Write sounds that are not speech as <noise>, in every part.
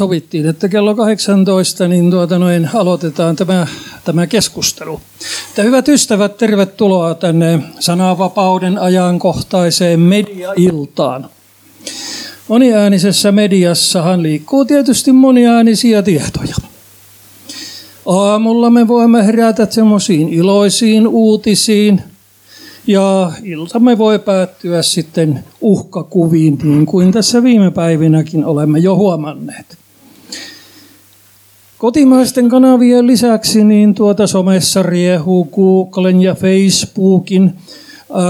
sovittiin, että kello 18 niin tuota noin, aloitetaan tämä, tämä keskustelu. Että hyvät ystävät, tervetuloa tänne sananvapauden ajankohtaiseen mediailtaan. Moniäänisessä mediassahan liikkuu tietysti moniäänisiä tietoja. Aamulla me voimme herätä semmoisiin iloisiin uutisiin, ja iltamme voi päättyä sitten uhkakuviin, niin kuin tässä viime päivinäkin olemme jo huomanneet. Kotimaisten kanavien lisäksi niin tuota somessa riehuu Googlen ja Facebookin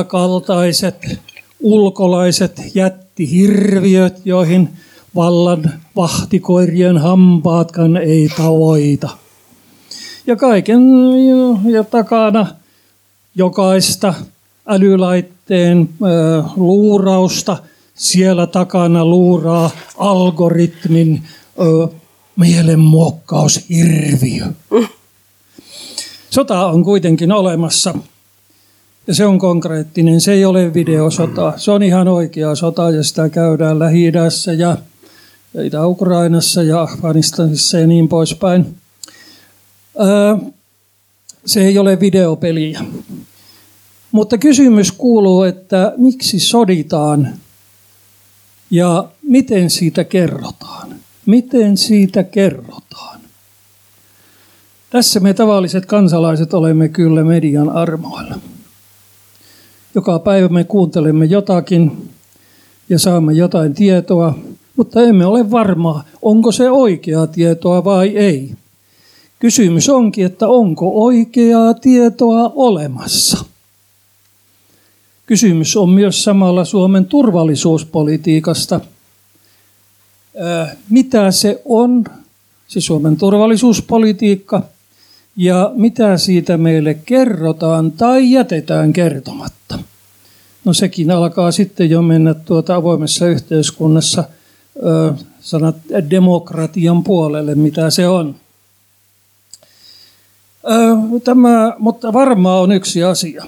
kaltaiset ulkolaiset jättihirviöt, joihin vallan vahtikoirien hampaatkaan ei tavoita. Ja kaiken ja takana jokaista älylaitteen luurausta. Siellä takana luuraa algoritmin mielenmuokkaushirviö. Sota on kuitenkin olemassa ja se on konkreettinen. Se ei ole videosota. Se on ihan oikea sota ja sitä käydään lähi ja Itä-Ukrainassa ja Afganistanissa ja niin poispäin. Se ei ole videopeliä. Mutta kysymys kuuluu, että miksi soditaan ja miten siitä kerrotaan? Miten siitä kerrotaan? Tässä me tavalliset kansalaiset olemme kyllä median armoilla. Joka päivä me kuuntelemme jotakin ja saamme jotain tietoa, mutta emme ole varmaa, onko se oikeaa tietoa vai ei. Kysymys onkin, että onko oikeaa tietoa olemassa. Kysymys on myös samalla Suomen turvallisuuspolitiikasta. Mitä se on, se Suomen turvallisuuspolitiikka, ja mitä siitä meille kerrotaan tai jätetään kertomatta. No sekin alkaa sitten jo mennä tuota avoimessa yhteiskunnassa sanat demokratian puolelle, mitä se on. Tämä, mutta varmaa on yksi asia.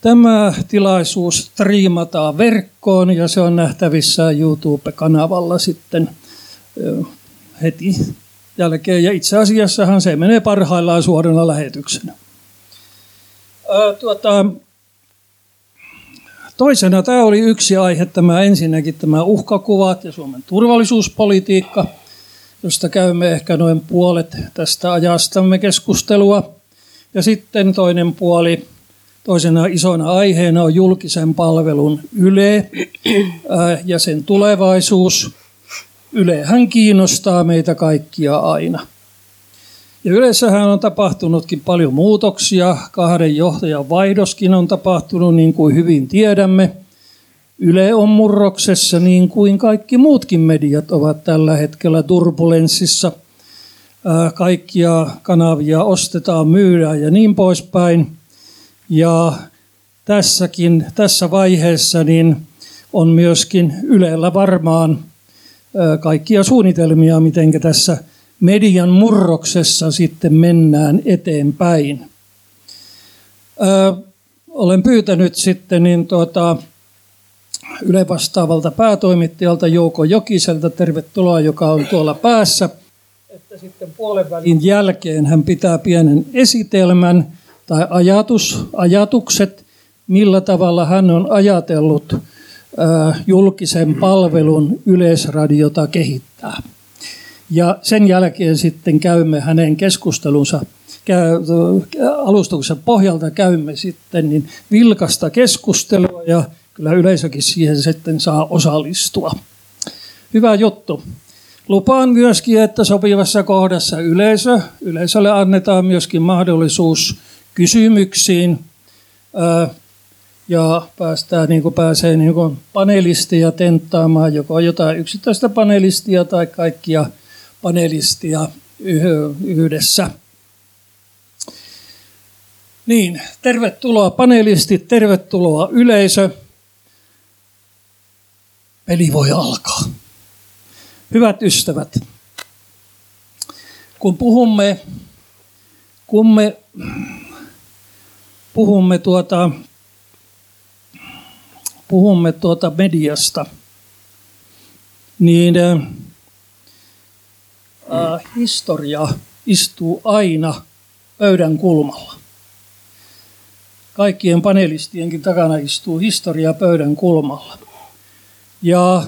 Tämä tilaisuus striimataan verkkoon ja se on nähtävissä YouTube-kanavalla sitten heti jälkeen. Ja itse asiassahan se menee parhaillaan suorana lähetyksenä. Tuota, toisena tämä oli yksi aihe, tämä ensinnäkin tämä uhkakuvat ja Suomen turvallisuuspolitiikka, josta käymme ehkä noin puolet tästä ajastamme keskustelua. Ja sitten toinen puoli Toisena isona aiheena on julkisen palvelun Yle <clears throat> ja sen tulevaisuus. Ylehän kiinnostaa meitä kaikkia aina. Ja Ylessähän on tapahtunutkin paljon muutoksia. Kahden johtajan vaihdoskin on tapahtunut, niin kuin hyvin tiedämme. Yle on murroksessa, niin kuin kaikki muutkin mediat ovat tällä hetkellä turbulenssissa. Kaikkia kanavia ostetaan, myydään ja niin poispäin – ja tässäkin, tässä vaiheessa niin on myöskin Ylellä varmaan kaikkia suunnitelmia, miten tässä median murroksessa sitten mennään eteenpäin. Ö, olen pyytänyt sitten niin tuota, Yle vastaavalta päätoimittajalta Jouko Jokiselta, tervetuloa, joka on tuolla päässä, että sitten puolen välin jälkeen hän pitää pienen esitelmän – tai ajatus, ajatukset, millä tavalla hän on ajatellut julkisen palvelun yleisradiota kehittää. Ja sen jälkeen sitten käymme hänen keskustelunsa alustuksen pohjalta käymme sitten niin vilkasta keskustelua ja kyllä yleisökin siihen sitten saa osallistua. Hyvä juttu. Lupaan myöskin, että sopivassa kohdassa yleisö, yleisölle annetaan myöskin mahdollisuus kysymyksiin ja päästään, niin kuin pääsee niin kuin panelistia tenttaamaan, joko jotain yksittäistä panelistia tai kaikkia panelistia yhdessä. Niin, tervetuloa panelistit, tervetuloa yleisö. Peli voi alkaa. Hyvät ystävät, kun puhumme, kun me puhumme tuota, puhumme tuota mediasta, niin äh, historia istuu aina pöydän kulmalla. Kaikkien panelistienkin takana istuu historia pöydän kulmalla. Ja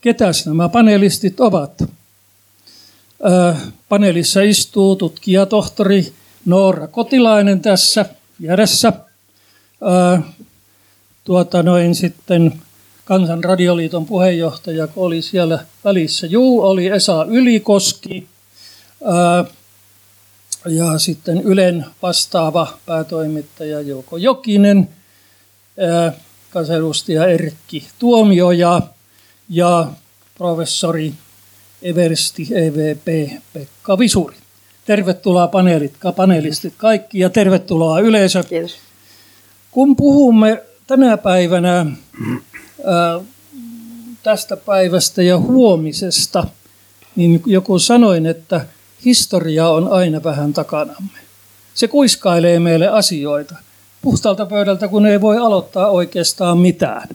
ketäs nämä panelistit ovat? Äh, paneelissa istuu tutkijatohtori Noora Kotilainen tässä vieressä. Äh, tuota noin sitten Kansan radioliiton puheenjohtaja, kun oli siellä välissä. Juu, oli Esa Ylikoski ää, ja sitten Ylen vastaava päätoimittaja Jouko Jokinen, ää, kansanedustaja Erkki Tuomioja ja professori Eversti EVP Pekka Visuri. Tervetuloa paneelit, panelistit kaikki ja tervetuloa yleisö. Kiitos. Kun puhumme tänä päivänä tästä päivästä ja huomisesta, niin joku sanoin, että historia on aina vähän takanamme. Se kuiskailee meille asioita puhtaalta pöydältä, kun ei voi aloittaa oikeastaan mitään.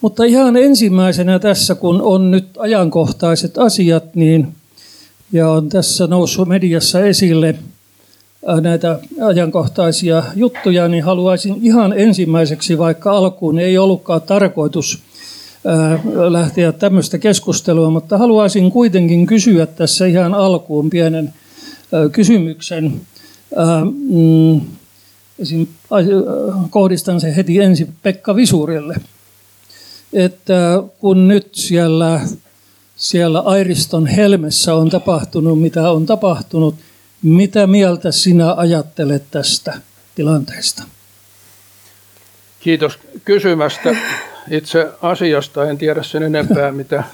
Mutta ihan ensimmäisenä tässä, kun on nyt ajankohtaiset asiat, niin ja on tässä noussut mediassa esille näitä ajankohtaisia juttuja, niin haluaisin ihan ensimmäiseksi, vaikka alkuun ei ollutkaan tarkoitus lähteä tämmöistä keskustelua, mutta haluaisin kuitenkin kysyä tässä ihan alkuun pienen kysymyksen. Mm, kohdistan se heti ensin Pekka Visurille. Että kun nyt siellä, siellä Airiston helmessä on tapahtunut, mitä on tapahtunut – mitä mieltä sinä ajattelet tästä tilanteesta? Kiitos kysymästä. Itse asiasta en tiedä sen enempää, mitä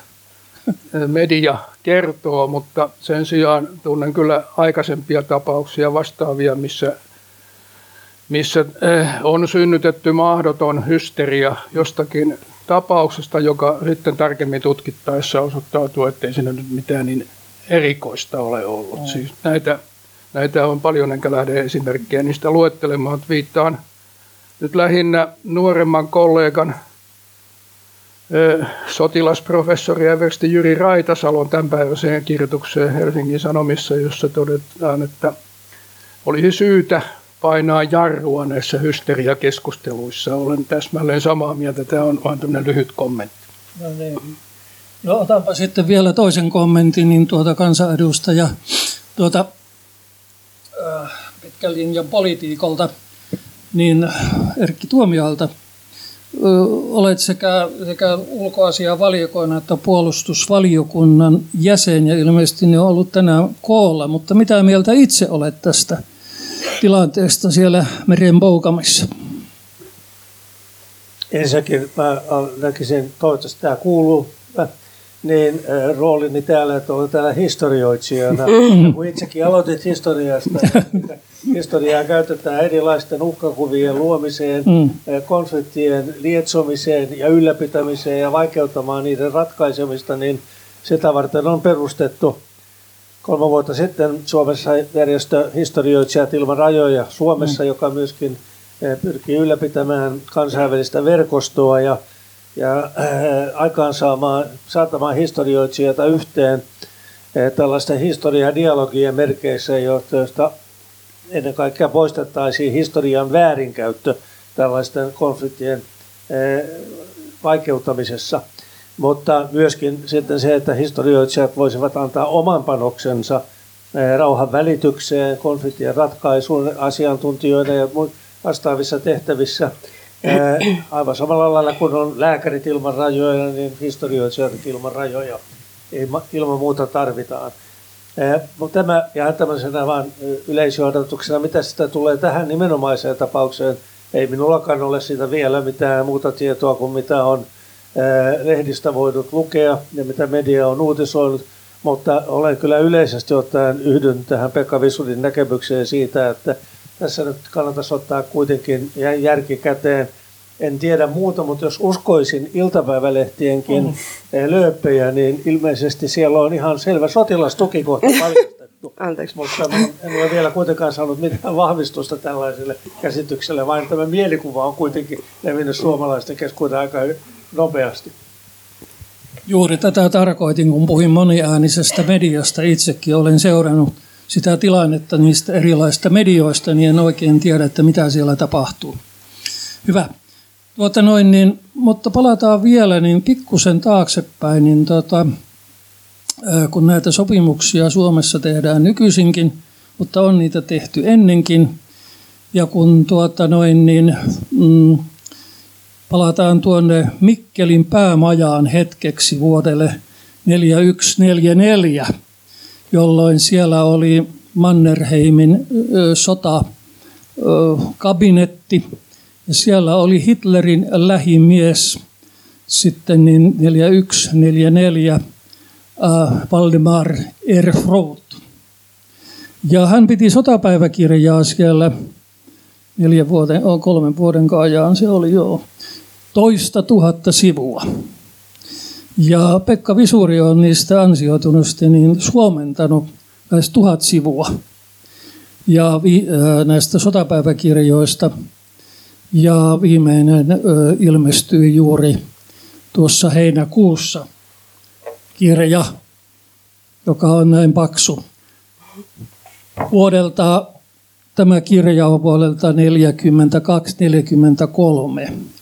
media kertoo, mutta sen sijaan tunnen kyllä aikaisempia tapauksia vastaavia, missä, missä eh, on synnytetty mahdoton hysteria jostakin tapauksesta, joka sitten tarkemmin tutkittaessa osoittautuu, ettei siinä nyt mitään niin erikoista ole ollut. Siis näitä Näitä on paljon, enkä lähde esimerkkejä niistä luettelemaan. Viittaan nyt lähinnä nuoremman kollegan sotilasprofessori Eversti Jyri Raitasalon tämänpäiväiseen kirjoitukseen Helsingin Sanomissa, jossa todetaan, että olisi syytä painaa jarrua näissä hysteriakeskusteluissa. Olen täsmälleen samaa mieltä. Tämä on vain tämmöinen lyhyt kommentti. No, niin. no otanpa sitten vielä toisen kommentin, niin tuota kansanedustaja tuota, pitkän linjan politiikolta, niin Erkki Tuomioalta olet sekä, sekä ulkoasian että puolustusvaliokunnan jäsen ja ilmeisesti ne on ollut tänään koolla, mutta mitä mieltä itse olet tästä tilanteesta siellä meren Boukamissa? Ensinnäkin mä näkisin, toivottavasti tämä kuuluu, niin äh, roolini täällä, että olen täällä historioitsijana. <laughs> Mm. Kun itsekin aloitit historiasta, <laughs> historiaa käytetään erilaisten uhkakuvien luomiseen, mm. konfliktien lietsomiseen ja ylläpitämiseen ja vaikeuttamaan niiden ratkaisemista, niin sitä varten on perustettu kolme vuotta sitten Suomessa järjestö Historioitsijat ilman rajoja Suomessa, mm. joka myöskin pyrkii ylläpitämään kansainvälistä verkostoa ja ja äh, aikaansaamaan, saattamaan historioitsijoita yhteen äh, tällaisten historiadialogien merkeissä, joista ennen kaikkea poistettaisiin historian väärinkäyttö tällaisten konfliktien äh, vaikeuttamisessa. Mutta myöskin sitten se, että historioitsijat voisivat antaa oman panoksensa rauhan välitykseen, konfliktien ratkaisuun asiantuntijoina ja vastaavissa tehtävissä – aivan samalla lailla kuin on lääkärit ilman rajoja, niin historioitsijat ilman rajoja ilman muuta tarvitaan. Mutta tämä ja tämmöisenä vain yleisjohdatuksena, mitä sitä tulee tähän nimenomaiseen tapaukseen, ei minullakaan ole siitä vielä mitään muuta tietoa kuin mitä on lehdistä voinut lukea ja mitä media on uutisoinut, mutta olen kyllä yleisesti ottaen yhdyn tähän Pekka Visurin näkemykseen siitä, että tässä nyt kannattaisi ottaa kuitenkin järki käteen. En tiedä muuta, mutta jos uskoisin iltapäivälehtienkin mm. lööppejä, niin ilmeisesti siellä on ihan selvä sotilastukikohta <laughs> paljastettu. Anteeksi. Mutta en ole vielä kuitenkaan saanut mitään vahvistusta tällaiselle käsitykselle, vain tämä mielikuva on kuitenkin levinnyt suomalaisten keskuuden aika nopeasti. Juuri tätä tarkoitin, kun puhuin moniäänisestä mediasta. Itsekin olen seurannut sitä tilannetta niistä erilaisista medioista, niin en oikein tiedä, että mitä siellä tapahtuu. Hyvä. Tuota noin, niin, mutta palataan vielä niin pikkusen taaksepäin, niin tota, kun näitä sopimuksia Suomessa tehdään nykyisinkin, mutta on niitä tehty ennenkin, ja kun tuota noin, niin, mm, palataan tuonne Mikkelin päämajaan hetkeksi vuodelle 4144, jolloin siellä oli Mannerheimin sota kabinetti ja siellä oli Hitlerin lähimies sitten niin 4144 äh, Valdemar Erfroth. Ja hän piti sotapäiväkirjaa siellä neljän vuoden, oh, kolmen vuoden ajan, se oli jo toista tuhatta sivua. Ja Pekka Visuri on niistä ansioituneista niin suomentanut lähes tuhat sivua ja vi, äh, näistä sotapäiväkirjoista. Ja viimeinen ö, ilmestyi juuri tuossa heinäkuussa kirja, joka on näin paksu. Vuodelta Tämä kirja on vuodelta 42-43,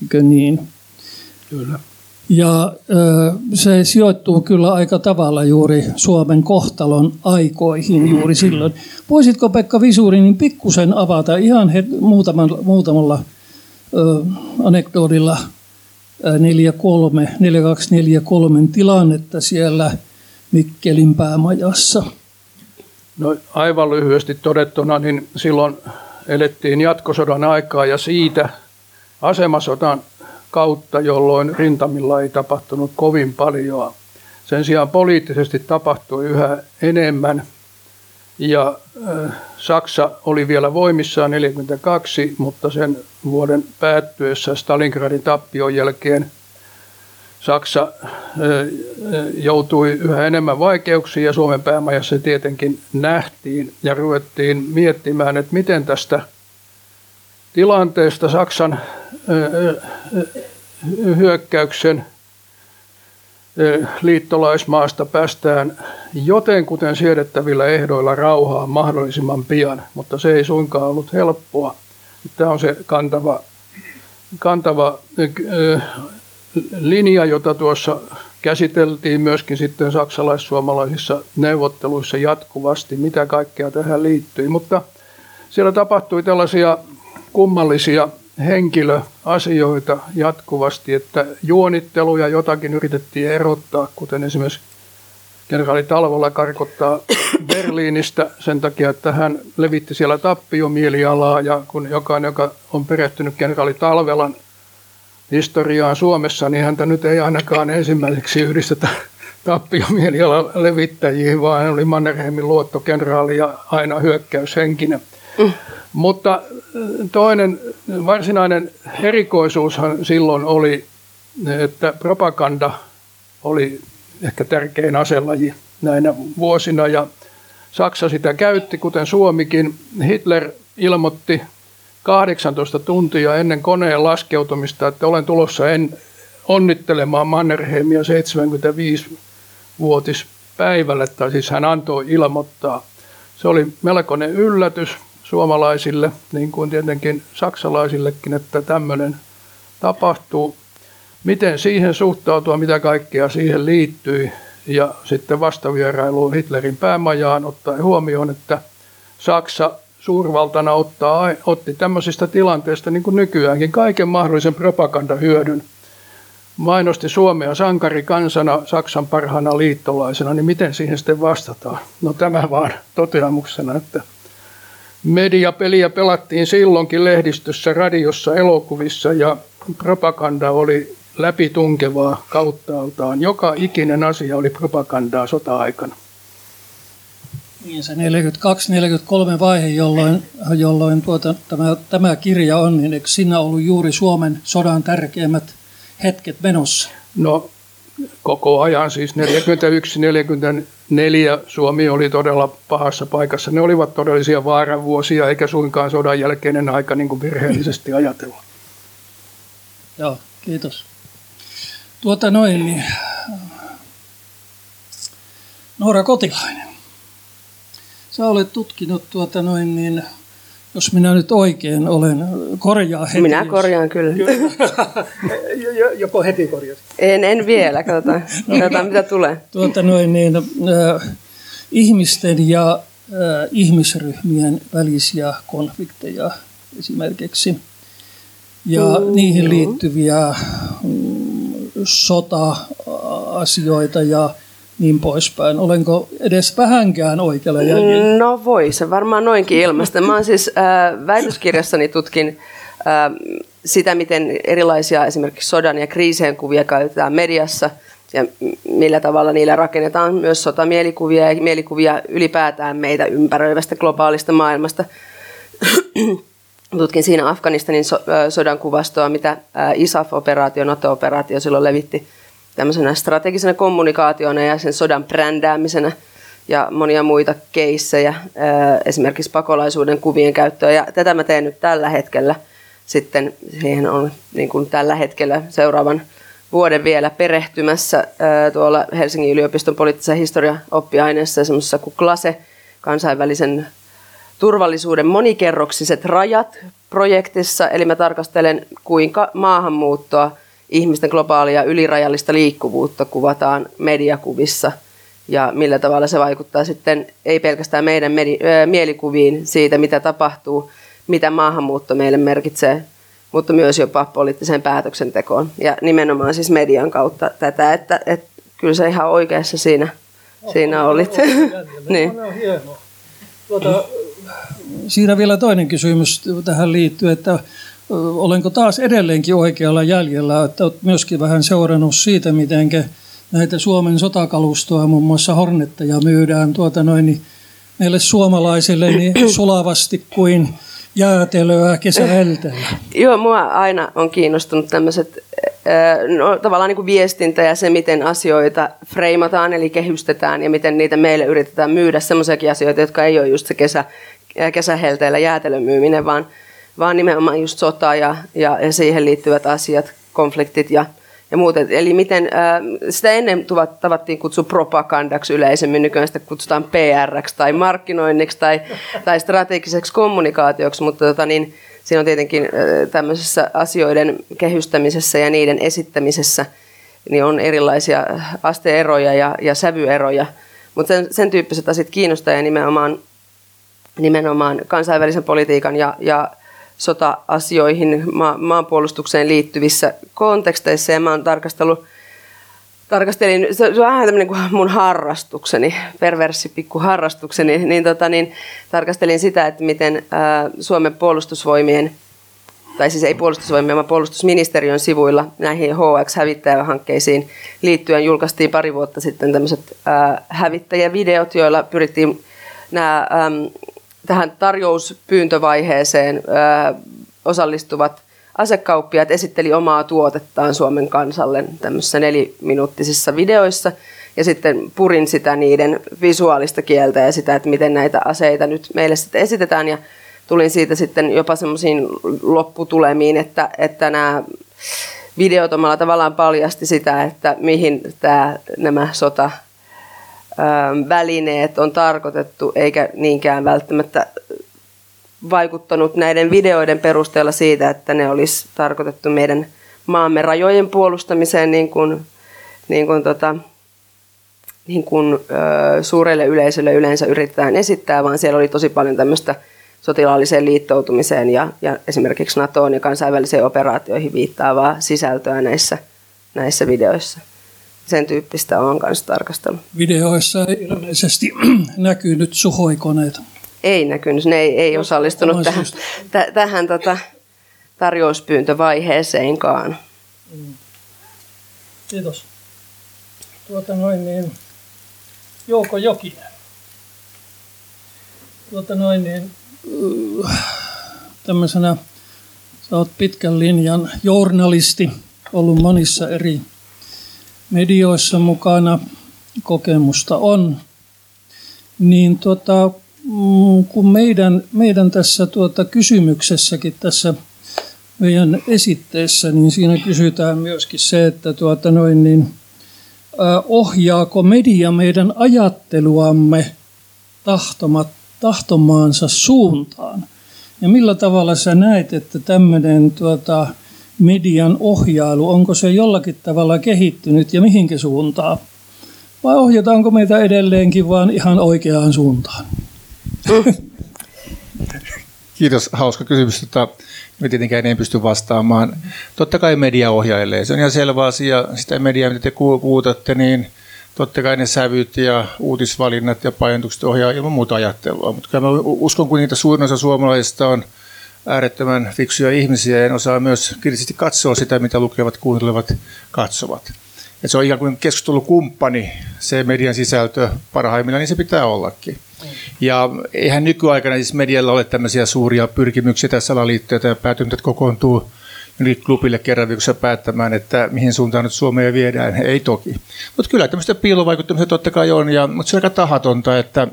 eikö niin? Kyllä. Ja se sijoittuu kyllä aika tavalla juuri Suomen kohtalon aikoihin juuri silloin. Voisitko Pekka Visuri niin pikkusen avata ihan het- muutamalla, muutamalla ö, anekdoodilla 43, 4243 tilannetta siellä Mikkelin päämajassa? No aivan lyhyesti todettuna, niin silloin elettiin jatkosodan aikaa ja siitä asemasodan kautta, jolloin rintamilla ei tapahtunut kovin paljon. Sen sijaan poliittisesti tapahtui yhä enemmän ja Saksa oli vielä voimissaan 42, mutta sen vuoden päättyessä Stalingradin tappion jälkeen Saksa joutui yhä enemmän vaikeuksiin ja Suomen päämajassa tietenkin nähtiin ja ruvettiin miettimään, että miten tästä tilanteesta Saksan hyökkäyksen liittolaismaasta päästään jotenkuten siedettävillä ehdoilla rauhaan mahdollisimman pian, mutta se ei suinkaan ollut helppoa. Tämä on se kantava, kantava linja, jota tuossa käsiteltiin myöskin sitten saksalais-suomalaisissa neuvotteluissa jatkuvasti, mitä kaikkea tähän liittyi. Mutta siellä tapahtui tällaisia kummallisia henkilöasioita jatkuvasti, että juonitteluja jotakin yritettiin erottaa, kuten esimerkiksi kenraali Talvola karkottaa <coughs> Berliinistä sen takia, että hän levitti siellä tappiomielialaa ja kun jokainen, joka on perehtynyt kenraali Talvelan historiaan Suomessa, niin häntä nyt ei ainakaan ensimmäiseksi yhdistetä <laughs> tappiomieliala levittäjiin, vaan hän oli Mannerheimin luottokenraali ja aina hyökkäyshenkinen. Mm. Mutta äh, toinen varsinainen erikoisuushan silloin oli, että propaganda oli ehkä tärkein aselaji näinä vuosina ja Saksa sitä käytti, kuten Suomikin. Hitler ilmoitti 18 tuntia ennen koneen laskeutumista, että olen tulossa en onnittelemaan Mannerheimia 75-vuotispäivälle, tai siis hän antoi ilmoittaa. Se oli melkoinen yllätys suomalaisille, niin kuin tietenkin saksalaisillekin, että tämmöinen tapahtuu. Miten siihen suhtautua, mitä kaikkea siihen liittyi, ja sitten vastavierailuun Hitlerin päämajaan ottaen huomioon, että Saksa suurvaltana ottaa, otti tämmöisistä tilanteista niin kuin nykyäänkin kaiken mahdollisen propagandahyödyn. Mainosti Suomea sankarikansana, Saksan parhaana liittolaisena, niin miten siihen sitten vastataan? No tämä vaan toteamuksena, että mediapeliä pelattiin silloinkin lehdistössä, radiossa, elokuvissa ja propaganda oli läpitunkevaa kauttaaltaan. Joka ikinen asia oli propagandaa sota-aikana. Niin se 42-43 vaihe, jolloin, jolloin tuota, tämä, tämä kirja on, niin eikö siinä ollut juuri Suomen sodan tärkeimmät hetket menossa? No koko ajan, siis 41-44 Suomi oli todella pahassa paikassa. Ne olivat todellisia vaaravuosia, eikä suinkaan sodan jälkeinen aika niin kuin virheellisesti ajatella. Joo, kiitos. Tuota noin, niin Noora Kotilainen, sä olet tutkinut tuota noin niin, jos minä nyt oikein olen, korjaa heti. Minä korjaan kyllä. kyllä. <laughs> Joko heti korjat? En, en vielä, katsotaan, <laughs> katsotaan mitä tulee. Tuota noin niin, äh, ihmisten ja äh, ihmisryhmien välisiä konflikteja esimerkiksi ja mm. niihin liittyviä mm, sota-asioita ja niin poispäin. Olenko edes vähänkään oikealla jäljellä? No voi se varmaan noinkin ilmasta. Mä oon siis äh, väitöskirjassani tutkin äh, sitä, miten erilaisia esimerkiksi sodan ja kriisien kuvia käytetään mediassa ja millä tavalla niillä rakennetaan myös sotamielikuvia ja mielikuvia ylipäätään meitä ympäröivästä globaalista maailmasta. Tutkin siinä Afganistanin so, äh, sodan kuvastoa, mitä äh, ISAF-operaatio, NATO-operaatio silloin levitti tämmöisenä strategisena kommunikaationa ja sen sodan brändäämisenä ja monia muita keissejä, esimerkiksi pakolaisuuden kuvien käyttöä. Ja tätä mä teen nyt tällä hetkellä. Sitten siihen on niin kuin tällä hetkellä seuraavan vuoden vielä perehtymässä tuolla Helsingin yliopiston poliittisen historian oppiaineessa semmoisessa kuin KLASE, kansainvälisen turvallisuuden monikerroksiset rajat projektissa, eli mä tarkastelen kuinka maahanmuuttoa, ihmisten globaalia ylirajallista liikkuvuutta kuvataan mediakuvissa ja millä tavalla se vaikuttaa sitten ei pelkästään meidän medi- mielikuviin siitä, mitä tapahtuu, mitä maahanmuutto meille merkitsee, mutta myös jopa poliittiseen päätöksentekoon ja nimenomaan siis median kautta tätä, että, että kyllä se ihan oikeassa siinä, oh, siinä olit. <laughs> niin. On hienoa. Tuota, siinä vielä toinen kysymys tähän liittyy, että olenko taas edelleenkin oikealla jäljellä, että olet myöskin vähän seurannut siitä, miten näitä Suomen sotakalustoa, muun muassa Hornetteja myydään tuota noin, niin meille suomalaisille niin <coughs> sulavasti kuin jäätelöä kesähelteellä. <coughs> Joo, mua aina on kiinnostunut tämmöiset no, tavallaan niin kuin viestintä ja se, miten asioita freimataan, eli kehystetään ja miten niitä meille yritetään myydä semmoisiakin asioita, jotka ei ole just se kesä, kesähelteellä jäätelön myyminen, vaan, vaan nimenomaan just sota ja, ja, siihen liittyvät asiat, konfliktit ja, ja muut. Eli miten, sitä ennen tavattiin kutsua propagandaksi yleisemmin, nykyään sitä kutsutaan pr tai markkinoinniksi tai, tai strategiseksi kommunikaatioksi, mutta tota, niin, siinä on tietenkin tämmöisessä asioiden kehystämisessä ja niiden esittämisessä niin on erilaisia asteeroja ja, ja sävyeroja, mutta sen, sen tyyppiset asiat kiinnostaa ja nimenomaan nimenomaan kansainvälisen politiikan ja, ja sota-asioihin, ma- maanpuolustukseen liittyvissä konteksteissa. Ja mä oon tarkastellut, tarkastelin, se on vähän tämmöinen kuin mun harrastukseni, perversi pikku harrastukseni, niin, tota, niin tarkastelin sitä, että miten ää, Suomen puolustusvoimien tai siis ei puolustusvoimien, vaan puolustusministeriön sivuilla näihin HX-hävittäjähankkeisiin liittyen julkaistiin pari vuotta sitten tämmöiset hävittäjävideot, joilla pyrittiin nämä äm, tähän tarjouspyyntövaiheeseen osallistuvat asekauppiaat esitteli omaa tuotettaan Suomen kansalle tämmöisissä neliminuuttisissa videoissa. Ja sitten purin sitä niiden visuaalista kieltä ja sitä, että miten näitä aseita nyt meille sitten esitetään. Ja tulin siitä sitten jopa semmoisiin lopputulemiin, että, että nämä videot omalla tavallaan paljasti sitä, että mihin tämä, nämä sota välineet on tarkoitettu, eikä niinkään välttämättä vaikuttanut näiden videoiden perusteella siitä, että ne olisi tarkoitettu meidän maamme rajojen puolustamiseen niin kuin, niin kuin, tota, niin kuin ö, suurelle yleisölle yleensä yritetään esittää, vaan siellä oli tosi paljon tämmöistä sotilaalliseen liittoutumiseen ja, ja esimerkiksi NATOon ja kansainvälisiin operaatioihin viittaavaa sisältöä näissä, näissä videoissa sen tyyppistä on kanssa tarkastellut. Videoissa ei ilmeisesti <clears throat> näkynyt suhoikoneita. Ei näkynyt, ne ei, ei osallistunut tähän, t- tähän tota, tarjouspyyntövaiheeseenkaan. Mm. Kiitos. Tuota noin niin, Jouko Jokinen. Tuota noin niin, tämmöisenä, sä oot pitkän linjan journalisti, ollut monissa eri medioissa mukana, kokemusta on, niin tuota, kun meidän, meidän tässä tuota kysymyksessäkin tässä meidän esitteessä, niin siinä kysytään myöskin se, että tuota noin, niin, ohjaako media meidän ajatteluamme tahtomat, tahtomaansa suuntaan? Ja millä tavalla sä näet, että tämmöinen tuota, median ohjailu, onko se jollakin tavalla kehittynyt ja mihinkä suuntaan? Vai ohjataanko meitä edelleenkin vaan ihan oikeaan suuntaan? <laughs> Kiitos, hauska kysymys. Tota, me tietenkään en pysty vastaamaan. Totta kai media ohjailee. Se on ihan selvä asia. Sitä mediaa, mitä te kuutatte, niin totta kai ne sävyt ja uutisvalinnat ja painotukset ohjaa ilman muuta ajattelua. Mutta mä uskon, kun niitä suurin osa suomalaisista on äärettömän fiksuja ihmisiä ja osaa myös kriittisesti katsoa sitä, mitä lukevat, kuuntelevat, katsovat. Et se on ikään kuin keskustelukumppani, se median sisältö parhaimmillaan, niin se pitää ollakin. Ja eihän nykyaikana siis medialla ole tämmöisiä suuria pyrkimyksiä tai salaliittoja tai päätymät kokoontuu klubille kerran viikossa päättämään, että mihin suuntaan nyt Suomea viedään. Ei toki. Mutta kyllä tämmöistä piilovaikuttamista totta kai on, ja, mutta se on aika tahatonta, että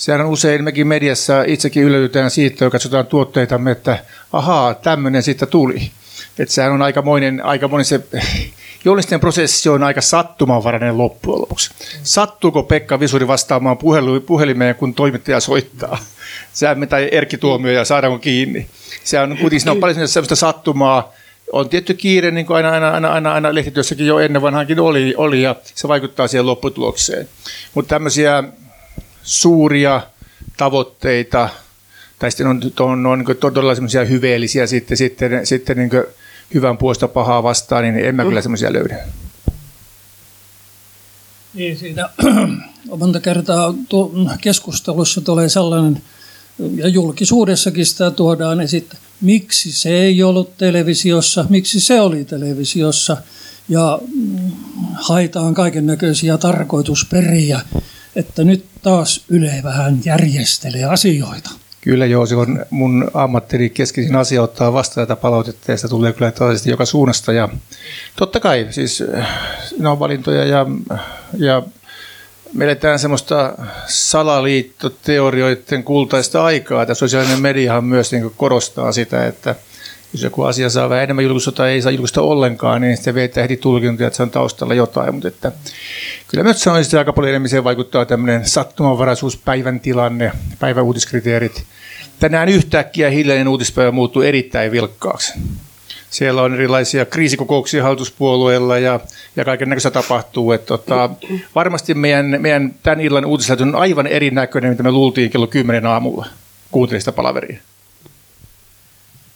sehän usein mekin mediassa itsekin yllätytään siitä, kun katsotaan tuotteitamme, että ahaa, tämmöinen siitä tuli. Että sehän on aikamoinen, aikamoinen se <laughs> journalistinen prosessi on aika sattumanvarainen loppujen lopuksi. Sattuuko Pekka Visuri vastaamaan puhelimeen, kun toimittaja soittaa? Sehän tai Erkki Tuomio ja saadaanko kiinni? Se on kuitenkin on paljon sellaista sattumaa. On tietty kiire, niin kuin aina, aina, aina, aina, aina lehtityössäkin jo ennen vanhankin oli, oli, ja se vaikuttaa siihen lopputulokseen. Mutta tämmöisiä suuria tavoitteita, tai sitten on, on, on niin todella semmoisia hyveellisiä sitten, sitten, sitten niin hyvän puolesta pahaa vastaan, niin en mä kyllä semmoisia löydä. Niin, siinä <clears throat> monta kertaa keskustelussa tulee sellainen, ja julkisuudessakin sitä tuodaan esittä, miksi se ei ollut televisiossa, miksi se oli televisiossa, ja mm, haitaan kaiken näköisiä tarkoitusperiä, että nyt taas Yle vähän järjestelee asioita. Kyllä joo, se on mun ammattini keskeisin asia ottaa vastaan tätä palautetta ja sitä tulee kyllä tällaisesti joka suunnasta. Ja totta kai, siis ne on valintoja ja, ja me eletään semmoista salaliittoteorioiden kultaista aikaa. Tämä sosiaalinen mediahan myös niin korostaa sitä, että jos joku asia saa vähän enemmän julkista tai ei saa julkista ollenkaan, niin sitten vetää heti tulkintoja, että se on taustalla jotain. Mutta että, kyllä myös sanoisin, että aika paljon enemmän vaikuttaa tämmöinen sattumanvaraisuus, päivän tilanne, päivän uutiskriteerit. Tänään yhtäkkiä hiljainen uutispäivä muuttuu erittäin vilkkaaksi. Siellä on erilaisia kriisikokouksia hallituspuolueilla ja, ja kaiken näköistä tapahtuu. Että, tota, varmasti meidän, meidän tämän illan uutislähetys on aivan erinäköinen, mitä me luultiin kello 10 aamulla. Kuuntelin sitä palaveria.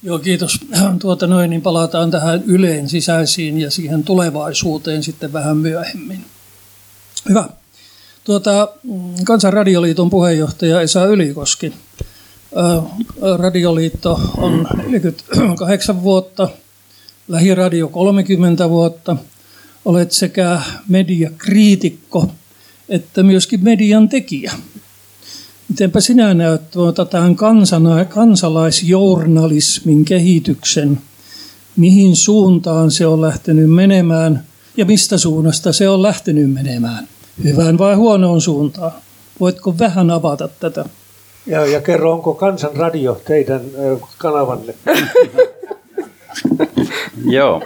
Joo, kiitos. <clears throat> Tuota noin, niin palataan tähän Yleen sisäisiin ja siihen tulevaisuuteen sitten vähän myöhemmin. Hyvä. Tuota, Kansanradioliiton puheenjohtaja Esa Ylikoski. Radioliitto on 48 vuotta, Lähiradio 30 vuotta. Olet sekä mediakriitikko että myöskin median tekijä. Mitenpä sinä näet tuota tämän kansana, kansalaisjournalismin kehityksen, mihin suuntaan se on lähtenyt menemään ja mistä suunnasta se on lähtenyt menemään? Hyvään vai huonoon suuntaan? Voitko vähän avata tätä? Ja, ja kerro, onko Kansanradio teidän kanavanne? <laughs> Joo.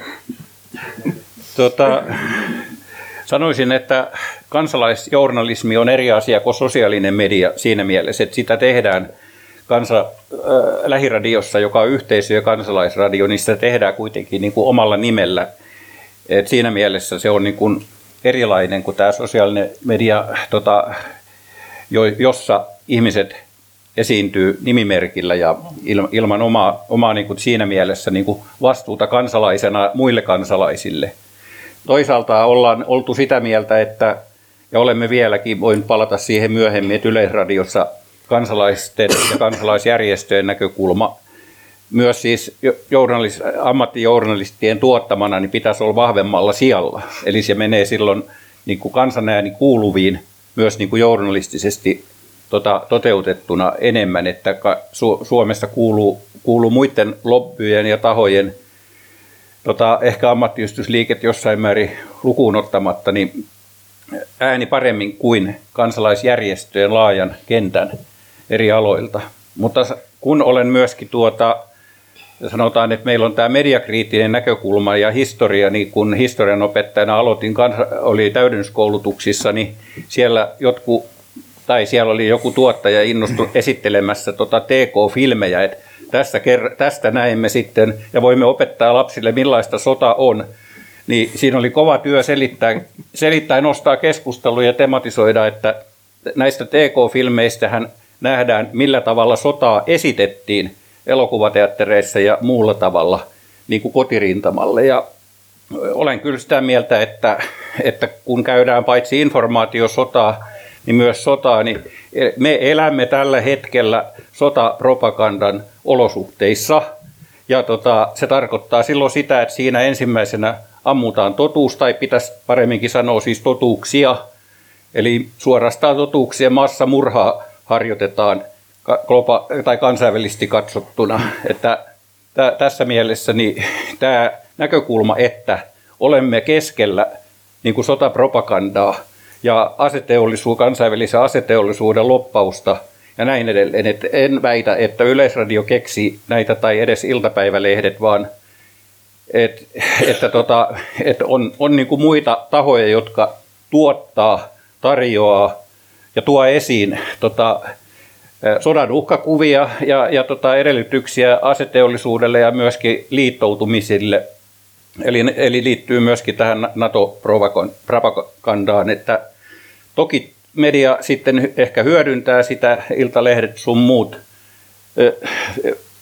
Tota, sanoisin, että kansalaisjournalismi on eri asia kuin sosiaalinen media siinä mielessä, että sitä tehdään kansa, äh, lähiradiossa, joka on yhteisö- ja kansalaisradio, niin sitä tehdään kuitenkin niin kuin omalla nimellä. Et siinä mielessä se on niin kuin erilainen kuin tämä sosiaalinen media, tota, jo, jossa ihmiset esiintyy nimimerkillä ja ilman omaa, omaa niin kuin siinä mielessä niin kuin vastuuta kansalaisena muille kansalaisille. Toisaalta ollaan oltu sitä mieltä, että ja olemme vieläkin, voin palata siihen myöhemmin, että Yleisradiossa kansalaisten ja kansalaisjärjestöjen näkökulma myös siis journalist, ammattijournalistien tuottamana niin pitäisi olla vahvemmalla sijalla. Eli se menee silloin niin kuin kansanääni kuuluviin myös niin kuin journalistisesti tota, toteutettuna enemmän, että Su- Suomessa kuuluu, kuuluu muiden lobbyjen ja tahojen tota, ehkä ammattiyhdistysliiket jossain määrin lukuun ottamatta, niin ääni paremmin kuin kansalaisjärjestöjen laajan kentän eri aloilta. Mutta kun olen myöskin tuota, sanotaan, että meillä on tämä mediakriittinen näkökulma ja historia, niin kun historian opettajana aloitin, oli täydennyskoulutuksissa, niin siellä jotkut, tai siellä oli joku tuottaja innostunut esittelemässä tota TK-filmejä, että tästä, tästä näemme sitten ja voimme opettaa lapsille, millaista sota on. Niin siinä oli kova työ selittää, selittää nostaa keskustelua ja tematisoida, että näistä TK-filmeistähän nähdään, millä tavalla sotaa esitettiin elokuvateattereissa ja muulla tavalla niin kuin kotirintamalle. Ja olen kyllä sitä mieltä, että, että kun käydään paitsi informaatiosotaa, niin myös sotaa, niin me elämme tällä hetkellä sotapropagandan olosuhteissa. Ja tota, se tarkoittaa silloin sitä, että siinä ensimmäisenä ammutaan totuus, tai pitäisi paremminkin sanoa siis totuuksia. Eli suorastaan totuuksien massamurhaa harjoitetaan globa- tai kansainvälisesti katsottuna. Että tässä mielessä niin <laughs> tämä näkökulma, että olemme keskellä niin kuin sotapropagandaa ja aseteollisuus, kansainvälisen aseteollisuuden loppausta ja näin edelleen. Et en väitä, että Yleisradio keksi näitä tai edes iltapäivälehdet, vaan et, että tota, et on, on niin kuin muita tahoja, jotka tuottaa, tarjoaa ja tuo esiin tota, sodan uhkakuvia ja, ja tota edellytyksiä aseteollisuudelle ja myöskin liittoutumisille. Eli, eli liittyy myöskin tähän NATO-propagandaan, että toki media sitten ehkä hyödyntää sitä, iltalehdet sun muut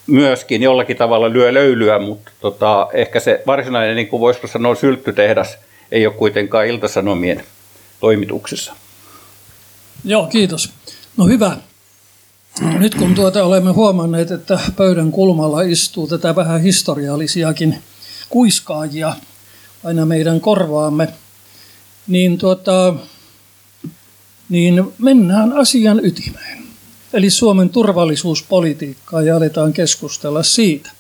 myöskin jollakin tavalla lyö löylyä, mutta tota, ehkä se varsinainen, niin kuin voisiko sanoa, sylttytehdas ei ole kuitenkaan iltasanomien toimituksessa. Joo, kiitos. No hyvä. Nyt kun tuota olemme huomanneet, että pöydän kulmalla istuu tätä vähän historiallisiakin kuiskaajia aina meidän korvaamme, niin, tuota, niin mennään asian ytimeen. Eli Suomen turvallisuuspolitiikkaa ja aletaan keskustella siitä.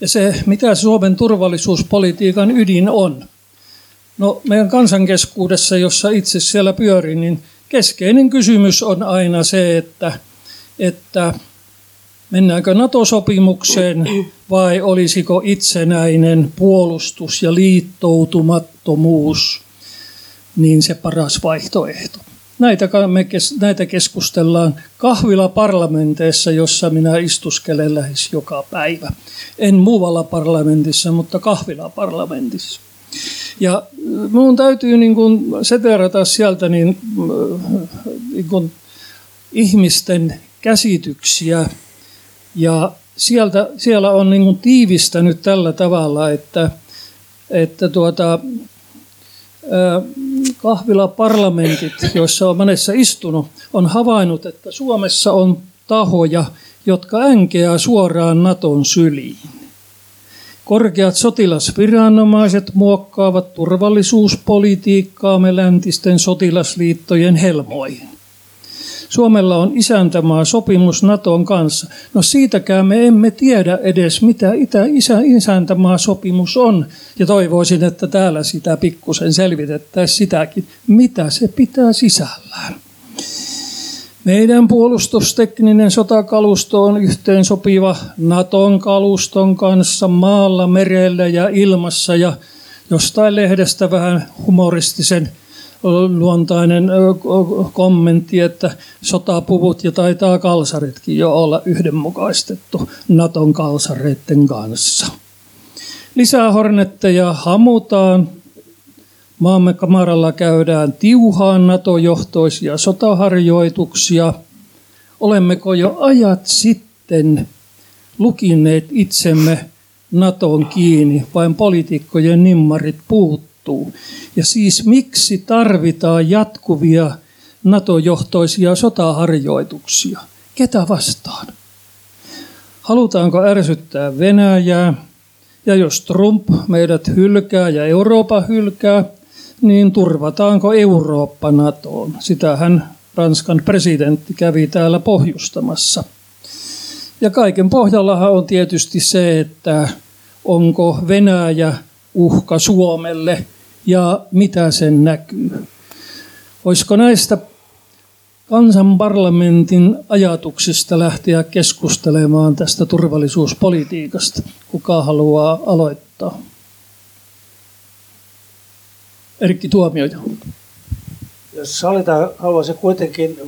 Ja se, mitä Suomen turvallisuuspolitiikan ydin on. No meidän kansankeskuudessa, jossa itse siellä pyörin, niin keskeinen kysymys on aina se, että – että mennäänkö NATO-sopimukseen vai olisiko itsenäinen puolustus ja liittoutumattomuus niin se paras vaihtoehto. Näitä, me, näitä keskustellaan kahvila-parlamenteissa, jossa minä istuskelen lähes joka päivä. En muualla parlamentissa, mutta kahvila-parlamentissa. Ja minun täytyy niin kuin seterata sieltä niin, niin kuin ihmisten käsityksiä. Ja sieltä, siellä on niin kuin tiivistänyt tällä tavalla, että, että tuota, kahvilaparlamentit, joissa on monessa istunut, on havainnut, että Suomessa on tahoja, jotka änkeää suoraan Naton syliin. Korkeat sotilasviranomaiset muokkaavat turvallisuuspolitiikkaamme läntisten sotilasliittojen helmoihin. Suomella on isäntämaa sopimus Naton kanssa. No siitäkään me emme tiedä edes, mitä itä, isä, isäntämaa sopimus on. Ja toivoisin, että täällä sitä pikkusen selvitettäisiin sitäkin, mitä se pitää sisällään. Meidän puolustustekninen sotakalusto on yhteen sopiva Naton kaluston kanssa maalla, merellä ja ilmassa ja jostain lehdestä vähän humoristisen luontainen kommentti, että sotapuvut ja taitaa kalsaritkin jo olla yhdenmukaistettu Naton kalsareiden kanssa. Lisää hornetteja hamutaan. Maamme kamaralla käydään tiuhaan NATO-johtoisia sotaharjoituksia. Olemmeko jo ajat sitten lukineet itsemme Naton kiinni, vain poliitikkojen nimmarit puuttuu? Muuttuu. Ja siis miksi tarvitaan jatkuvia NATO-johtoisia sotaharjoituksia? Ketä vastaan? Halutaanko ärsyttää Venäjää? Ja jos Trump meidät hylkää ja Eurooppa hylkää, niin turvataanko Eurooppa NATOon? Sitähän Ranskan presidentti kävi täällä pohjustamassa. Ja kaiken pohjallahan on tietysti se, että onko Venäjä uhka Suomelle ja mitä sen näkyy. Olisiko näistä kansanparlamentin ajatuksista lähteä keskustelemaan tästä turvallisuuspolitiikasta. Kuka haluaa aloittaa? Erkki Tuomioja. Jos sallitaan, haluaisin kuitenkin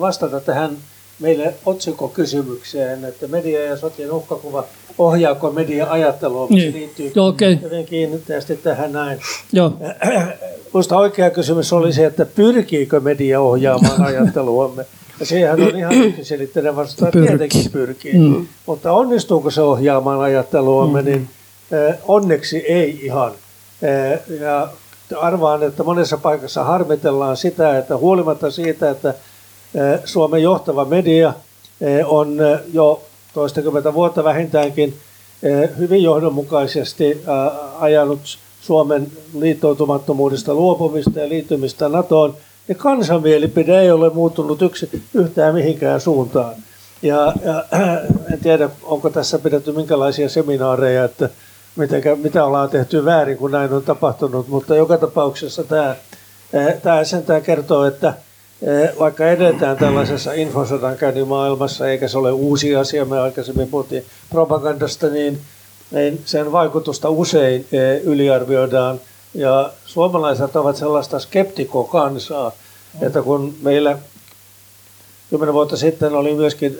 vastata tähän meille otsikokysymykseen, että media ja sotien uhkakuva, ohjaako media ajattelua, niin. se liittyy Joo, okay. hyvin kiinnittävästi tähän näin. Joo. <clears throat> Minusta oikea kysymys oli se, että pyrkiikö media ohjaamaan <laughs> ajatteluamme. Ja siihen on ihan yksiselitteinen vastaus, että tietenkin pyrkii. Mm. Mutta onnistuuko se ohjaamaan ajatteluamme, mm. niin onneksi ei ihan. Ja arvaan, että monessa paikassa harmitellaan sitä, että huolimatta siitä, että Suomen johtava media on jo toistakymmentä vuotta vähintäänkin hyvin johdonmukaisesti ajanut Suomen liittoutumattomuudesta luopumista ja liittymistä NATOon, niin kansanmielipide ei ole muuttunut yksi, yhtään mihinkään suuntaan. Ja, ja <clears throat> en tiedä, onko tässä pidetty minkälaisia seminaareja, että mitenkä, mitä ollaan tehty väärin, kun näin on tapahtunut, mutta joka tapauksessa tämä, tämä sentään kertoo, että vaikka edetään tällaisessa infosodankäynnin maailmassa, eikä se ole uusi asia, me aikaisemmin puhuttiin propagandasta, niin, niin sen vaikutusta usein yliarvioidaan. Ja suomalaiset ovat sellaista skeptikokansaa, että kun meillä kymmenen vuotta sitten oli myöskin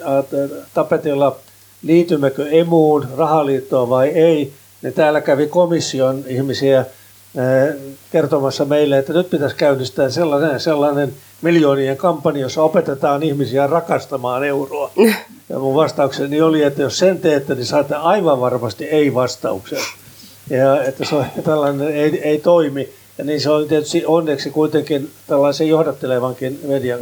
tapetilla liitymmekö emuun, rahaliittoon vai ei, niin täällä kävi komission ihmisiä kertomassa meille, että nyt pitäisi käynnistää sellainen, sellainen miljoonien kampanja, jossa opetetaan ihmisiä rakastamaan euroa. <laughs> Ja mun vastaukseni oli, että jos sen teette, niin saatte aivan varmasti ei-vastauksen. Ja että se <laughs> tällainen ei, ei toimi. Ja niin se on tietysti onneksi kuitenkin tällaisen johdattelevankin median,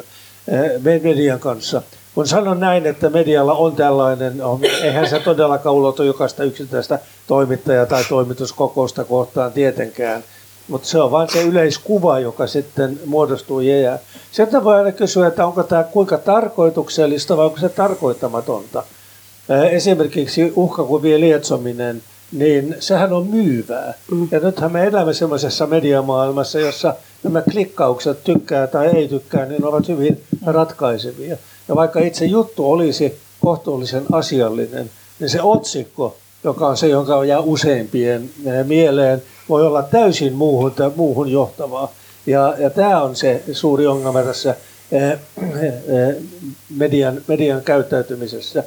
median kanssa. Kun sanon näin, että medialla on tällainen, on, eihän se todellakaan ulotu jokaista yksittäistä toimittajaa tai toimituskokousta kohtaan tietenkään, mutta se on vain se yleiskuva, joka sitten muodostuu ja jää. Sieltä voi aina kysyä, että onko tämä kuinka tarkoituksellista vai onko se tarkoittamatonta. Esimerkiksi uhkakuvien lietsominen, niin sehän on myyvää. Mm. Ja nythän me elämme semmoisessa mediamaailmassa, jossa nämä klikkaukset tykkää tai ei tykkää, niin ovat hyvin ratkaisevia. Ja vaikka itse juttu olisi kohtuullisen asiallinen, niin se otsikko, joka on se, jonka jää useimpien eh, mieleen, voi olla täysin muuhun, muuhun johtavaa. Ja, ja tämä on se suuri ongelma tässä eh, eh, median, median käyttäytymisessä.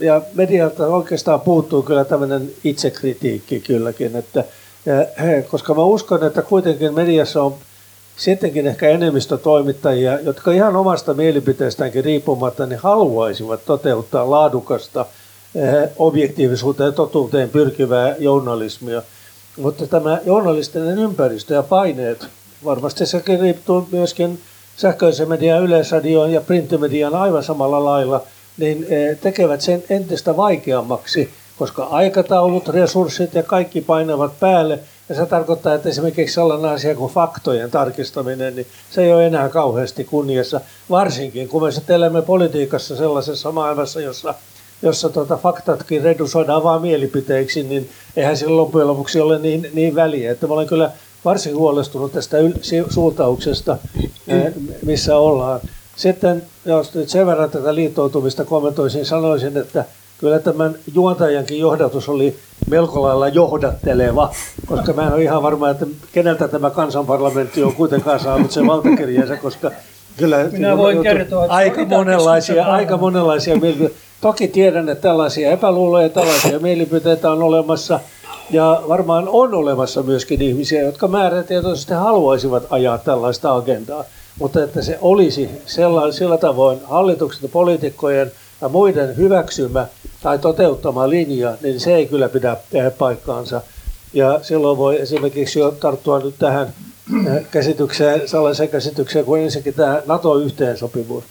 Ja medialta oikeastaan puuttuu kyllä tämmöinen itsekritiikki kylläkin, että, koska mä uskon, että kuitenkin mediassa on sittenkin ehkä enemmistö toimittajia, jotka ihan omasta mielipiteestäänkin riippumatta niin haluaisivat toteuttaa laadukasta eh, objektiivisuuteen ja totuuteen pyrkivää journalismia. Mutta tämä journalistinen ympäristö ja paineet, varmasti sekin riippuu myöskin sähköisen median, yleisradioon ja printtimedian aivan samalla lailla, niin eh, tekevät sen entistä vaikeammaksi, koska aikataulut, resurssit ja kaikki painavat päälle – ja se tarkoittaa, että esimerkiksi sellainen asia kuin faktojen tarkistaminen, niin se ei ole enää kauheasti kunniassa, varsinkin kun me sitten elämme politiikassa sellaisessa maailmassa, jossa, jossa tuota faktatkin redusoidaan vain mielipiteiksi, niin eihän sillä loppujen lopuksi ole niin, niin väliä. Että mä olen kyllä varsin huolestunut tästä yl- suuntauksesta, missä ollaan. Sitten, jos nyt sen verran tätä liittoutumista kommentoisin, sanoisin, että kyllä tämän juontajankin johdatus oli melko lailla johdatteleva, koska mä en ole ihan varma, että keneltä tämä kansanparlamentti on kuitenkaan saanut sen valtakirjansa, koska kyllä Minä voin kertoa, että aika monenlaisia, aika monenlaisia mielipiteitä. Toki tiedän, että tällaisia epäluuloja, tällaisia mielipiteitä on olemassa, ja varmaan on olemassa myöskin ihmisiä, jotka määrätietoisesti haluaisivat ajaa tällaista agendaa, mutta että se olisi sellainen, sillä tavoin hallituksen ja poliitikkojen – muiden hyväksymä tai toteuttama linja, niin se ei kyllä pidä paikkaansa. Ja silloin voi esimerkiksi jo tarttua nyt tähän eh, käsitykseen, sellaiseen käsitykseen kuin ensinnäkin tämä NATO-yhteensopivuus.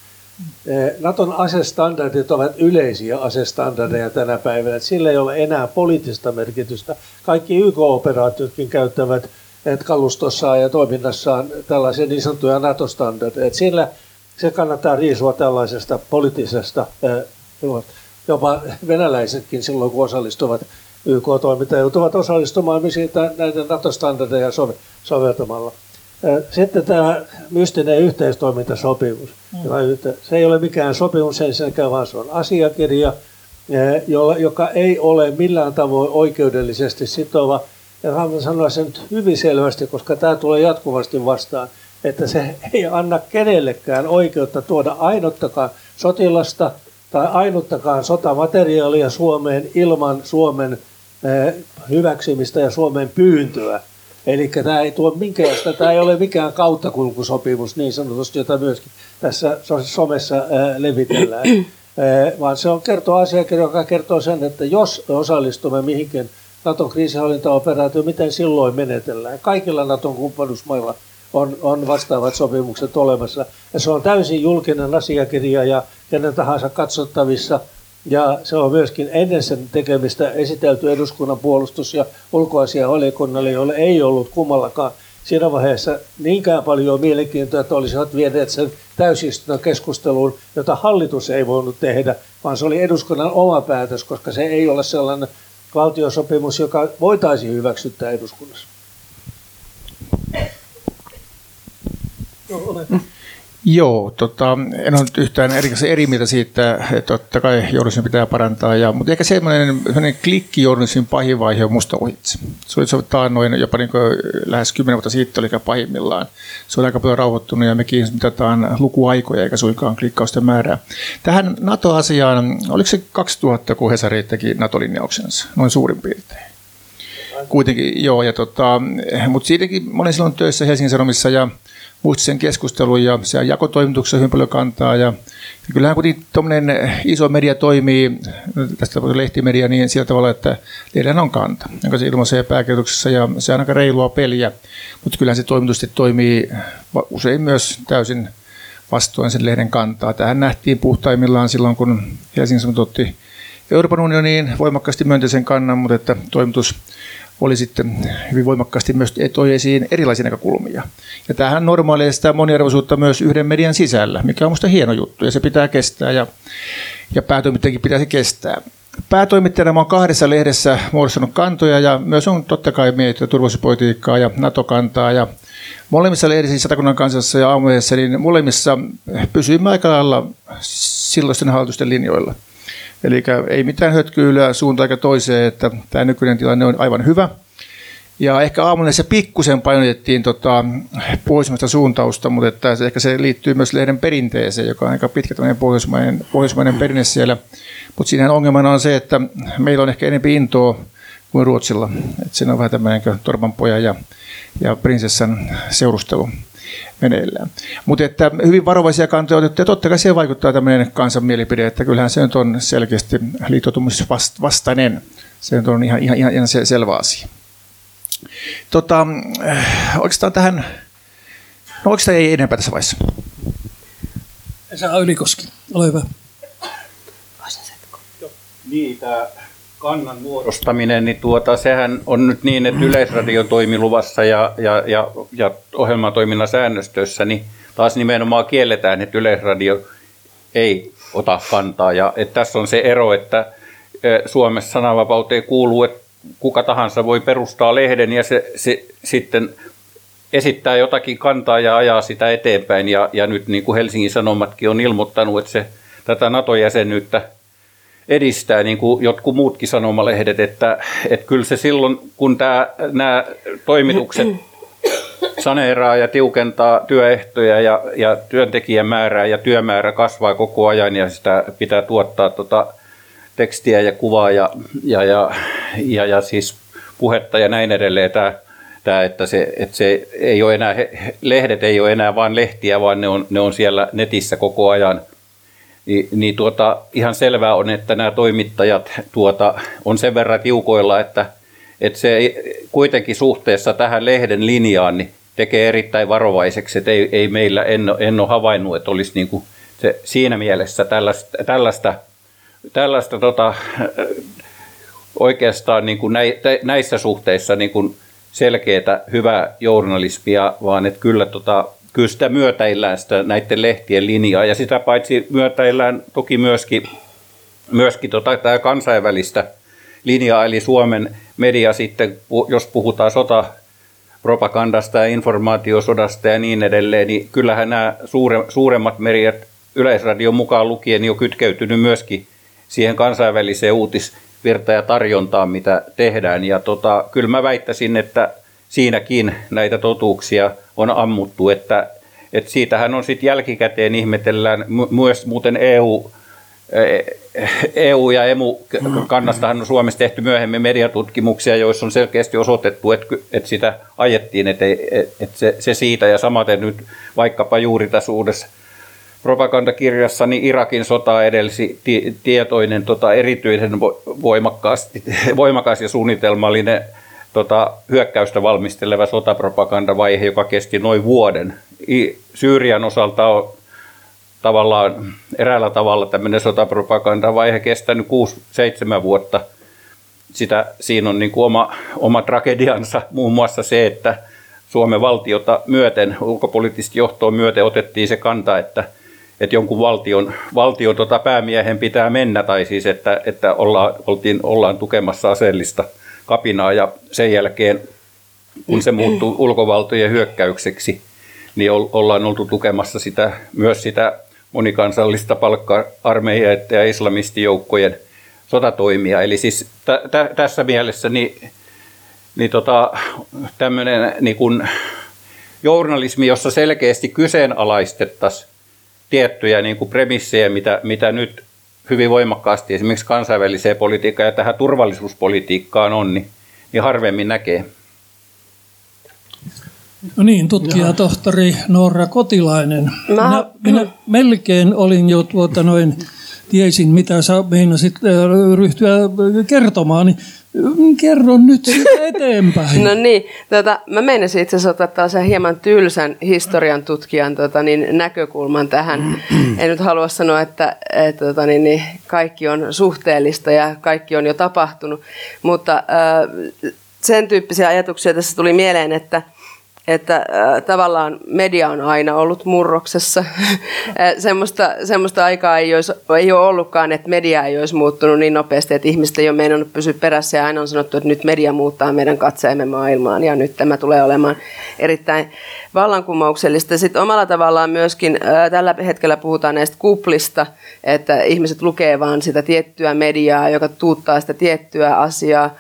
Eh, Naton asestandardit ovat yleisiä asestandardeja tänä päivänä. Sillä ei ole enää poliittista merkitystä. Kaikki YK-operaatiotkin käyttävät kalustossaan ja toiminnassaan tällaisia niin sanottuja NATO-standardeja. Sillä se kannattaa riisua tällaisesta poliittisesta, jopa venäläisetkin silloin kun osallistuvat YK-toimintaan, joutuvat osallistumaan siitä näiden NATO-standardeja soveltamalla. Sitten tämä mystinen yhteistoimintasopimus. Se ei ole mikään sopimus ensinnäkään, vaan se on asiakirja, joka ei ole millään tavoin oikeudellisesti sitova. Ja haluan sanoa sen nyt hyvin selvästi, koska tämä tulee jatkuvasti vastaan, että se ei anna kenellekään oikeutta tuoda ainuttakaan sotilasta tai ainuttakaan sotamateriaalia Suomeen ilman Suomen hyväksymistä ja Suomen pyyntöä. Eli tämä ei tuo minkäänlaista, tämä ei ole mikään kauttakulkusopimus niin sanotusti, jota myöskin tässä somessa levitellään. <clears throat> Vaan se on kertoo asiakirja, joka kertoo sen, että jos osallistumme mihinkin Naton kriisinhallintaoperaatioon, miten silloin menetellään. Kaikilla Naton kumppanuusmailla on, on vastaavat sopimukset olemassa. Ja se on täysin julkinen asiakirja ja kenen tahansa katsottavissa – ja se on myöskin ennen sen tekemistä esitelty eduskunnan puolustus- ja ulkoasiavaliokunnalle, jolle ei ollut kummallakaan siinä vaiheessa niinkään paljon mielenkiintoa, että olisivat vieneet sen täysistunnon keskusteluun, jota hallitus ei voinut tehdä, vaan se oli eduskunnan oma päätös, koska se ei ole sellainen valtiosopimus, joka voitaisiin hyväksyttää eduskunnassa. Joo, tota, en ole nyt yhtään erikseen eri mieltä siitä, että totta kai journalismin pitää parantaa, ja, mutta ehkä semmoinen, semmoinen klikkijournalismin pahin vaihe on musta ohitse. Se oli soittaa noin jopa niin lähes kymmenen vuotta sitten, oli pahimmillaan. Se oli aika paljon rauhoittunut ja mekin mitataan lukuaikoja eikä suinkaan klikkausten määrää. Tähän NATO-asiaan, oliko se 2000, kun Hesari teki NATO-linjauksensa, noin suurin piirtein? Kuitenkin, joo, ja tota, mutta siitäkin mä olin silloin töissä Helsingin Sanomissa ja muistin sen keskustelun ja se jakotoimituksessa hyvin paljon kantaa. Ja, ja kyllähän kun tuommoinen iso media toimii, tästä lehtimedia, niin sillä tavalla, että lehdellä on kanta, jonka se ilmaisee pääkirjoituksessa ja se on aika reilua peliä, mutta kyllähän se toimitusti toimii usein myös täysin vastoin sen lehden kantaa. Tähän nähtiin puhtaimmillaan silloin, kun Helsingin Sanomat otti Euroopan unioniin voimakkaasti myönteisen kannan, mutta että toimitus oli sitten hyvin voimakkaasti myös toi esiin erilaisia näkökulmia. Ja tämähän normaalia sitä moniarvoisuutta myös yhden median sisällä, mikä on minusta hieno juttu ja se pitää kestää ja, ja päätoimittajakin pitäisi kestää. Päätoimittajana olen kahdessa lehdessä muodostanut kantoja ja myös on totta kai mietitty turvallisuuspolitiikkaa ja NATO-kantaa ja molemmissa lehdissä, Satakunnan kansassa ja aamulehdessä, niin molemmissa pysyimme aika lailla silloisten hallitusten linjoilla. Eli ei mitään hötkyilyä suuntaan eikä toiseen, että tämä nykyinen tilanne on aivan hyvä. Ja ehkä aamulla se pikkusen painotettiin tota, pohjoismaista suuntausta, mutta että se, ehkä se liittyy myös lehden perinteeseen, joka on aika pitkä pohjoismainen, pohjoismainen perinne siellä. Mutta siinä ongelmana on se, että meillä on ehkä enemmän intoa kuin Ruotsilla. että siinä on vähän tämmöinen torpanpoja ja, ja prinsessan seurustelu meneillään. Mutta että hyvin varovaisia kantoja otettu, ja totta kai se vaikuttaa tämmöinen kansan mielipide, että kyllähän se nyt on selkeästi liittoutumisvastainen. Se on ihan, ihan, ihan, ihan selvä asia. Tota, äh, oikeastaan tähän, no oikeastaan ei enempää tässä vaiheessa. Esa Ylikoski, ole hyvä. Niin, tämä kannan muodostaminen, niin tuota, sehän on nyt niin, että Yleisradion toimiluvassa ja, ja, ja, ja ohjelmatoiminnan säännöstössä, niin taas nimenomaan kielletään, että Yleisradio ei ota kantaa. Ja että tässä on se ero, että Suomessa sananvapauteen kuuluu, että kuka tahansa voi perustaa lehden ja se, se sitten esittää jotakin kantaa ja ajaa sitä eteenpäin. Ja, ja nyt niin kuin Helsingin Sanomatkin on ilmoittanut, että se tätä NATO-jäsenyyttä edistää, niin kuin jotkut muutkin sanomalehdet, että, että kyllä se silloin, kun tämä, nämä toimitukset saneeraa ja tiukentaa työehtoja ja, ja työntekijän määrää ja työmäärä kasvaa koko ajan ja sitä pitää tuottaa tota tekstiä ja kuvaa ja, ja, ja, ja, ja siis puhetta ja näin edelleen. Tämä, tämä että, se, että se ei ole enää, lehdet ei ole enää vain lehtiä, vaan ne on, ne on siellä netissä koko ajan – niin, niin tuota, ihan selvää on, että nämä toimittajat tuota, on sen verran tiukoilla, että, että se kuitenkin suhteessa tähän lehden linjaan niin tekee erittäin varovaiseksi, että ei, ei meillä, en, en ole havainnut, että olisi niin kuin se, siinä mielessä tällaista, tällaista, tällaista tota, oikeastaan niin kuin näissä suhteissa niin kuin hyvää journalismia, vaan että kyllä tota, kyllä sitä myötäillään sitä näiden lehtien linjaa ja sitä paitsi myötäillään toki myöskin, myöskin tota, tämä kansainvälistä linjaa, eli Suomen media sitten, jos puhutaan sota propagandasta ja informaatiosodasta ja niin edelleen, niin kyllähän nämä suure, suuremmat mediat, Yleisradio mukaan lukien, niin on kytkeytynyt myöskin siihen kansainväliseen uutisvirta ja tarjontaan, mitä tehdään. Ja tota, kyllä mä väittäisin, että siinäkin näitä totuuksia on ammuttu, että, että siitähän on sitten jälkikäteen ihmetellään myös muuten EU, EU ja EMU kannastahan on Suomessa tehty myöhemmin mediatutkimuksia, joissa on selkeästi osoitettu, että, että sitä ajettiin, että, että se, se siitä ja samaten nyt vaikkapa juuri tässä uudessa propagandakirjassa niin Irakin sota edelsi tietoinen tota, erityisen voimakkaasti, voimakas ja suunnitelmallinen tota, hyökkäystä valmisteleva sotapropagandavaihe, joka kesti noin vuoden. Syyrian osalta on tavallaan eräällä tavalla tämmöinen sotapropagandavaihe kestänyt 6-7 vuotta. Sitä, siinä on niin kuin oma, oma tragediansa, muun muassa se, että Suomen valtiota myöten, ulkopoliittisesti johtoa myöten otettiin se kanta, että, että jonkun valtion, valtion tota päämiehen pitää mennä, tai siis että, että ollaan, oltiin, ollaan tukemassa aseellista kapinaa, ja sen jälkeen, kun se muuttuu ulkovaltojen hyökkäykseksi, niin ollaan oltu tukemassa sitä, myös sitä monikansallista palkka-armeijaa ja islamistijoukkojen sotatoimia. Eli siis t- t- tässä mielessä niin, niin tota, tämmöinen niin kun journalismi, jossa selkeästi kyseenalaistettaisiin tiettyjä niin kuin premissejä, mitä, mitä nyt hyvin voimakkaasti esimerkiksi kansainväliseen politiikkaan ja tähän turvallisuuspolitiikkaan on, niin, niin harvemmin näkee. No niin, tutkija tohtori Noora Kotilainen. Mä... Minä, minä melkein olin jo tuota noin, tiesin mitä sä meinasit äh, ryhtyä kertomaan, niin kerro nyt <laughs> eteenpäin. no niin, tota, mä meinasin itse asiassa ottaa tällaisen hieman tylsän historian tutkijan tota, niin, näkökulman tähän. <clears throat> en nyt halua sanoa, että et, tota, niin, niin, kaikki on suhteellista ja kaikki on jo tapahtunut, mutta äh, sen tyyppisiä ajatuksia tässä tuli mieleen, että – että äh, tavallaan media on aina ollut murroksessa. <laughs> semmoista, semmoista aikaa ei, olisi, ei ole ollutkaan, että media ei olisi muuttunut niin nopeasti, että ihmiset ei ole meinannut pysyä perässä ja aina on sanottu, että nyt media muuttaa meidän katseemme maailmaan ja nyt tämä tulee olemaan erittäin vallankumouksellista. Sitten omalla tavallaan myöskin äh, tällä hetkellä puhutaan näistä kuplista, että ihmiset lukee vaan sitä tiettyä mediaa, joka tuuttaa sitä tiettyä asiaa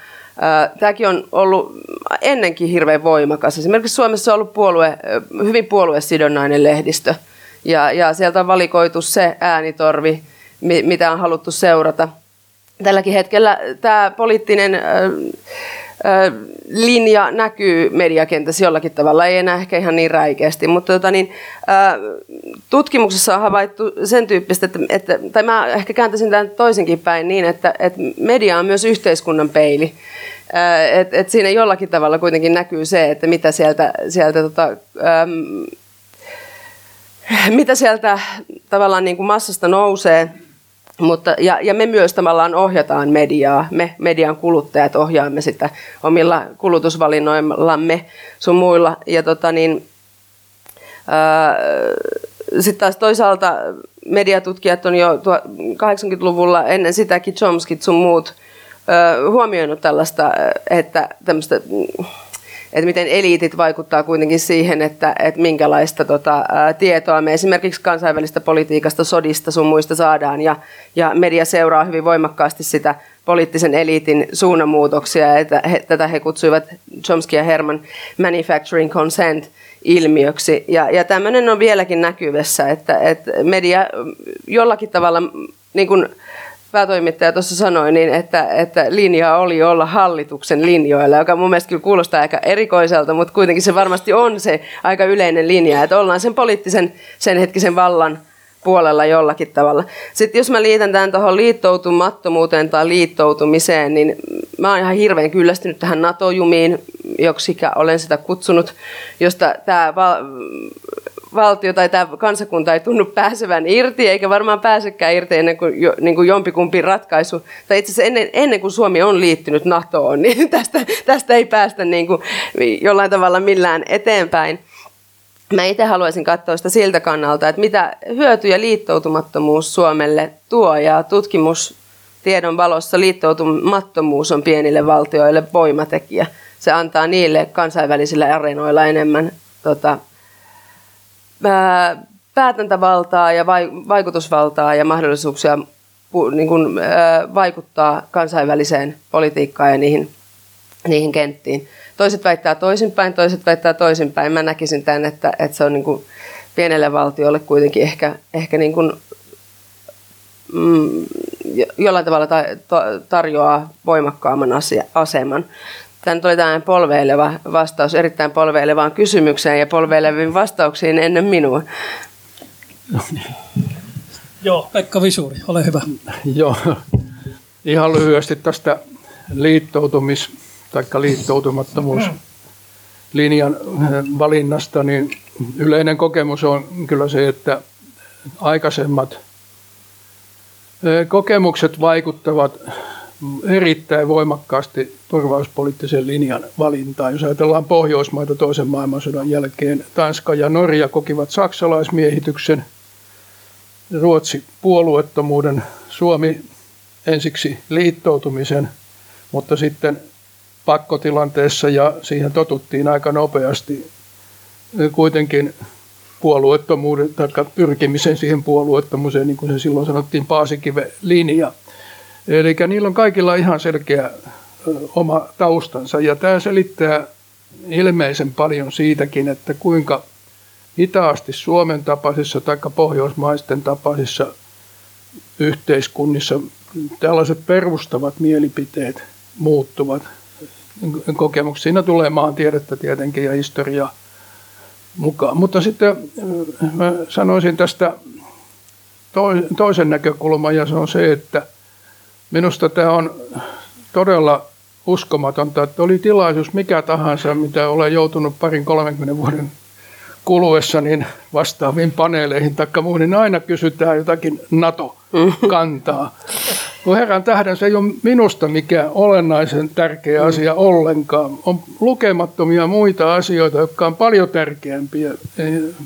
Tämäkin on ollut ennenkin hirveän voimakas. Esimerkiksi Suomessa on ollut puolue, hyvin puoluesidonnainen lehdistö. Ja, ja sieltä on valikoitu se äänitorvi, mitä on haluttu seurata. Tälläkin hetkellä tämä poliittinen linja näkyy mediakentässä jollakin tavalla, ei enää ehkä ihan niin räikeästi, mutta tota niin, tutkimuksessa on havaittu sen tyyppistä, että, että, tai mä ehkä kääntäisin tämän toisenkin päin niin, että, että media on myös yhteiskunnan peili. Et, et siinä jollakin tavalla kuitenkin näkyy se, että mitä sieltä, sieltä tota, äm, mitä sieltä tavallaan niin kuin massasta nousee, mutta, ja, ja me myös tavallaan ohjataan mediaa, me median kuluttajat ohjaamme sitä omilla kulutusvalinnoillamme sun muilla. Ja tota niin, sitten taas toisaalta mediatutkijat on jo 80-luvulla ennen sitäkin Chomskit sun muut ö, huomioinut tällaista, että tämmöistä että miten eliitit vaikuttaa kuitenkin siihen, että, että minkälaista tota, tietoa me esimerkiksi kansainvälistä politiikasta, sodista sun muista saadaan, ja, ja media seuraa hyvin voimakkaasti sitä poliittisen eliitin suunnanmuutoksia, että he, tätä he kutsuivat Chomsky ja Herman manufacturing consent ilmiöksi. Ja, ja tämmöinen on vieläkin näkyvissä, että, että media jollakin tavalla niin kuin, päätoimittaja tuossa sanoi, niin että, että linja oli olla hallituksen linjoilla, joka mun mielestä kyllä kuulostaa aika erikoiselta, mutta kuitenkin se varmasti on se aika yleinen linja, että ollaan sen poliittisen sen hetkisen vallan puolella jollakin tavalla. Sitten jos mä liitän tämän tuohon liittoutumattomuuteen tai liittoutumiseen, niin mä oon ihan hirveän kyllästynyt tähän NATO-jumiin, joksikä olen sitä kutsunut, josta tämä valtio tai tämä kansakunta ei tunnu pääsevän irti, eikä varmaan pääsekään irti ennen kuin, jo, niin kuin jompikumpi ratkaisu. Tai itse asiassa ennen, ennen kuin Suomi on liittynyt NATOon, <laughs> niin tästä, tästä ei päästä niin kuin jollain tavalla millään eteenpäin. Mä itse haluaisin katsoa sitä siltä kannalta, että mitä hyötyjä liittoutumattomuus Suomelle tuo ja tutkimustiedon valossa liittoutumattomuus on pienille valtioille voimatekijä se antaa niille kansainvälisillä areenoilla enemmän tota, päätäntävaltaa ja vaikutusvaltaa ja mahdollisuuksia niin kuin, vaikuttaa kansainväliseen politiikkaan ja niihin, niihin kenttiin. Toiset väittää toisinpäin, toiset väittää toisinpäin. Mä näkisin tämän, että, että se on niin kuin pienelle valtiolle kuitenkin ehkä, ehkä niin kuin, mm, jollain tavalla tarjoaa voimakkaamman asia, aseman. Tämä oli tämmöinen polveileva vastaus erittäin polveilevaan kysymykseen ja polveileviin vastauksiin ennen minua. Joo, Pekka Visuri, ole hyvä. Joo, ihan lyhyesti tästä liittoutumis- tai liittoutumattomuuslinjan valinnasta, niin yleinen kokemus on kyllä se, että aikaisemmat kokemukset vaikuttavat erittäin voimakkaasti turvallisuuspoliittisen linjan valintaan. Jos ajatellaan Pohjoismaita toisen maailmansodan jälkeen, Tanska ja Norja kokivat saksalaismiehityksen, Ruotsi puolueettomuuden, Suomi ensiksi liittoutumisen, mutta sitten pakkotilanteessa ja siihen totuttiin aika nopeasti kuitenkin puolueettomuuden tai pyrkimisen siihen puolueettomuuteen, niin kuin se silloin sanottiin, Paasikiven linja. Eli niillä on kaikilla ihan selkeä oma taustansa ja tämä selittää ilmeisen paljon siitäkin, että kuinka hitaasti Suomen tapaisissa tai pohjoismaisten tapaisissa yhteiskunnissa tällaiset perustavat mielipiteet muuttuvat. Kokemuksia. Siinä tulee maantiedettä tietenkin ja historiaa mukaan. Mutta sitten mä sanoisin tästä toisen näkökulman ja se on se, että minusta tämä on todella uskomatonta, että oli tilaisuus mikä tahansa, mitä olen joutunut parin 30 vuoden kuluessa niin vastaaviin paneeleihin tai muihin, niin aina kysytään jotakin NATO-kantaa. No herran tähden se ei ole minusta mikään olennaisen tärkeä mm. asia ollenkaan. On lukemattomia muita asioita, jotka on paljon tärkeämpiä.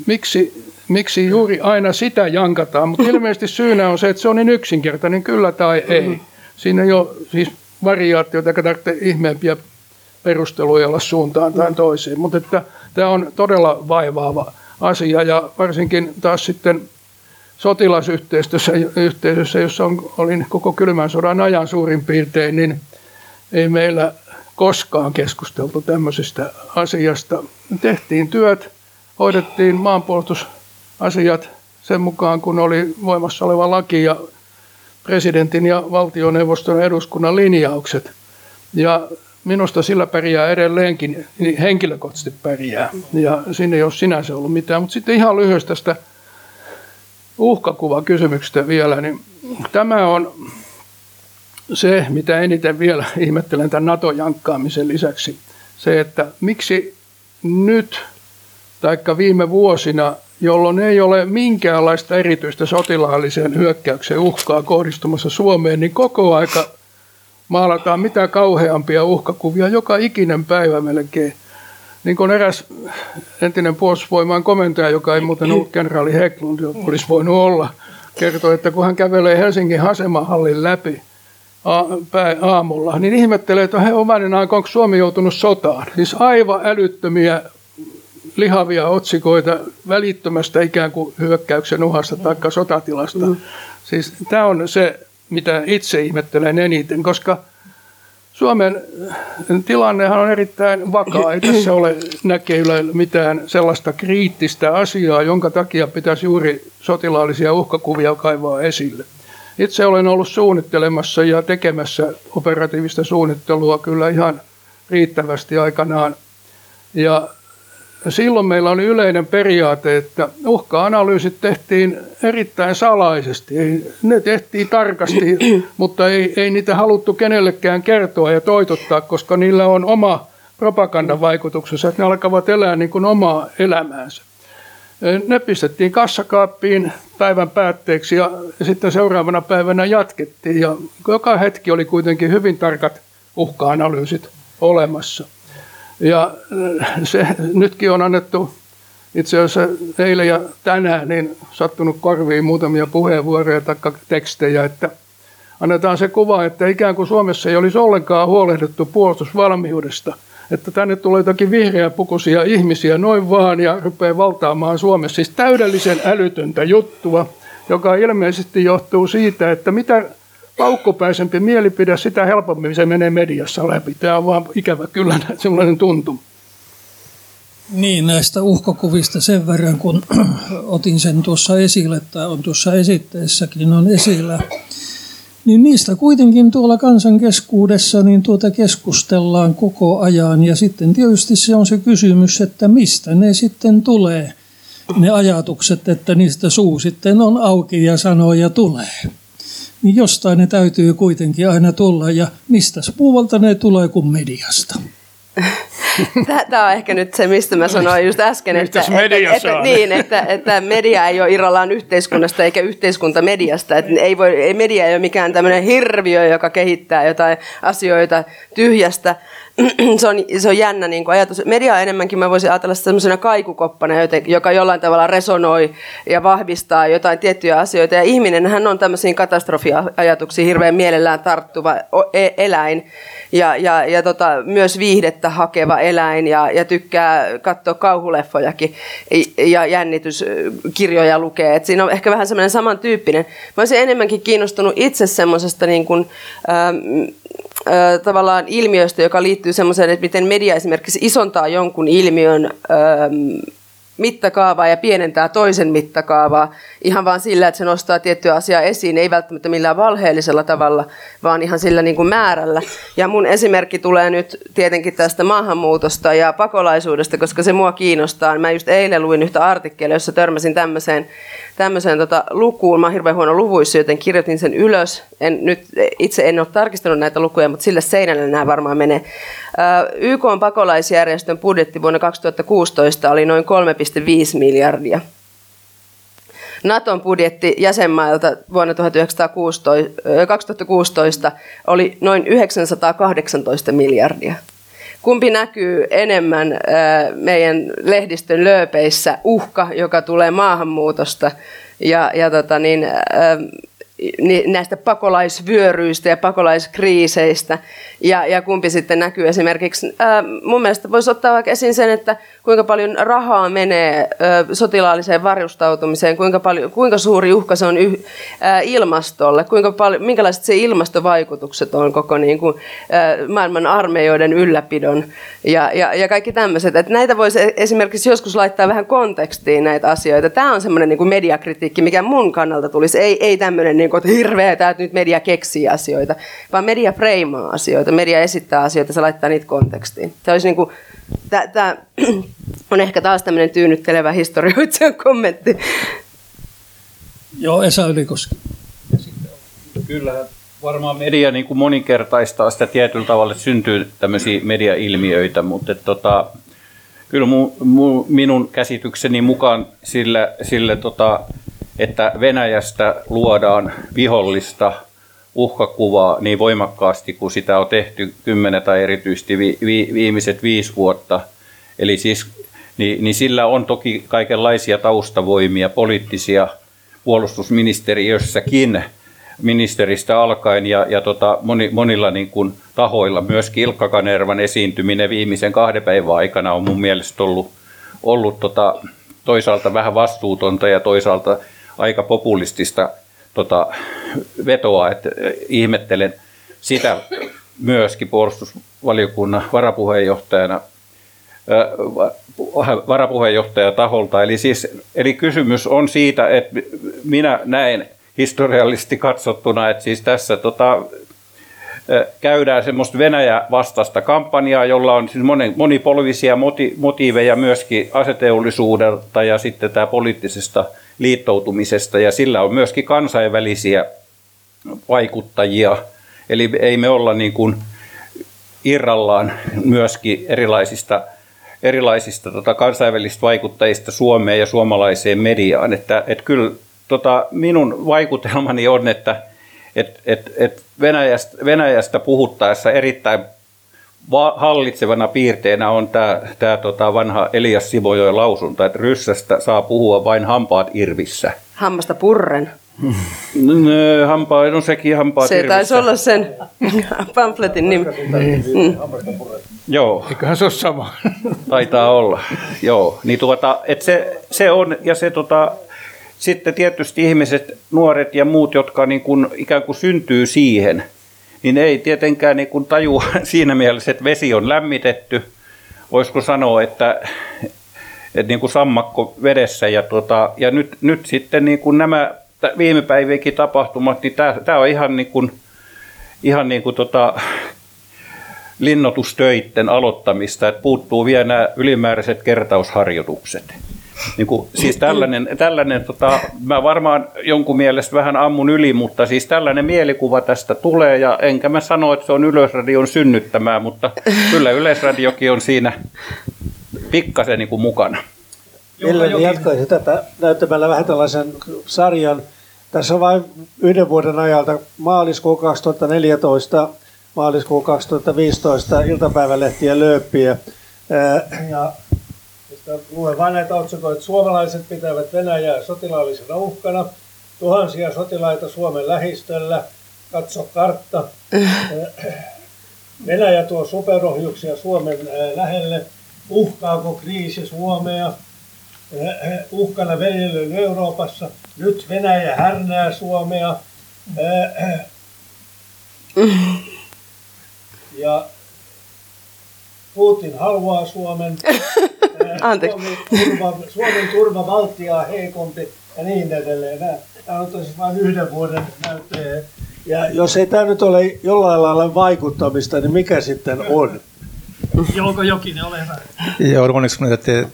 Miksi, miksi juuri aina sitä jankataan? Mutta <laughs> ilmeisesti syynä on se, että se on niin yksinkertainen, kyllä tai ei. Mm. Siinä ei ole siis variaatioita, jotka tarvitsee ihmeempiä perusteluja olla suuntaan tai toiseen. Mutta että tämä on todella vaivaava asia ja varsinkin taas sitten sotilasyhteisössä, jossa on, olin koko kylmän sodan ajan suurin piirtein, niin ei meillä koskaan keskusteltu tämmöisestä asiasta. Tehtiin työt, hoidettiin maanpuolustusasiat sen mukaan, kun oli voimassa oleva laki ja presidentin ja valtioneuvoston eduskunnan linjaukset. Ja minusta sillä pärjää edelleenkin, niin henkilökohtaisesti pärjää. Ja sinne ei ole sinänsä ollut mitään. Mutta sitten ihan lyhyesti tästä uhkakuva kysymyksestä vielä, niin tämä on se, mitä eniten vielä ihmettelen tämän NATO-jankkaamisen lisäksi. Se, että miksi nyt, taikka viime vuosina, jolloin ei ole minkäänlaista erityistä sotilaalliseen hyökkäykseen uhkaa kohdistumassa Suomeen, niin koko aika maalataan mitä kauheampia uhkakuvia joka ikinen päivä melkein – niin kuin eräs entinen puolustusvoimaan komentaja, joka ei muuten ollut kenraali Heklund, olisi voinut olla, kertoi, että kun hän kävelee Helsingin asemahallin läpi aamulla, niin ihmettelee, että he omainen aika, onko Suomi joutunut sotaan. Siis aivan älyttömiä lihavia otsikoita välittömästä ikään kuin hyökkäyksen uhasta tai sotatilasta. Mm. Siis tämä on se, mitä itse ihmettelen eniten, koska – Suomen tilannehan on erittäin vakaa. Ei tässä ole näkeillä mitään sellaista kriittistä asiaa, jonka takia pitäisi juuri sotilaallisia uhkakuvia kaivaa esille. Itse olen ollut suunnittelemassa ja tekemässä operatiivista suunnittelua kyllä ihan riittävästi aikanaan. Ja silloin meillä oli yleinen periaate, että uhka-analyysit tehtiin erittäin salaisesti. Ne tehtiin tarkasti, <clears throat> mutta ei, ei niitä haluttu kenellekään kertoa ja toitottaa, koska niillä on oma propagandan vaikutuksensa, että ne alkavat elää niin kuin omaa elämäänsä. Ne pistettiin kassakaappiin päivän päätteeksi ja sitten seuraavana päivänä jatkettiin. Ja joka hetki oli kuitenkin hyvin tarkat uhka-analyysit olemassa. Ja äh, se, nytkin on annettu itse asiassa eilen ja tänään niin sattunut korviin muutamia puheenvuoroja tai tekstejä, että annetaan se kuva, että ikään kuin Suomessa ei olisi ollenkaan huolehdittu puolustusvalmiudesta. että tänne tulee jotakin vihreäpukuisia ihmisiä noin vaan ja rupeaa valtaamaan Suomessa. Siis täydellisen älytöntä juttua, joka ilmeisesti johtuu siitä, että mitä paukkupäisempi mielipide, sitä helpommin se menee mediassa läpi. Tämä on vaan ikävä kyllä <laughs> sellainen tuntuma. Niin, näistä uhkakuvista sen verran, kun <clears throat> otin sen tuossa esille, tai on tuossa esitteessäkin on esillä, niin niistä kuitenkin tuolla kansan keskuudessa niin tuota keskustellaan koko ajan. Ja sitten tietysti se on se kysymys, että mistä ne sitten tulee, ne ajatukset, että niistä suu sitten on auki ja sanoo ja tulee. Niin jostain ne täytyy kuitenkin aina tulla, ja mistä muualta ne tulee kuin mediasta. Tämä on ehkä nyt se, mistä mä sanoin just äsken, että, media että, että, niin, että, että media ei ole irrallaan yhteiskunnasta eikä yhteiskunta mediasta. Että ei voi, ei media ei ole mikään tämmöinen hirviö, joka kehittää jotain asioita tyhjästä. Se, on, se on jännä niin kuin ajatus. Media enemmänkin, mä voisin ajatella sellaisena kaikukoppana, joka jollain tavalla resonoi ja vahvistaa jotain tiettyjä asioita. Ja ihminenhän on tämmöisiin katastrofiajatuksiin hirveän mielellään tarttuva e-, eläin ja, ja, ja tota, myös viihdettä hakeva eläin ja, ja tykkää katsoa kauhuleffojakin ja jännityskirjoja lukee. Et siinä on ehkä vähän semmoinen samantyyppinen. Mä olisin enemmänkin kiinnostunut itse semmoisesta niin kuin, ähm, tavallaan ilmiöstä, joka liittyy semmoiseen, että miten media esimerkiksi isontaa jonkun ilmiön mittakaavaa ja pienentää toisen mittakaavaa ihan vaan sillä, että se nostaa tiettyä asiaa esiin, ei välttämättä millään valheellisella tavalla, vaan ihan sillä niin kuin määrällä. Ja mun esimerkki tulee nyt tietenkin tästä maahanmuutosta ja pakolaisuudesta, koska se mua kiinnostaa. Mä just eilen luin yhtä artikkelia, jossa törmäsin tämmöiseen, tämmöiseen tota lukuun. Mä oon hirveän huono luvuissa, joten kirjoitin sen ylös. En, nyt itse en ole tarkistanut näitä lukuja, mutta sille seinälle nämä varmaan menee. YK on pakolaisjärjestön budjetti vuonna 2016 oli noin 3,5 miljardia. Naton budjetti jäsenmailta vuonna 1916, 2016 oli noin 918 miljardia. Kumpi näkyy enemmän meidän lehdistön lööpeissä, uhka, joka tulee maahanmuutosta ja, ja tota niin, näistä pakolaisvyöryistä ja pakolaiskriiseistä ja, ja kumpi sitten näkyy esimerkiksi. Ää, mun mielestä voisi ottaa vaikka esiin sen, että kuinka paljon rahaa menee ää, sotilaalliseen varustautumiseen, kuinka, paljon, kuinka suuri uhka se on yh, ää, ilmastolle, kuinka paljon, minkälaiset se ilmastovaikutukset on koko niin kuin, ää, maailman armeijoiden ylläpidon ja, ja, ja kaikki tämmöiset. Että näitä voisi e-, esimerkiksi joskus laittaa vähän kontekstiin näitä asioita. Tämä on semmoinen niin mediakritiikki, mikä mun kannalta tulisi. Ei, ei tämmöinen, niin kuin, että hirveä, että nyt media keksii asioita, vaan media freimaa asioita media esittää asioita, se laittaa niitä kontekstiin. Tämä olisi niin kuin, tämä on ehkä taas tämmöinen tyynnyttelevä historioitsijan kommentti. Joo, Esa Ylikoski. Kyllä, varmaan media niin kuin moninkertaistaa sitä tietyllä tavalla, että syntyy tämmöisiä mediailmiöitä, mutta että, tota, kyllä mu, mu, minun käsitykseni mukaan sillä, sillä tota, että Venäjästä luodaan vihollista – uhkakuvaa niin voimakkaasti kuin sitä on tehty kymmenen tai erityisesti vi, vi, viimeiset viisi vuotta. Eli siis, niin, niin sillä on toki kaikenlaisia taustavoimia, poliittisia puolustusministeriössäkin ministeristä alkaen ja, ja tota, moni, monilla niin kuin tahoilla. Myös Ilkka Kanervan esiintyminen viimeisen kahden päivän aikana on mun mielestä ollut, ollut tota, toisaalta vähän vastuutonta ja toisaalta aika populistista tota, vetoa, että ihmettelen sitä myöskin puolustusvaliokunnan varapuheenjohtajana varapuheenjohtaja taholta. Eli, siis, eli kysymys on siitä, että minä näen historiallisesti katsottuna, että siis tässä tota, käydään semmoista Venäjä-vastaista kampanjaa, jolla on siis monipolvisia motiiveja myöskin aseteollisuudelta ja sitten tämä poliittisesta liittoutumisesta ja sillä on myöskin kansainvälisiä vaikuttajia. Eli ei me olla niin kuin irrallaan myöskin erilaisista, erilaisista tota kansainvälisistä vaikuttajista Suomeen ja suomalaiseen mediaan. Että, että kyllä tota, minun vaikutelmani on, että et, et, et Venäjästä, Venäjästä puhuttaessa erittäin hallitsevana piirteenä on tämä, tämä tota vanha Elias Sivojoen lausunta, että ryssästä saa puhua vain hampaat irvissä. Hammasta purren. N- Hampaa, no sekin hampaa Se taisi olla sen <laughs> pamfletin nimi. Joo, Eiköhän se ole sama. <laughs> taitaa olla. Joo, niin tuota, et se, se on, ja se tota, sitten tietysti ihmiset, nuoret ja muut, jotka niin kuin, ikään kuin syntyy siihen, niin ei tietenkään niin kuin tajua <laughs> siinä mielessä, että vesi on lämmitetty. Voisiko sanoa, että, että niin kuin sammakko vedessä. Ja, tota, ja nyt, nyt sitten niin kuin nämä viime päivienkin tapahtumat, niin tämä, tämä on ihan niin kuin, ihan niin kuin tota, linnoitustöitten aloittamista, että puuttuu vielä nämä ylimääräiset kertausharjoitukset. Niin kuin, siis tällainen, tällainen tota, mä varmaan jonkun mielestä vähän ammun yli, mutta siis tällainen mielikuva tästä tulee, ja enkä mä sano, että se on Yleisradion synnyttämää, mutta kyllä Yleisradiokin on siinä pikkasen niin kuin mukana. Mielelläni jatkaisin tätä näyttämällä vähän tällaisen sarjan. Tässä on vain yhden vuoden ajalta maaliskuu 2014, maaliskuu 2015 iltapäivälehtien lööppiä. Ja luen vain näitä otsikoita. Suomalaiset pitävät Venäjää sotilaallisena uhkana. Tuhansia sotilaita Suomen lähistöllä. Katso kartta. <laughs> Venäjä tuo superohjuksia Suomen ää, lähelle. Uhkaako kriisi Suomea? Eh, uhkana veljelyyn Euroopassa. Nyt Venäjä härnää Suomea. Eh, <laughs> Ja Putin haluaa Suomen. <laughs> Anteeksi. Turva, Suomen turva Baltiaa heikompi ja niin edelleen. Nämä on tosiaan vain yhden vuoden näyttöjä. Ja jos ei tämä nyt ole jollain lailla vaikuttamista, niin mikä sitten on? Jouko Jokinen, ole hyvä. Joo, onneksi kun te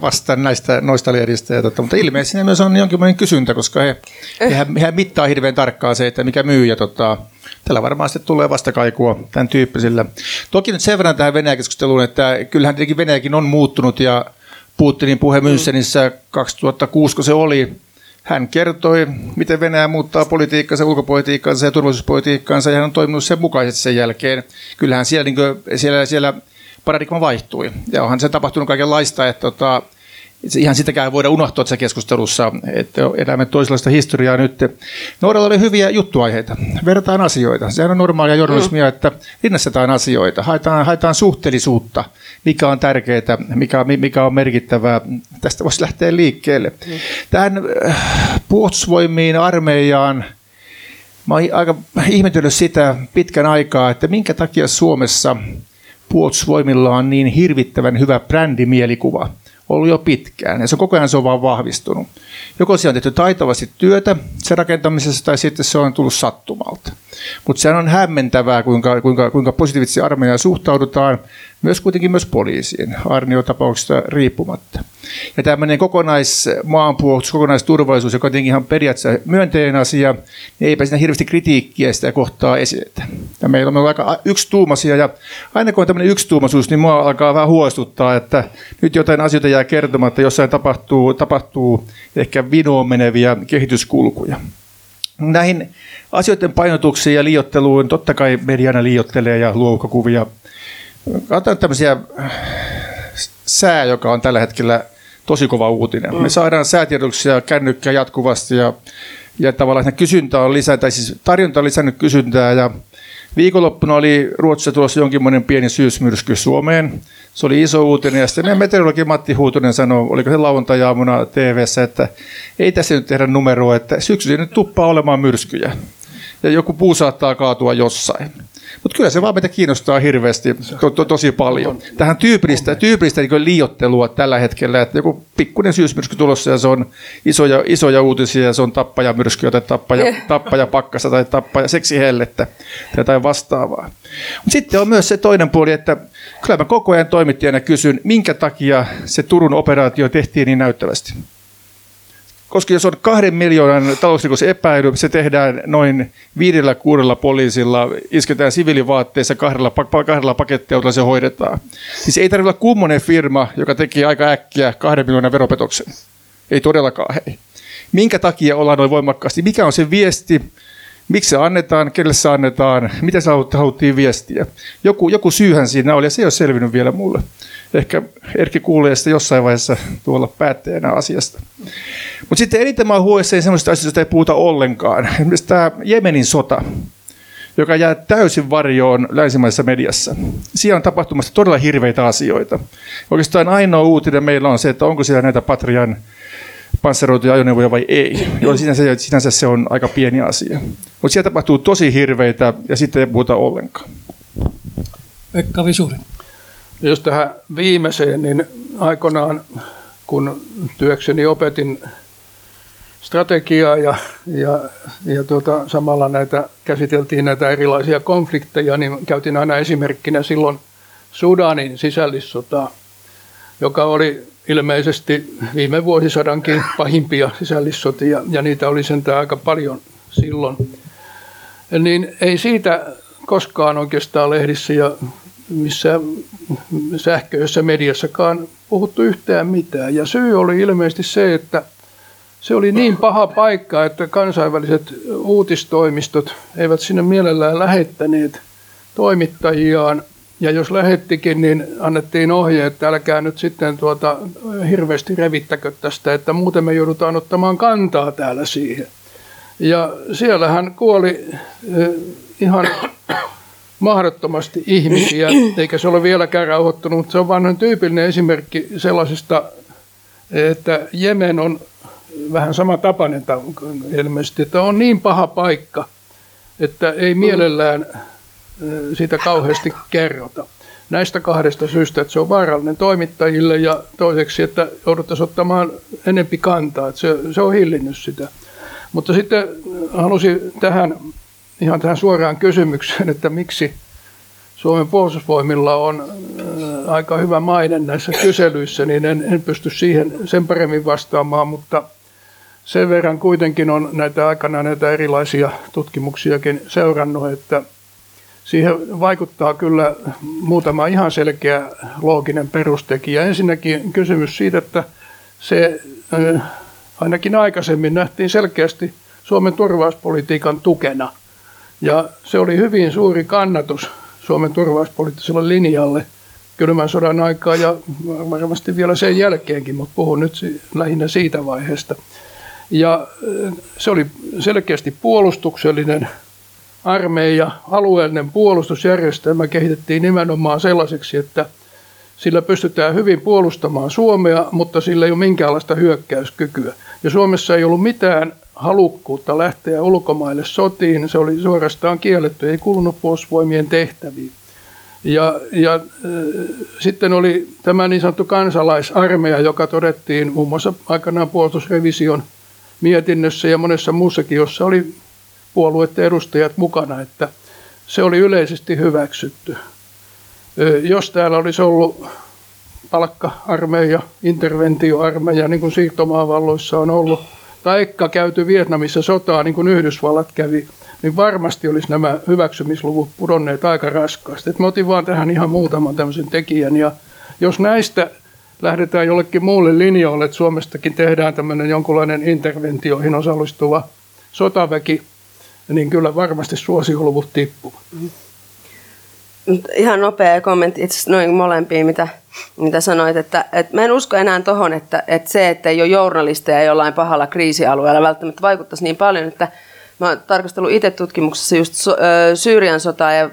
vastaan näistä noista lehdistä. Ja totta, mutta ilmeisesti siinä myös on jonkinlainen kysyntä, koska he, hehän, hehän mittaa hirveän tarkkaan se, että mikä myy. Ja tota, tällä varmaan sitten tulee vastakaikua tämän tyyppisillä. Toki nyt sen verran tähän Venäjä-keskusteluun, että kyllähän tietenkin Venäjäkin on muuttunut ja Putinin puhe Münchenissä 2006, kun se oli, hän kertoi, miten Venäjä muuttaa politiikkansa, ulkopolitiikkansa ja turvallisuuspolitiikkansa, ja hän on toiminut sen mukaisesti sen jälkeen. Kyllähän siellä, niin kuin, siellä, siellä paradigma vaihtui. Ja onhan se tapahtunut kaikenlaista, että tota, ihan sitäkään ei voida unohtaa tässä keskustelussa, että elämme toisenlaista historiaa nyt. Noorella oli hyviä juttuaiheita, vertaan asioita. Sehän on normaalia journalismia, että rinnastetaan asioita, haetaan, haetaan suhteellisuutta, mikä on tärkeää, mikä, mikä on merkittävää. Tästä voisi lähteä liikkeelle. Tähän äh, puolustusvoimiin, armeijaan, Mä oon aika ihmetellyt sitä pitkän aikaa, että minkä takia Suomessa puolustusvoimilla on niin hirvittävän hyvä brändimielikuva ollut jo pitkään, ja se koko ajan se on vaan vahvistunut. Joko se on tehty taitavasti työtä sen rakentamisessa, tai sitten se on tullut sattumalta. Mutta se on hämmentävää, kuinka, kuinka, kuinka positiivisesti armeijaan suhtaudutaan, myös kuitenkin myös poliisiin, arniotapauksista riippumatta. Ja tämmöinen kokonaismaanpuolustus, kokonaisturvallisuus, joka on tietenkin ihan periaatteessa myönteinen asia, niin eipä siinä hirveästi kritiikkiä sitä kohtaa esitetä. Ja meillä on aika yksituumaisia, ja aina kun on tämmöinen yksituumaisuus, niin mua alkaa vähän huolestuttaa, että nyt jotain asioita jää kertomatta, jossain tapahtuu, tapahtuu ehkä vinoon meneviä kehityskulkuja. Näihin asioiden painotuksiin ja liiotteluun totta kai mediana liiottelee ja luo. Katsotaan tämmöisiä sää, joka on tällä hetkellä tosi kova uutinen. Me saadaan säätiedotuksia kännykkää jatkuvasti ja, ja tavallaan kysyntä on lisää, tai siis tarjonta on lisännyt kysyntää ja Viikonloppuna oli Ruotsissa tulossa jonkinlainen pieni syysmyrsky Suomeen. Se oli iso uutinen ja sitten meidän meteorologi Matti Huutunen sanoi, oliko se lauantajaamuna tv että ei tässä nyt tehdä numeroa, että syksyllä nyt tuppaa olemaan myrskyjä. Ja joku puu saattaa kaatua jossain. Mutta kyllä se vaan meitä kiinnostaa hirveästi, to, to, tosi paljon. Tähän tyypillistä, tyypillistä niin liiottelua tällä hetkellä, että joku pikkuinen syysmyrsky tulossa ja se on isoja, isoja uutisia ja se on tappajamyrsky tai tappaja, tappaja pakkasta tai tappaja seksihellettä tai jotain vastaavaa. Mutta sitten on myös se toinen puoli, että kyllä mä koko ajan toimittajana kysyn, minkä takia se Turun operaatio tehtiin niin näyttävästi koska jos on kahden miljoonan talousrikos epäily, se tehdään noin viidellä kuudella poliisilla, isketään siviilivaatteissa kahdella, kahdella pakettiautolla se hoidetaan. Siis ei tarvitse olla kummonen firma, joka tekee aika äkkiä kahden miljoonan veropetoksen. Ei todellakaan hei. Minkä takia ollaan noin voimakkaasti? Mikä on se viesti? Miksi se annetaan, kelle se annetaan, mitä se haluttiin viestiä. Joku, joku syyhän siinä oli ja se ei ole selvinnyt vielä mulle. Ehkä Erkki kuulee sitä jossain vaiheessa tuolla päättäjänä asiasta. Mutta sitten eniten mä huolissani sellaisista asioista, joista ei puhuta ollenkaan. Esimerkiksi tämä Jemenin sota joka jää täysin varjoon länsimaisessa mediassa. Siellä on tapahtumassa todella hirveitä asioita. Oikeastaan ainoa uutinen meillä on se, että onko siellä näitä Patrian panssaroituja ajoneuvoja vai ei. Joo, <clears throat> sinänsä, sinänsä se on aika pieni asia. Mutta siellä tapahtuu tosi hirveitä ja sitten ei puhuta ollenkaan. Pekka Visuri. Jos tähän viimeiseen, niin aikoinaan kun työkseni opetin strategiaa ja, ja, ja tuota, samalla näitä, käsiteltiin näitä erilaisia konflikteja, niin käytin aina esimerkkinä silloin Sudanin sisällissotaa, joka oli ilmeisesti viime vuosisadankin pahimpia sisällissotia, ja niitä oli sentään aika paljon silloin. Niin ei siitä koskaan oikeastaan lehdissä ja missä sähköisessä mediassakaan puhuttu yhtään mitään. Ja syy oli ilmeisesti se, että se oli niin paha paikka, että kansainväliset uutistoimistot eivät sinne mielellään lähettäneet toimittajiaan. Ja jos lähettikin, niin annettiin ohje, että älkää nyt sitten tuota, hirveästi revittäkö tästä, että muuten me joudutaan ottamaan kantaa täällä siihen. Ja siellähän kuoli eh, ihan <coughs> mahdottomasti ihmisiä, <coughs> eikä se ole vieläkään rauhoittunut, mutta se on vain tyypillinen esimerkki sellaisesta, että Jemen on vähän sama tapainen ilmeisesti, että on niin paha paikka, että ei mielellään siitä kauheasti kerrota. Näistä kahdesta syystä, että se on vaarallinen toimittajille ja toiseksi, että jouduttaisiin ottamaan enempi kantaa, että se, se on hillinnyt sitä. Mutta sitten halusin tähän, ihan tähän suoraan kysymykseen, että miksi Suomen puolustusvoimilla on aika hyvä maine näissä kyselyissä, niin en, en pysty siihen sen paremmin vastaamaan, mutta – sen verran kuitenkin on näitä aikana näitä erilaisia tutkimuksiakin seurannut, että siihen vaikuttaa kyllä muutama ihan selkeä looginen perustekijä. Ensinnäkin kysymys siitä, että se ainakin aikaisemmin nähtiin selkeästi Suomen turvallisuuspolitiikan tukena. Ja se oli hyvin suuri kannatus Suomen turvallisuuspoliittiselle linjalle kylmän sodan aikaa ja varmasti vielä sen jälkeenkin, mutta puhun nyt lähinnä siitä vaiheesta. Ja se oli selkeästi puolustuksellinen armeija, alueellinen puolustusjärjestelmä kehitettiin nimenomaan sellaiseksi, että sillä pystytään hyvin puolustamaan Suomea, mutta sillä ei ole minkäänlaista hyökkäyskykyä. Ja Suomessa ei ollut mitään halukkuutta lähteä ulkomaille sotiin, se oli suorastaan kielletty, ei kuulunut puolustusvoimien tehtäviin. Ja, ja äh, sitten oli tämä niin sanottu kansalaisarmeija, joka todettiin muun muassa aikanaan puolustusrevision mietinnössä ja monessa muussakin, jossa oli puolueiden edustajat mukana, että se oli yleisesti hyväksytty. Jos täällä olisi ollut palkka-armeija, interventioarmeija, niin kuin siirtomaavalloissa on ollut, taikka käyty Vietnamissa sotaa, niin kuin Yhdysvallat kävi, niin varmasti olisi nämä hyväksymisluvut pudonneet aika raskaasti. Et mä otin vaan tähän ihan muutaman tämmöisen tekijän, ja jos näistä lähdetään jollekin muulle linjoille, että Suomestakin tehdään tämmöinen jonkunlainen interventioihin osallistuva sotaväki, niin kyllä varmasti suosioluvut tippuvat. Ihan nopea kommentti itse noin molempiin, mitä, mitä sanoit, että, että mä en usko enää tuohon, että, että se, että ei ole journalisteja jollain pahalla kriisialueella välttämättä vaikuttaisi niin paljon, että Mä oon tarkastellut itse tutkimuksessa just Syyrian sotaa ja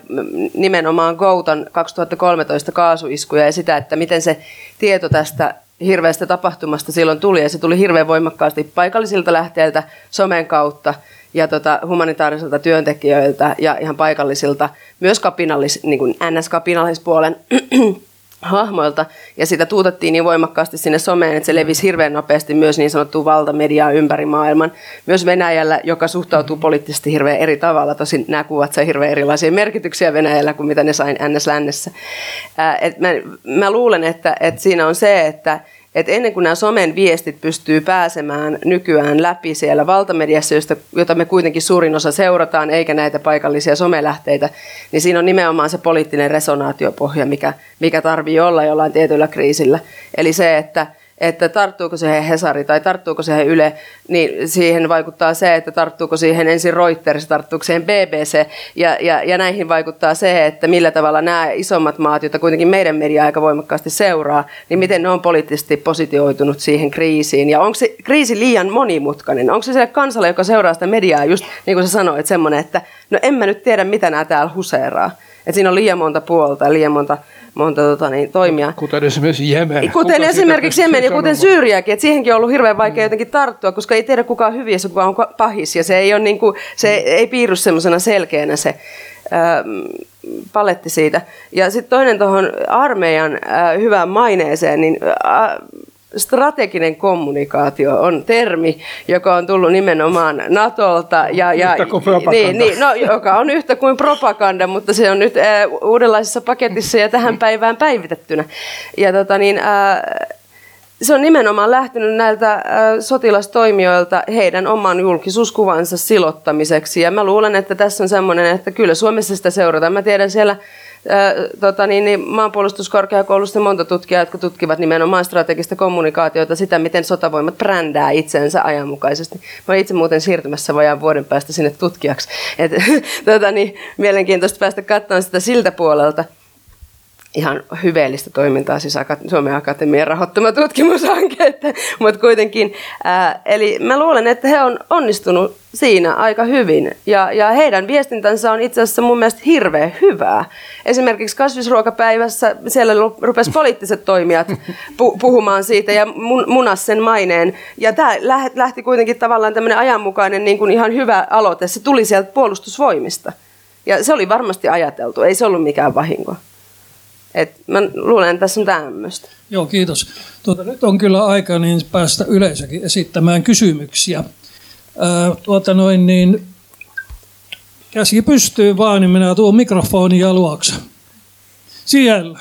nimenomaan Goutan 2013 kaasuiskuja ja sitä, että miten se tieto tästä hirveästä tapahtumasta silloin tuli. Ja se tuli hirveän voimakkaasti paikallisilta lähteiltä, somen kautta ja tota, humanitaarisilta työntekijöiltä ja ihan paikallisilta, myös kapinallis, niin kuin NS-kapinallispuolen <clears throat> hahmoilta, ja sitä tuutettiin niin voimakkaasti sinne someen, että se levisi hirveän nopeasti myös niin sanottuun valtamediaan ympäri maailman. Myös Venäjällä, joka suhtautuu poliittisesti hirveän eri tavalla, tosin nämä kuvat sai hirveän erilaisia merkityksiä Venäjällä kuin mitä ne sain NS-lännessä. mä, mä luulen, että, että siinä on se, että että ennen kuin nämä somen viestit pystyy pääsemään nykyään läpi siellä valtamediassa, josta, jota me kuitenkin suurin osa seurataan, eikä näitä paikallisia somelähteitä, niin siinä on nimenomaan se poliittinen resonaatiopohja, mikä, mikä tarvii olla jollain tietyllä kriisillä. Eli se, että että tarttuuko siihen Hesari tai tarttuuko siihen Yle, niin siihen vaikuttaa se, että tarttuuko siihen ensin Reuters, tarttuuko siihen BBC, ja, ja, ja näihin vaikuttaa se, että millä tavalla nämä isommat maat, joita kuitenkin meidän media aika voimakkaasti seuraa, niin miten ne on poliittisesti positioitunut siihen kriisiin, ja onko se kriisi liian monimutkainen, onko se sille kansalle, joka seuraa sitä mediaa, just niin kuin sä sanoit, semmoinen, että no en mä nyt tiedä, mitä nämä täällä huseeraa, että siinä on liian monta puolta ja liian monta monta tota, niin, toimia. Kuten esimerkiksi Jemen. Kuten kuka esimerkiksi Jemen ja kuten Syyriäkin, että siihenkin on ollut hirveän vaikea jotenkin tarttua, koska ei tiedä kuka on hyviä, kuka on pahis ja se ei, ole niin kuin, se ei piirry semmoisena selkeänä se ää, paletti siitä. Ja sitten toinen tuohon armeijan ää, hyvään maineeseen, niin ää, strateginen kommunikaatio on termi, joka on tullut nimenomaan Natolta. Ja, ja, niin, niin, no, joka on yhtä kuin propaganda, mutta se on nyt äh, uudenlaisessa paketissa ja tähän päivään päivitettynä. Ja tota, niin, äh, se on nimenomaan lähtenyt näiltä äh, sotilastoimijoilta heidän oman julkisuuskuvansa silottamiseksi. Ja mä luulen, että tässä on semmoinen, että kyllä Suomessa sitä seurataan. Mä tiedän siellä tota, niin, niin maanpuolustuskorkeakoulusta monta tutkijaa, jotka tutkivat nimenomaan strategista kommunikaatiota, sitä, miten sotavoimat brändää itsensä ajanmukaisesti. Mä olen itse muuten siirtymässä vajaan vuoden päästä sinne tutkijaksi. Et, <laughs> tota, niin, mielenkiintoista päästä katsomaan sitä siltä puolelta ihan hyveellistä toimintaa, siis Suomen Akatemian rahoittama tutkimushanke, <laughs> mutta kuitenkin. Ää, eli mä luulen, että he on onnistunut siinä aika hyvin ja, ja heidän viestintänsä on itse asiassa mun mielestä hirveän hyvää. Esimerkiksi kasvisruokapäivässä siellä rupesi poliittiset toimijat <laughs> pu- puhumaan siitä ja mun, munas sen maineen. Ja tämä lähti kuitenkin tavallaan tämmöinen ajanmukainen niin kuin ihan hyvä aloite. Se tuli sieltä puolustusvoimista. Ja se oli varmasti ajateltu, ei se ollut mikään vahinko. Et mä luulen, että tässä on tämmöistä. Joo, kiitos. Tuota, nyt on kyllä aika niin päästä yleisökin esittämään kysymyksiä. Ää, tuota noin, niin, käsi pystyy vaan, niin minä tuon mikrofonia luokse. Siellä.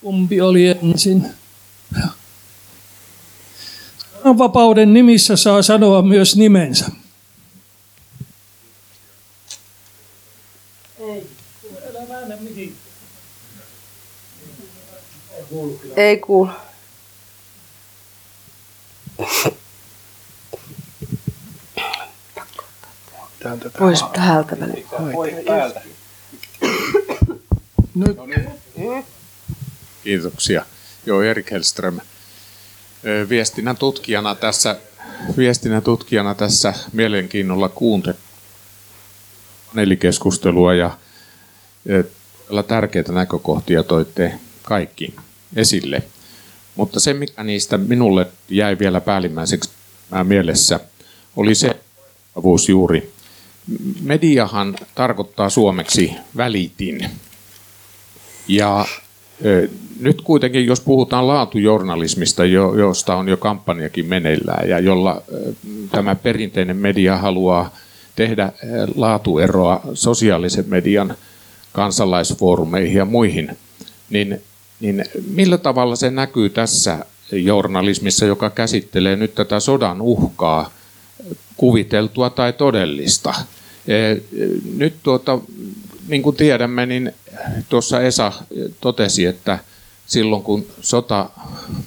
Kumpi oli ensin? Vapauden nimissä saa sanoa myös nimensä. Ei kuulu. Pois täältä väliin. Nyt. Kiitoksia. Joo, Erik Hellström. Viestinnän tutkijana tässä, viestinnän tutkijana tässä mielenkiinnolla kuuntelin paneelikeskustelua ja tärkeitä näkökohtia toitte kaikki esille. Mutta se, mikä niistä minulle jäi vielä päällimmäiseksi mielessä, oli se juuri. Mediahan tarkoittaa suomeksi välitin. Ja ö, nyt kuitenkin, jos puhutaan laatujournalismista, jo, josta on jo kampanjakin meneillään ja jolla ö, tämä perinteinen media haluaa tehdä ö, laatueroa sosiaalisen median kansalaisfoorumeihin ja muihin, niin niin millä tavalla se näkyy tässä journalismissa, joka käsittelee nyt tätä sodan uhkaa, kuviteltua tai todellista? E, nyt tuota, niin kuin tiedämme, niin tuossa Esa totesi, että silloin kun sota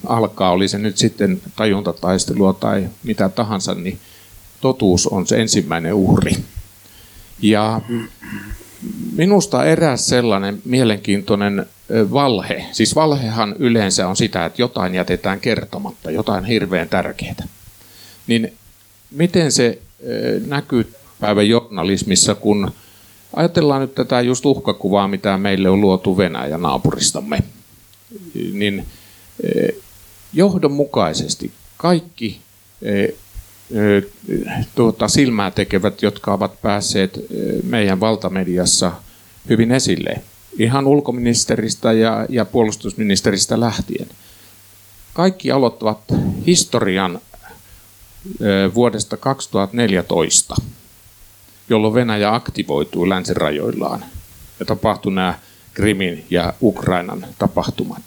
alkaa, oli se nyt sitten tajuntataistelua tai mitä tahansa, niin totuus on se ensimmäinen uhri. Ja minusta eräs sellainen mielenkiintoinen valhe, siis valhehan yleensä on sitä, että jotain jätetään kertomatta, jotain hirveän tärkeää. Niin miten se näkyy päivän journalismissa, kun ajatellaan nyt tätä just uhkakuvaa, mitä meille on luotu Venäjä naapuristamme, niin johdonmukaisesti kaikki tuota, silmää tekevät, jotka ovat päässeet meidän valtamediassa hyvin esille, ihan ulkoministeristä ja, ja puolustusministeristä lähtien. Kaikki aloittavat historian vuodesta 2014, jolloin Venäjä aktivoitui länsirajoillaan ja tapahtui nämä Krimin ja Ukrainan tapahtumat.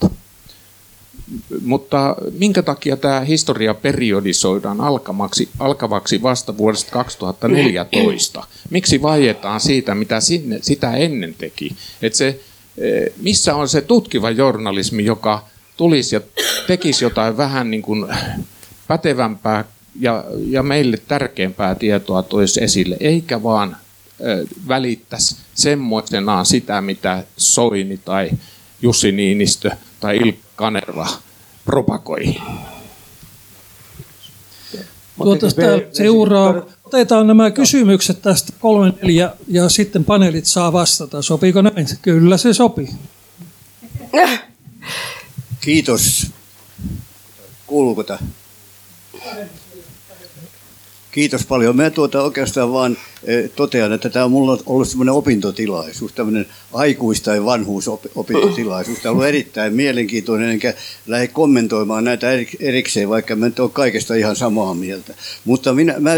Mutta minkä takia tämä historia periodisoidaan alkavaksi, alkavaksi vasta vuodesta 2014? Miksi vaietaan siitä, mitä sinne, sitä ennen teki? Et se, eh, missä on se tutkiva journalismi, joka tulisi ja tekisi jotain vähän niin kuin pätevämpää ja, ja meille tärkeämpää tietoa toisi esille, eikä vaan ö, välittäisi semmoisenaan sitä, mitä Soini tai Jussi Niinistö tai Ilkka Kanerva propagoi. Tuota, seuraa. Otetaan nämä kysymykset tästä kolme neljä ja sitten paneelit saa vastata. Sopiiko näin? Kyllä se sopii. Kiitos. Kuuluuko tämä? Kiitos paljon. Mä tuota oikeastaan vaan e, totean, että tämä on mulla ollut semmoinen opintotilaisuus, tämmöinen aikuis- tai vanhuusopintotilaisuus. Tämä on ollut erittäin mielenkiintoinen, enkä lähde kommentoimaan näitä erikseen, vaikka mä ole kaikesta ihan samaa mieltä. Mutta minä, mä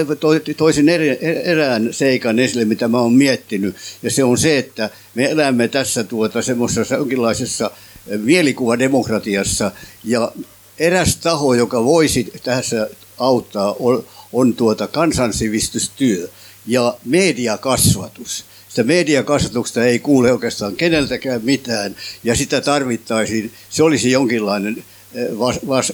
toisin eri, erään seikan esille, mitä mä oon miettinyt, ja se on se, että me elämme tässä tuota semmoisessa jonkinlaisessa mielikuvademokratiassa, ja eräs taho, joka voisi tässä auttaa, on tuota kansansivistystyö ja mediakasvatus. Sitä mediakasvatuksesta ei kuule oikeastaan keneltäkään mitään ja sitä tarvittaisiin, se olisi jonkinlainen eh,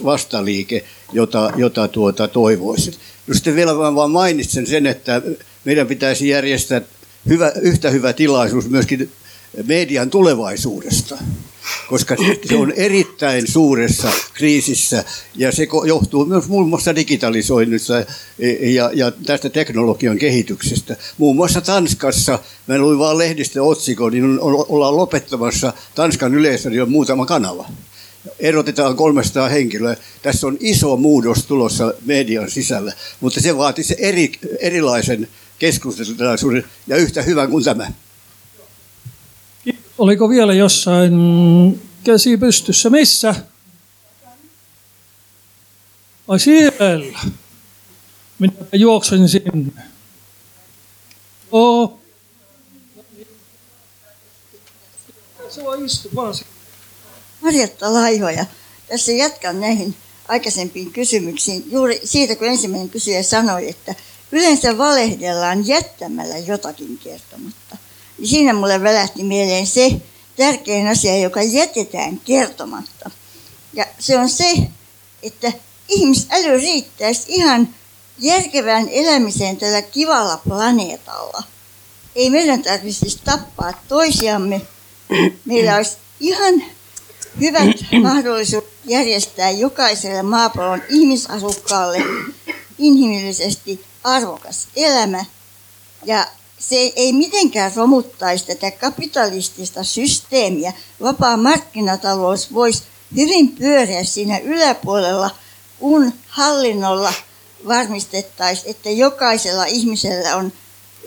vastaliike, jota, jota tuota toivoisin. No sitten vielä vaan mainitsen sen, että meidän pitäisi järjestää hyvä, yhtä hyvä tilaisuus myöskin median tulevaisuudesta koska se on erittäin suuressa kriisissä ja se johtuu myös muun muassa digitalisoinnista ja, ja tästä teknologian kehityksestä. Muun muassa Tanskassa, mä luin vaan lehdistä otsikon, niin ollaan lopettamassa Tanskan yleisradion muutama kanava. Erotetaan 300 henkilöä. Tässä on iso muutos tulossa median sisällä, mutta se vaatii se eri, erilaisen keskustelun ja yhtä hyvän kuin tämä. Oliko vielä jossain käsi pystyssä? Missä? Ai siellä. Minä juoksen sinne. Oo. Vaan Marjatta Laihoja. Tässä jatkan näihin aikaisempiin kysymyksiin. Juuri siitä, kun ensimmäinen kysyjä sanoi, että yleensä valehdellaan jättämällä jotakin kertomatta siinä mulle välähti mieleen se tärkein asia, joka jätetään kertomatta. Ja se on se, että ihmisäly riittäisi ihan järkevään elämiseen tällä kivalla planeetalla. Ei meidän tarvitsisi tappaa toisiamme. Meillä olisi ihan hyvät mahdollisuudet järjestää jokaiselle maapallon ihmisasukkaalle inhimillisesti arvokas elämä. Ja se ei mitenkään romuttaisi tätä kapitalistista systeemiä. Vapaa markkinatalous voisi hyvin pyöriä siinä yläpuolella, kun hallinnolla varmistettaisiin, että jokaisella ihmisellä on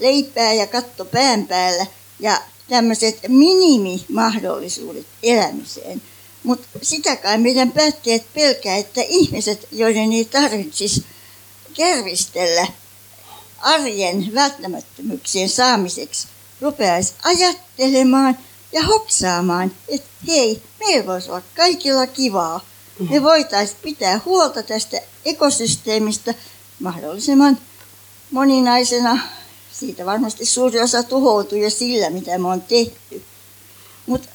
leipää ja katto pään päällä ja tämmöiset minimimahdollisuudet elämiseen. Mutta sitä kai meidän päättäjät pelkää, että ihmiset, joiden ei tarvitsisi kervistellä arjen välttämättömyyksien saamiseksi rupeaisi ajattelemaan ja hoksaamaan, että hei, meillä voisi olla kaikilla kivaa. Me voitaisiin pitää huolta tästä ekosysteemistä mahdollisimman moninaisena. Siitä varmasti suuri osa tuhoutuu jo sillä, mitä me on tehty. Mutta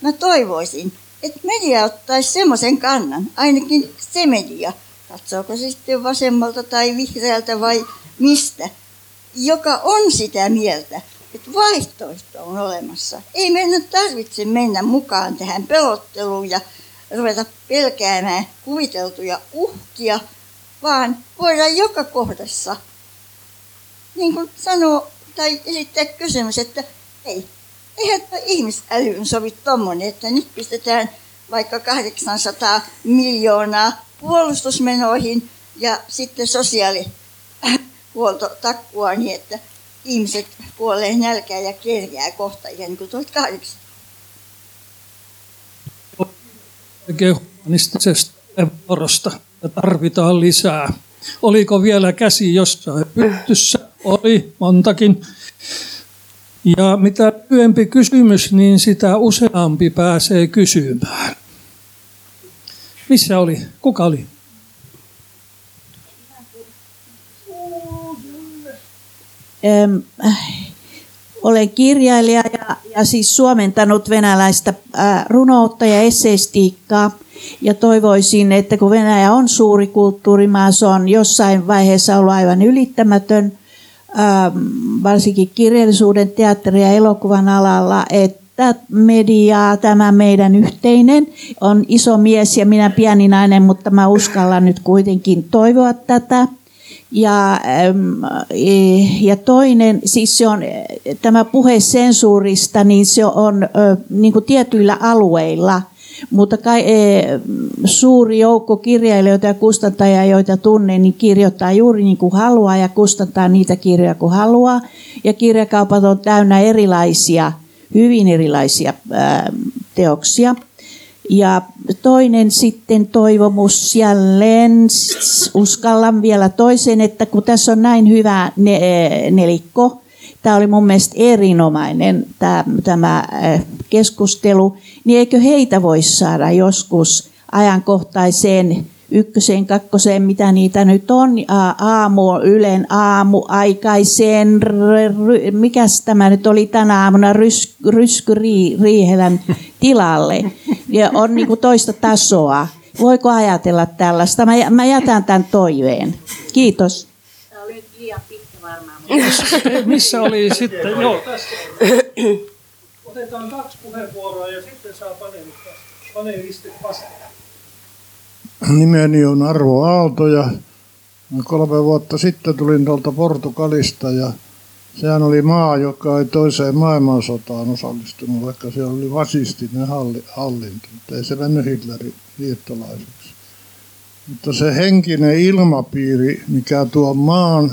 mä toivoisin, että media ottaisi semmoisen kannan, ainakin se media, katsooko se sitten vasemmalta tai vihreältä vai mistä, joka on sitä mieltä, että vaihtoehto on olemassa. Ei meidän tarvitse mennä mukaan tähän pelotteluun ja ruveta pelkäämään kuviteltuja uhkia, vaan voidaan joka kohdassa niin kuin sanoa tai esittää kysymys, että ei, eihän ihmisälyyn sovi tommonen, että nyt pistetään vaikka 800 miljoonaa puolustusmenoihin ja sitten sosiaali huoltotakkua niin, että ihmiset kuolee nälkää ja kerjää kohta ihan niin kuin 1800. humanistisesta vuorosta ja tarvitaan lisää. Oliko vielä käsi jossain pystyssä? Oli montakin. Ja mitä lyhyempi kysymys, niin sitä useampi pääsee kysymään. Missä oli? Kuka oli? Olen kirjailija ja, ja siis suomentanut venäläistä runoutta ja esseistiikkaa. Ja toivoisin, että kun Venäjä on suuri kulttuurimaa, se on jossain vaiheessa ollut aivan ylittämätön, varsinkin kirjallisuuden, teatteri- ja elokuvan alalla, että mediaa, tämä meidän yhteinen, on iso mies ja minä pieni nainen, mutta mä uskallan nyt kuitenkin toivoa tätä. Ja, ja toinen, siis se on tämä puhe sensuurista, niin se on niin kuin tietyillä alueilla, mutta kai, suuri joukko kirjailijoita ja kustantajia, joita tunnen, niin kirjoittaa juuri niin kuin haluaa ja kustantaa niitä kirjoja kuin haluaa. Ja kirjakaupat on täynnä erilaisia, hyvin erilaisia teoksia. Ja toinen sitten toivomus jälleen, uskallan vielä toisen, että kun tässä on näin hyvä nelikko, tämä oli mun mielestä erinomainen tämä, tämä keskustelu, niin eikö heitä voisi saada joskus ajankohtaiseen ykköseen, kakkoseen, mitä niitä nyt on, aamu, Ylen aamu, aikaiseen, mikäs tämä nyt oli tänä aamuna, rys, Rysky Riihelän tilalle. Ja on <laughs> niin kuin toista tasoa. Voiko ajatella tällaista? Mä, mä jätän tämän toiveen. Kiitos. Tämä oli liian pitkä varmaan. <laughs> Missä oli sitten? Joo. Otetaan kaksi puheenvuoroa ja sitten saa panelistit vastata. Nimeni on Arvo Aalto ja kolme vuotta sitten tulin tuolta Portugalista ja sehän oli maa, joka ei toiseen maailmansotaan osallistunut, vaikka se oli fasistinen hallinto, mutta ei se mennyt Hitlerin liittolaiseksi. Mutta se henkinen ilmapiiri, mikä tuo maan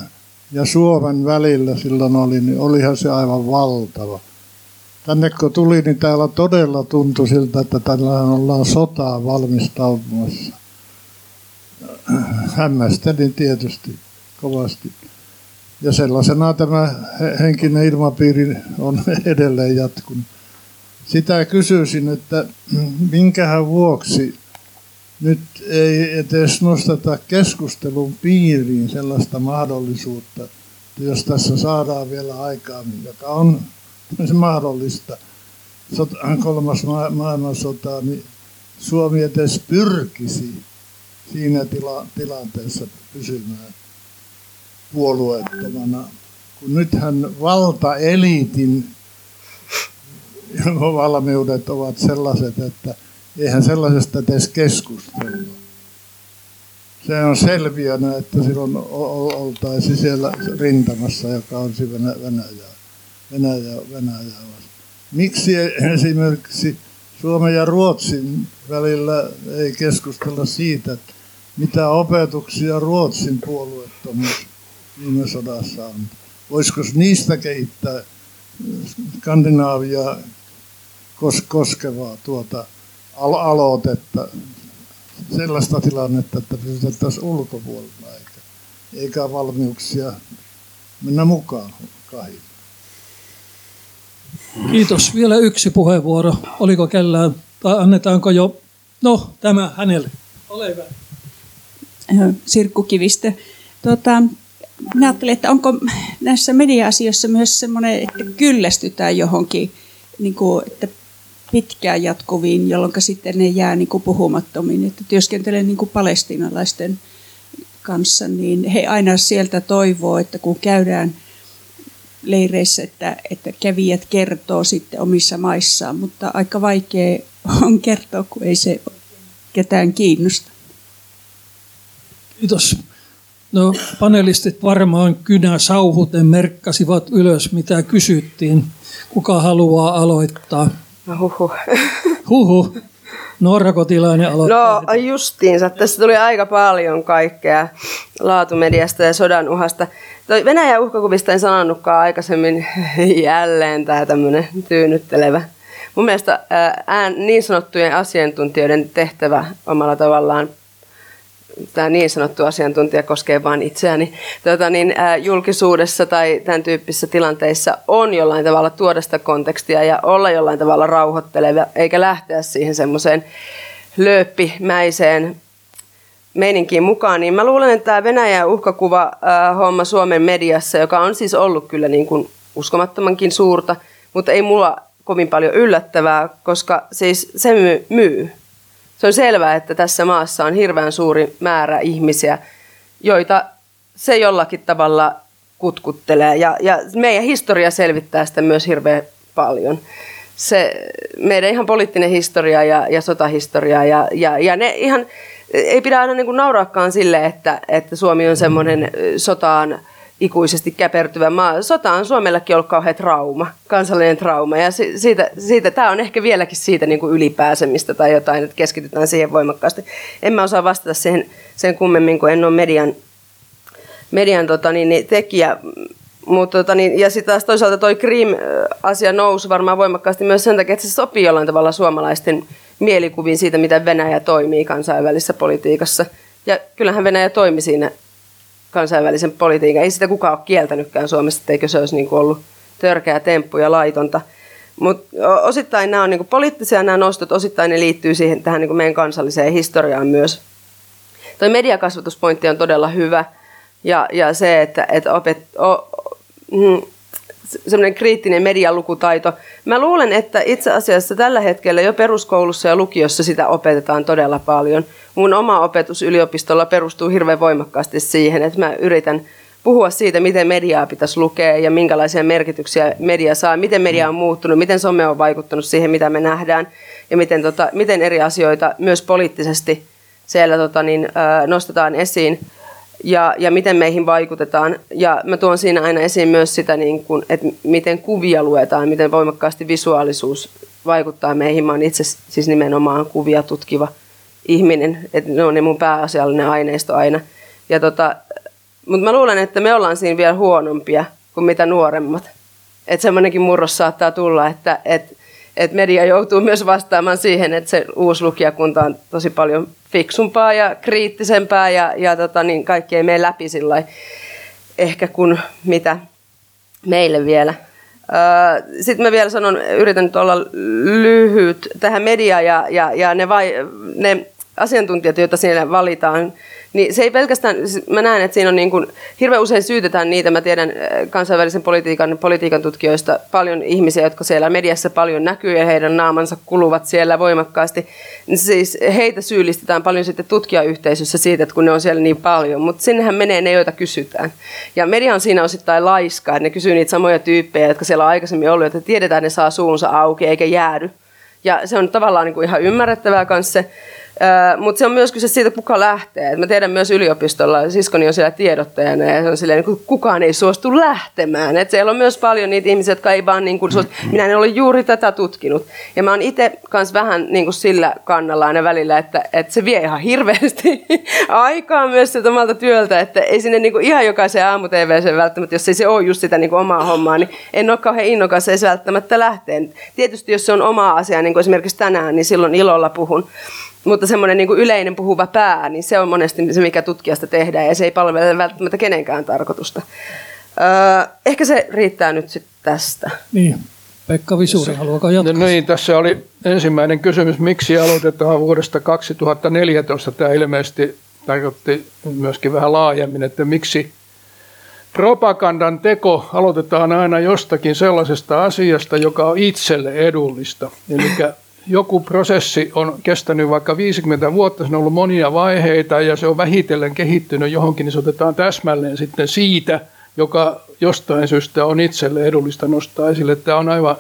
ja Suomen välillä silloin oli, niin olihan se aivan valtava. Tänne kun tuli, niin täällä todella tuntui siltä, että tällä ollaan sotaa valmistautumassa hämmästelin tietysti kovasti. Ja sellaisena tämä henkinen ilmapiiri on <laughs> edelleen jatkunut. Sitä kysyisin, että <clears throat> minkähän vuoksi nyt ei edes nosteta keskustelun piiriin sellaista mahdollisuutta, jos tässä saadaan vielä aikaa, joka on mahdollista, kolmas maailmansota, niin Suomi edes pyrkisi siinä tila, tilanteessa pysymään puolueettomana. Kun nythän valtaeliitin valmiudet ovat sellaiset, että eihän sellaisesta edes keskustella. Se on selviönä, että silloin oltaisiin siellä rintamassa, joka on Venäjä, Venäjä, Venäjä Miksi esimerkiksi Suomen ja Ruotsin välillä ei keskustella siitä, että mitä opetuksia Ruotsin puolueettomuus viime sodassa on. Voisiko niistä kehittää Skandinaavia koskevaa tuota aloitetta, sellaista tilannetta, että pysytettäisiin ulkopuolella eikä, eikä valmiuksia mennä mukaan kahiin. Kiitos. Vielä yksi puheenvuoro. Oliko kellään, tai annetaanko jo, no tämä hänelle. Ole hyvä. Sirkku Kivistö. Tota, minä ajattelin, että onko näissä media-asioissa myös semmoinen, että kyllästytään johonkin, niin kuin, että pitkään jatkuviin, jolloin sitten ne jää niin kuin puhumattomiin. Että työskentelen niin kuin palestiinalaisten kanssa, niin he aina sieltä toivoo, että kun käydään leireissä, että, että kävijät kertoo sitten omissa maissaan, mutta aika vaikea on kertoa, kun ei se ketään kiinnosta. Kiitos. No, panelistit varmaan kynä sauhuten merkkasivat ylös, mitä kysyttiin. Kuka haluaa aloittaa? No, huhu. Huhu. Noora Kotilainen aloittaa. No justiinsa. Tässä tuli aika paljon kaikkea laatumediasta ja sodan uhasta. Toi Venäjän uhkakuvista en sanonutkaan aikaisemmin <laughs> jälleen tämä tämmöinen tyynnyttelevä. Mun mielestä ään, niin sanottujen asiantuntijoiden tehtävä omalla tavallaan tämä niin sanottu asiantuntija koskee vain itseäni, tuota, niin, julkisuudessa tai tämän tyyppisissä tilanteissa on jollain tavalla tuoda sitä kontekstia ja olla jollain tavalla rauhoitteleva, eikä lähteä siihen semmoiseen lööppimäiseen meininkiin mukaan, niin mä luulen, että tämä Venäjän uhkakuva homma Suomen mediassa, joka on siis ollut kyllä niin kuin uskomattomankin suurta, mutta ei mulla kovin paljon yllättävää, koska siis se myy. Se on selvää, että tässä maassa on hirveän suuri määrä ihmisiä, joita se jollakin tavalla kutkuttelee. Ja, ja meidän historia selvittää sitä myös hirveän paljon. Se, meidän ihan poliittinen historia ja, ja sotahistoria ja, ja, ja ne ihan, ei pidä aina niin kuin nauraakaan sille, että, että Suomi on semmoinen sotaan ikuisesti käpertyvä maa. Sota on Suomellakin ollut kauhean trauma, kansallinen trauma, ja siitä, siitä, tämä on ehkä vieläkin siitä niin kuin ylipääsemistä tai jotain, että keskitytään siihen voimakkaasti. En mä osaa vastata siihen, sen kummemmin, kun en ole median, median tota, niin, niin, tekijä, mutta tota, niin, ja sitten taas toisaalta toi Krim-asia nousi varmaan voimakkaasti myös sen takia, että se sopii jollain tavalla suomalaisten mielikuviin siitä, miten Venäjä toimii kansainvälisessä politiikassa. Ja kyllähän Venäjä toimi siinä kansainvälisen politiikan. Ei sitä kukaan ole kieltänytkään Suomessa, etteikö se olisi niin kuin ollut törkeä temppu ja laitonta. Mutta osittain nämä on niin poliittisia nämä nostot, osittain ne liittyy siihen, tähän niin meidän kansalliseen historiaan myös. Tuo mediakasvatuspointti on todella hyvä. Ja, ja se, että, että opet, o, mm, semmoinen kriittinen medialukutaito. Mä luulen, että itse asiassa tällä hetkellä jo peruskoulussa ja lukiossa sitä opetetaan todella paljon. Mun oma opetus yliopistolla perustuu hirveän voimakkaasti siihen, että mä yritän puhua siitä, miten mediaa pitäisi lukea ja minkälaisia merkityksiä media saa, miten media on muuttunut, miten some on vaikuttanut siihen, mitä me nähdään ja miten, tota, miten eri asioita myös poliittisesti siellä tota, niin, nostetaan esiin ja, ja miten meihin vaikutetaan. Ja mä tuon siinä aina esiin myös sitä, niin kun, että miten kuvia luetaan, miten voimakkaasti visuaalisuus vaikuttaa meihin. Mä oon itse siis nimenomaan kuvia tutkiva ihminen, että ne on ne mun pääasiallinen aineisto aina. Ja tota, mutta mä luulen, että me ollaan siinä vielä huonompia kuin mitä nuoremmat. Että semmoinenkin murros saattaa tulla, että, että että media joutuu myös vastaamaan siihen, että se uusi lukijakunta on tosi paljon fiksumpaa ja kriittisempää ja, ja tota, niin kaikki ei mene läpi sillä ehkä kuin mitä meille vielä. Sitten mä vielä sanon, yritän nyt olla lyhyt tähän mediaan ja, ja, ja ne, vai, ne asiantuntijat, joita siellä valitaan, niin se ei pelkästään, siis mä näen, että siinä on niin kuin, hirveän usein syytetään niitä, mä tiedän äh, kansainvälisen politiikan, politiikan tutkijoista paljon ihmisiä, jotka siellä mediassa paljon näkyy ja heidän naamansa kuluvat siellä voimakkaasti. Niin siis heitä syyllistetään paljon sitten tutkijayhteisössä siitä, että kun ne on siellä niin paljon, mutta sinnehän menee ne, joita kysytään. Ja media on siinä osittain laiskaa, että ne kysyy niitä samoja tyyppejä, jotka siellä on aikaisemmin ollut, että tiedetään, että ne saa suunsa auki eikä jäädy. Ja se on tavallaan niin kuin ihan ymmärrettävää kanssa. Mutta se on myös kyse siitä, kuka lähtee. Et mä tiedän myös yliopistolla, siskoni on siellä tiedottajana ja se on silleen, niin kukaan ei suostu lähtemään. Et siellä on myös paljon niitä ihmisiä, jotka ei vaan niin kuin, suostu. Minä en ole juuri tätä tutkinut. Ja mä oon itse kanssa vähän niin kuin sillä kannalla aina välillä, että, että se vie ihan hirveästi <laughs> aikaa myös sieltä omalta työltä, että ei sinne niin kuin ihan jokaisen aamu välttämättä, jos ei se ole just sitä niin kuin omaa hommaa, niin en ole kauhean innokas edes välttämättä lähteen. Tietysti jos se on oma asia, niin kuin esimerkiksi tänään, niin silloin ilolla puhun. Mutta semmoinen niin yleinen puhuva pää, niin se on monesti se, mikä tutkijasta tehdään, ja se ei palvele välttämättä kenenkään tarkoitusta. Öö, ehkä se riittää nyt sitten tästä. Niin. Pekka Visuri, haluaako jatkaa? No niin, tässä oli ensimmäinen kysymys, miksi aloitetaan vuodesta 2014. Tämä ilmeisesti tarkoitti myöskin vähän laajemmin, että miksi propagandan teko aloitetaan aina jostakin sellaisesta asiasta, joka on itselle edullista. Eli joku prosessi on kestänyt vaikka 50 vuotta, se on ollut monia vaiheita ja se on vähitellen kehittynyt johonkin, niin se otetaan täsmälleen sitten siitä, joka jostain syystä on itselle edullista nostaa esille. Tämä on aivan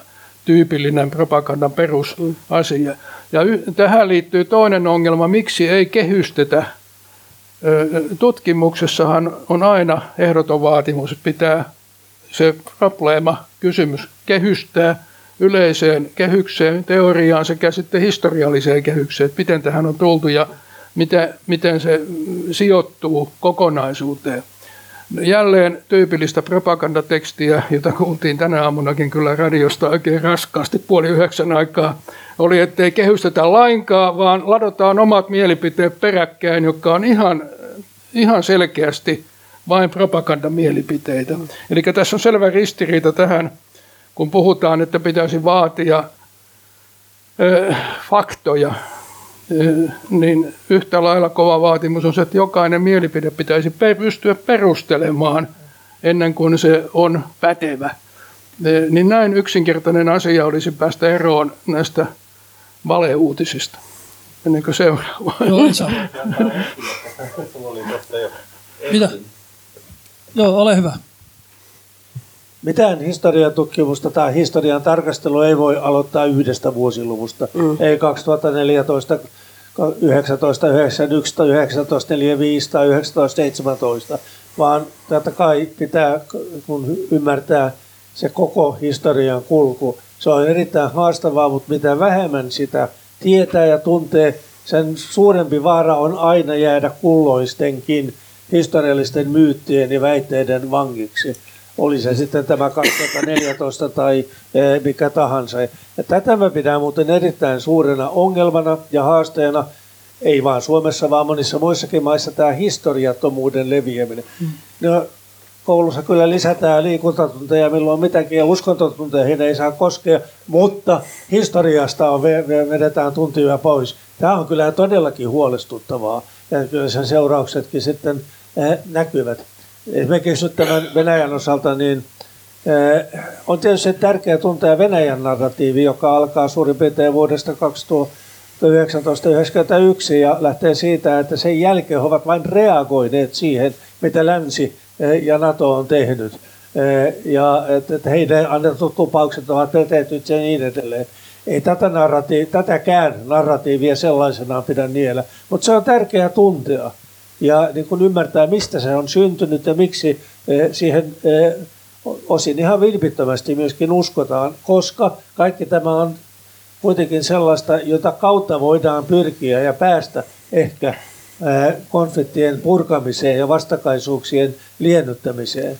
tyypillinen propagandan perusasia. Ja tähän liittyy toinen ongelma, miksi ei kehystetä. Tutkimuksessahan on aina ehdoton vaatimus, että pitää se probleema, kysymys kehystää – yleiseen kehykseen, teoriaan sekä sitten historialliseen kehykseen, että miten tähän on tultu ja miten, miten se sijoittuu kokonaisuuteen. Jälleen tyypillistä propagandatekstiä, jota kuultiin tänä aamunakin kyllä radiosta oikein raskaasti puoli yhdeksän aikaa, oli, ettei kehystetä lainkaan, vaan ladotaan omat mielipiteet peräkkäin, jotka on ihan, ihan selkeästi vain propagandamielipiteitä. Eli tässä on selvä ristiriita tähän kun puhutaan, että pitäisi vaatia ö, faktoja, ö, niin yhtä lailla kova vaatimus on se, että jokainen mielipide pitäisi pystyä perustelemaan ennen kuin se on pätevä. Niin näin yksinkertainen asia olisi päästä eroon näistä valeuutisista. Meneekö seuraava? Joo, Esa. Mitä? Joo, ole hyvä. Mitään historiatutkimusta tai historian tarkastelu ei voi aloittaa yhdestä vuosiluvusta. Mm. Ei 2014, 1991 tai 1945 tai 1917, vaan totta kai pitää, kun ymmärtää se koko historian kulku, se on erittäin haastavaa, mutta mitä vähemmän sitä tietää ja tuntee, sen suurempi vaara on aina jäädä kulloistenkin historiallisten myyttien ja väitteiden vangiksi. Oli se sitten tämä 2014 tai eh, mikä tahansa. Ja tätä mä pidän muuten erittäin suurena ongelmana ja haasteena, ei vain Suomessa, vaan monissa muissakin maissa tämä historiattomuuden leviäminen. Mm. No, koulussa kyllä lisätään liikuntatunteja, milloin mitäkin, ja uskontotunteja ei saa koskea, mutta historiasta on, vedetään tuntia pois. Tämä on kyllä todellakin huolestuttavaa, ja kyllä sen seurauksetkin sitten eh, näkyvät. Esimerkiksi nyt tämän Venäjän osalta, niin eh, on tietysti tärkeää tuntea Venäjän narratiivi, joka alkaa suurin piirtein vuodesta 1991 ja lähtee siitä, että sen jälkeen he ovat vain reagoineet siihen, mitä länsi Eh, ja NATO on tehnyt. Eh, ja että heidän annetut lupaukset ovat petetyt ja niin edelleen. Ei tätä narratiiv- tätäkään narratiivia sellaisenaan pidä niellä, mutta se on tärkeää tuntea ja niin kun ymmärtää, mistä se on syntynyt ja miksi eh, siihen osin ihan vilpittömästi myöskin uskotaan, koska kaikki tämä on kuitenkin sellaista, jota kautta voidaan pyrkiä ja päästä ehkä konfliktien purkamiseen ja vastakaisuuksien liennyttämiseen.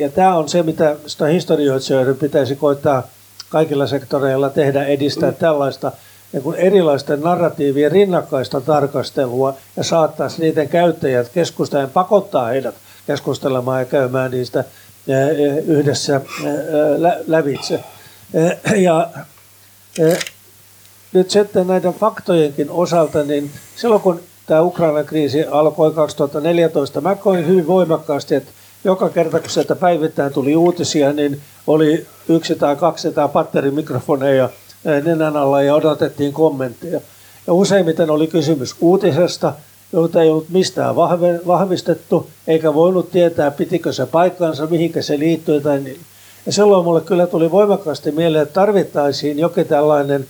Ja tämä on se, mitä sitä historioitsijoiden pitäisi koittaa kaikilla sektoreilla tehdä, edistää tällaista niin kuin erilaisten narratiivien rinnakkaista tarkastelua ja saattaa niiden käyttäjät keskustajan pakottaa heidät keskustelemaan ja käymään niistä yhdessä lävitse. Ja nyt sitten näiden faktojenkin osalta, niin silloin kun tämä Ukrainan kriisi alkoi 2014. Mä koin hyvin voimakkaasti, että joka kerta kun sieltä päivittäin tuli uutisia, niin oli yksi tai kaksi tai patterimikrofoneja nenän alla ja odotettiin kommentteja. Ja useimmiten oli kysymys uutisesta, jota ei ollut mistään vahvistettu, eikä voinut tietää, pitikö se paikkansa, mihinkä se liittyi tai niin. Ja silloin mulle kyllä tuli voimakkaasti mieleen, että tarvittaisiin jokin tällainen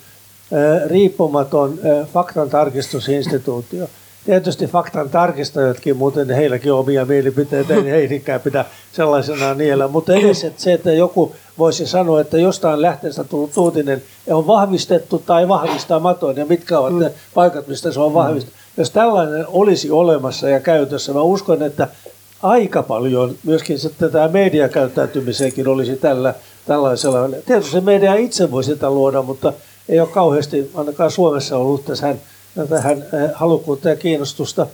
riippumaton faktan tarkistusinstituutio. Tietysti faktan tarkistajatkin, muuten heilläkin on omia mielipiteitä, ei heidänkään pidä sellaisena niellä. Mutta edes että se, että joku voisi sanoa, että jostain lähteestä tullut uutinen on vahvistettu tai vahvistamaton, ja mitkä ovat ne paikat, mistä se on vahvistettu. Jos tällainen olisi olemassa ja käytössä, mä uskon, että aika paljon myöskin sitten tämä mediakäyttäytymiseenkin olisi tällä, tällaisella. Tietysti media itse voi sitä luoda, mutta ei ole kauheasti ainakaan Suomessa ollut tässä tähän eh, halukkuutta ja kiinnostusta,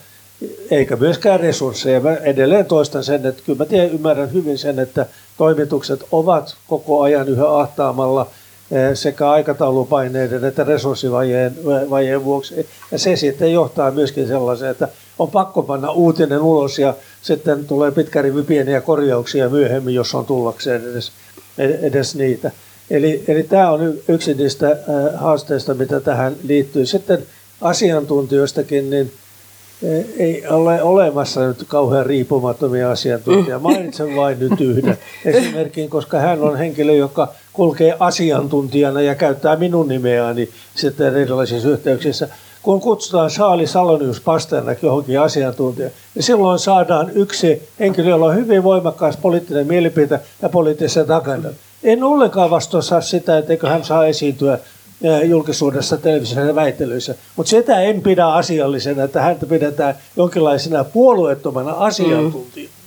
eikä myöskään resursseja. Mä edelleen toistan sen, että kyllä mä tiedän, ymmärrän hyvin sen, että toimitukset ovat koko ajan yhä ahtaamalla eh, sekä aikataulupaineiden että resurssivajeen eh, vuoksi. Ja se sitten johtaa myöskin sellaiseen, että on pakko panna uutinen ulos ja sitten tulee pitkä rivi pieniä korjauksia myöhemmin, jos on tullakseen edes, edes niitä. Eli, eli tämä on yksi niistä haasteista, mitä tähän liittyy. Sitten asiantuntijoistakin, niin e, ei ole olemassa nyt kauhean riippumattomia asiantuntijoita. Mainitsen vain nyt <laughs> yhden esimerkin, koska hän on henkilö, joka kulkee asiantuntijana ja käyttää minun nimeäni sitten erilaisissa yhteyksissä. Kun kutsutaan Saali Salonius Pasternak johonkin asiantuntijaksi, niin silloin saadaan yksi henkilö, jolla on hyvin voimakkaas poliittinen mielipide ja poliittisen takana. En ollenkaan vastuussa sitä, etteikö hän saa esiintyä julkisuudessa, televisiossa ja väittelyissä. Mutta sitä en pidä asiallisena, että häntä pidetään jonkinlaisena puolueettomana asiantuntijana. Mm.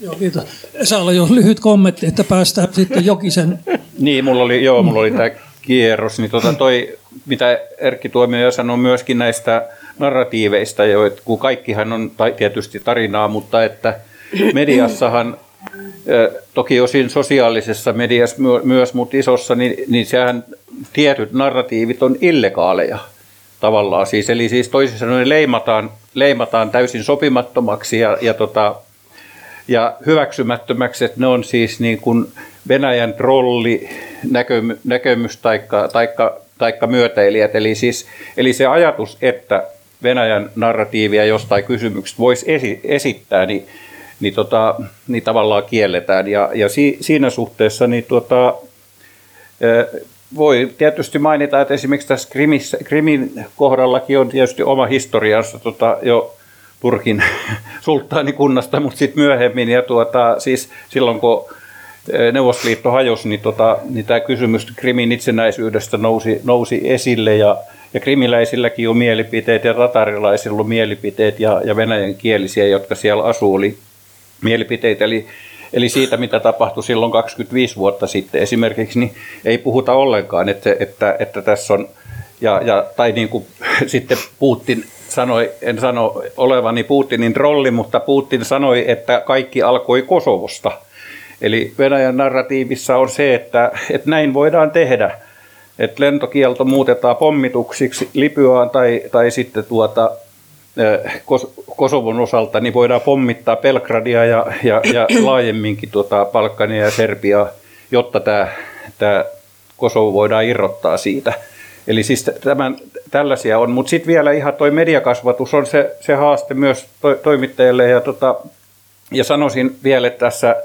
Joo, kiitos. Saalla jo lyhyt kommentti, että päästään sitten Jokisen. <laughs> Niin, mulla oli, joo, mulla oli tämä kierros. Niin tota toi, mitä Erkki Tuomio sanoi myöskin näistä narratiiveista, jo, että kun kaikkihan on tietysti tarinaa, mutta että mediassahan toki osin sosiaalisessa mediassa myös, mutta isossa, niin, niin sehän tietyt narratiivit on illegaaleja tavallaan. Siis, eli siis toisin sanoen leimataan, leimataan täysin sopimattomaksi ja, ja, tota, ja hyväksymättömäksi, että ne on siis niin kuin Venäjän trolli näkemys taikka, taikka taikka myötäilijät. Eli, siis, eli se ajatus, että Venäjän narratiivia jostain kysymyksestä voisi esi- esittää, niin, niin, tota, niin tavallaan kielletään. Ja, ja si, siinä suhteessa niin tota, voi tietysti mainita, että esimerkiksi tässä Krimissä, Krimin kohdallakin on tietysti oma historiansa tota, jo Turkin <laughs> sulttaanikunnasta, mutta sitten myöhemmin. Ja tuota, siis silloin kun Neuvostoliitto hajosi, niin, tota, niin tämä kysymys Krimin itsenäisyydestä nousi, nousi esille ja, ja krimiläisilläkin on mielipiteet ja ratarilaisilla on mielipiteet ja, ja venäjän kielisiä, jotka siellä asuu, oli mielipiteitä. Eli, eli siitä, mitä tapahtui silloin 25 vuotta sitten esimerkiksi, niin ei puhuta ollenkaan, että, että, että tässä on, ja, ja, tai niin kuin <laughs> sitten Putin sanoi, en sano olevani Putinin rolli, mutta Putin sanoi, että kaikki alkoi Kosovosta. Eli Venäjän narratiivissa on se, että, että näin voidaan tehdä, että lentokielto muutetaan pommituksiksi Libyaan tai, tai sitten tuota, Kosovon osalta, niin voidaan pommittaa Belgradia ja, ja, ja <clears throat> laajemminkin tuota Balkania ja Serbiaa, jotta tämä, tämä Kosovo voidaan irrottaa siitä. Eli siis tämän, tällaisia on, mutta sitten vielä ihan toi mediakasvatus on se, se haaste myös to, toimittajille ja, tota, ja sanoisin vielä, että tässä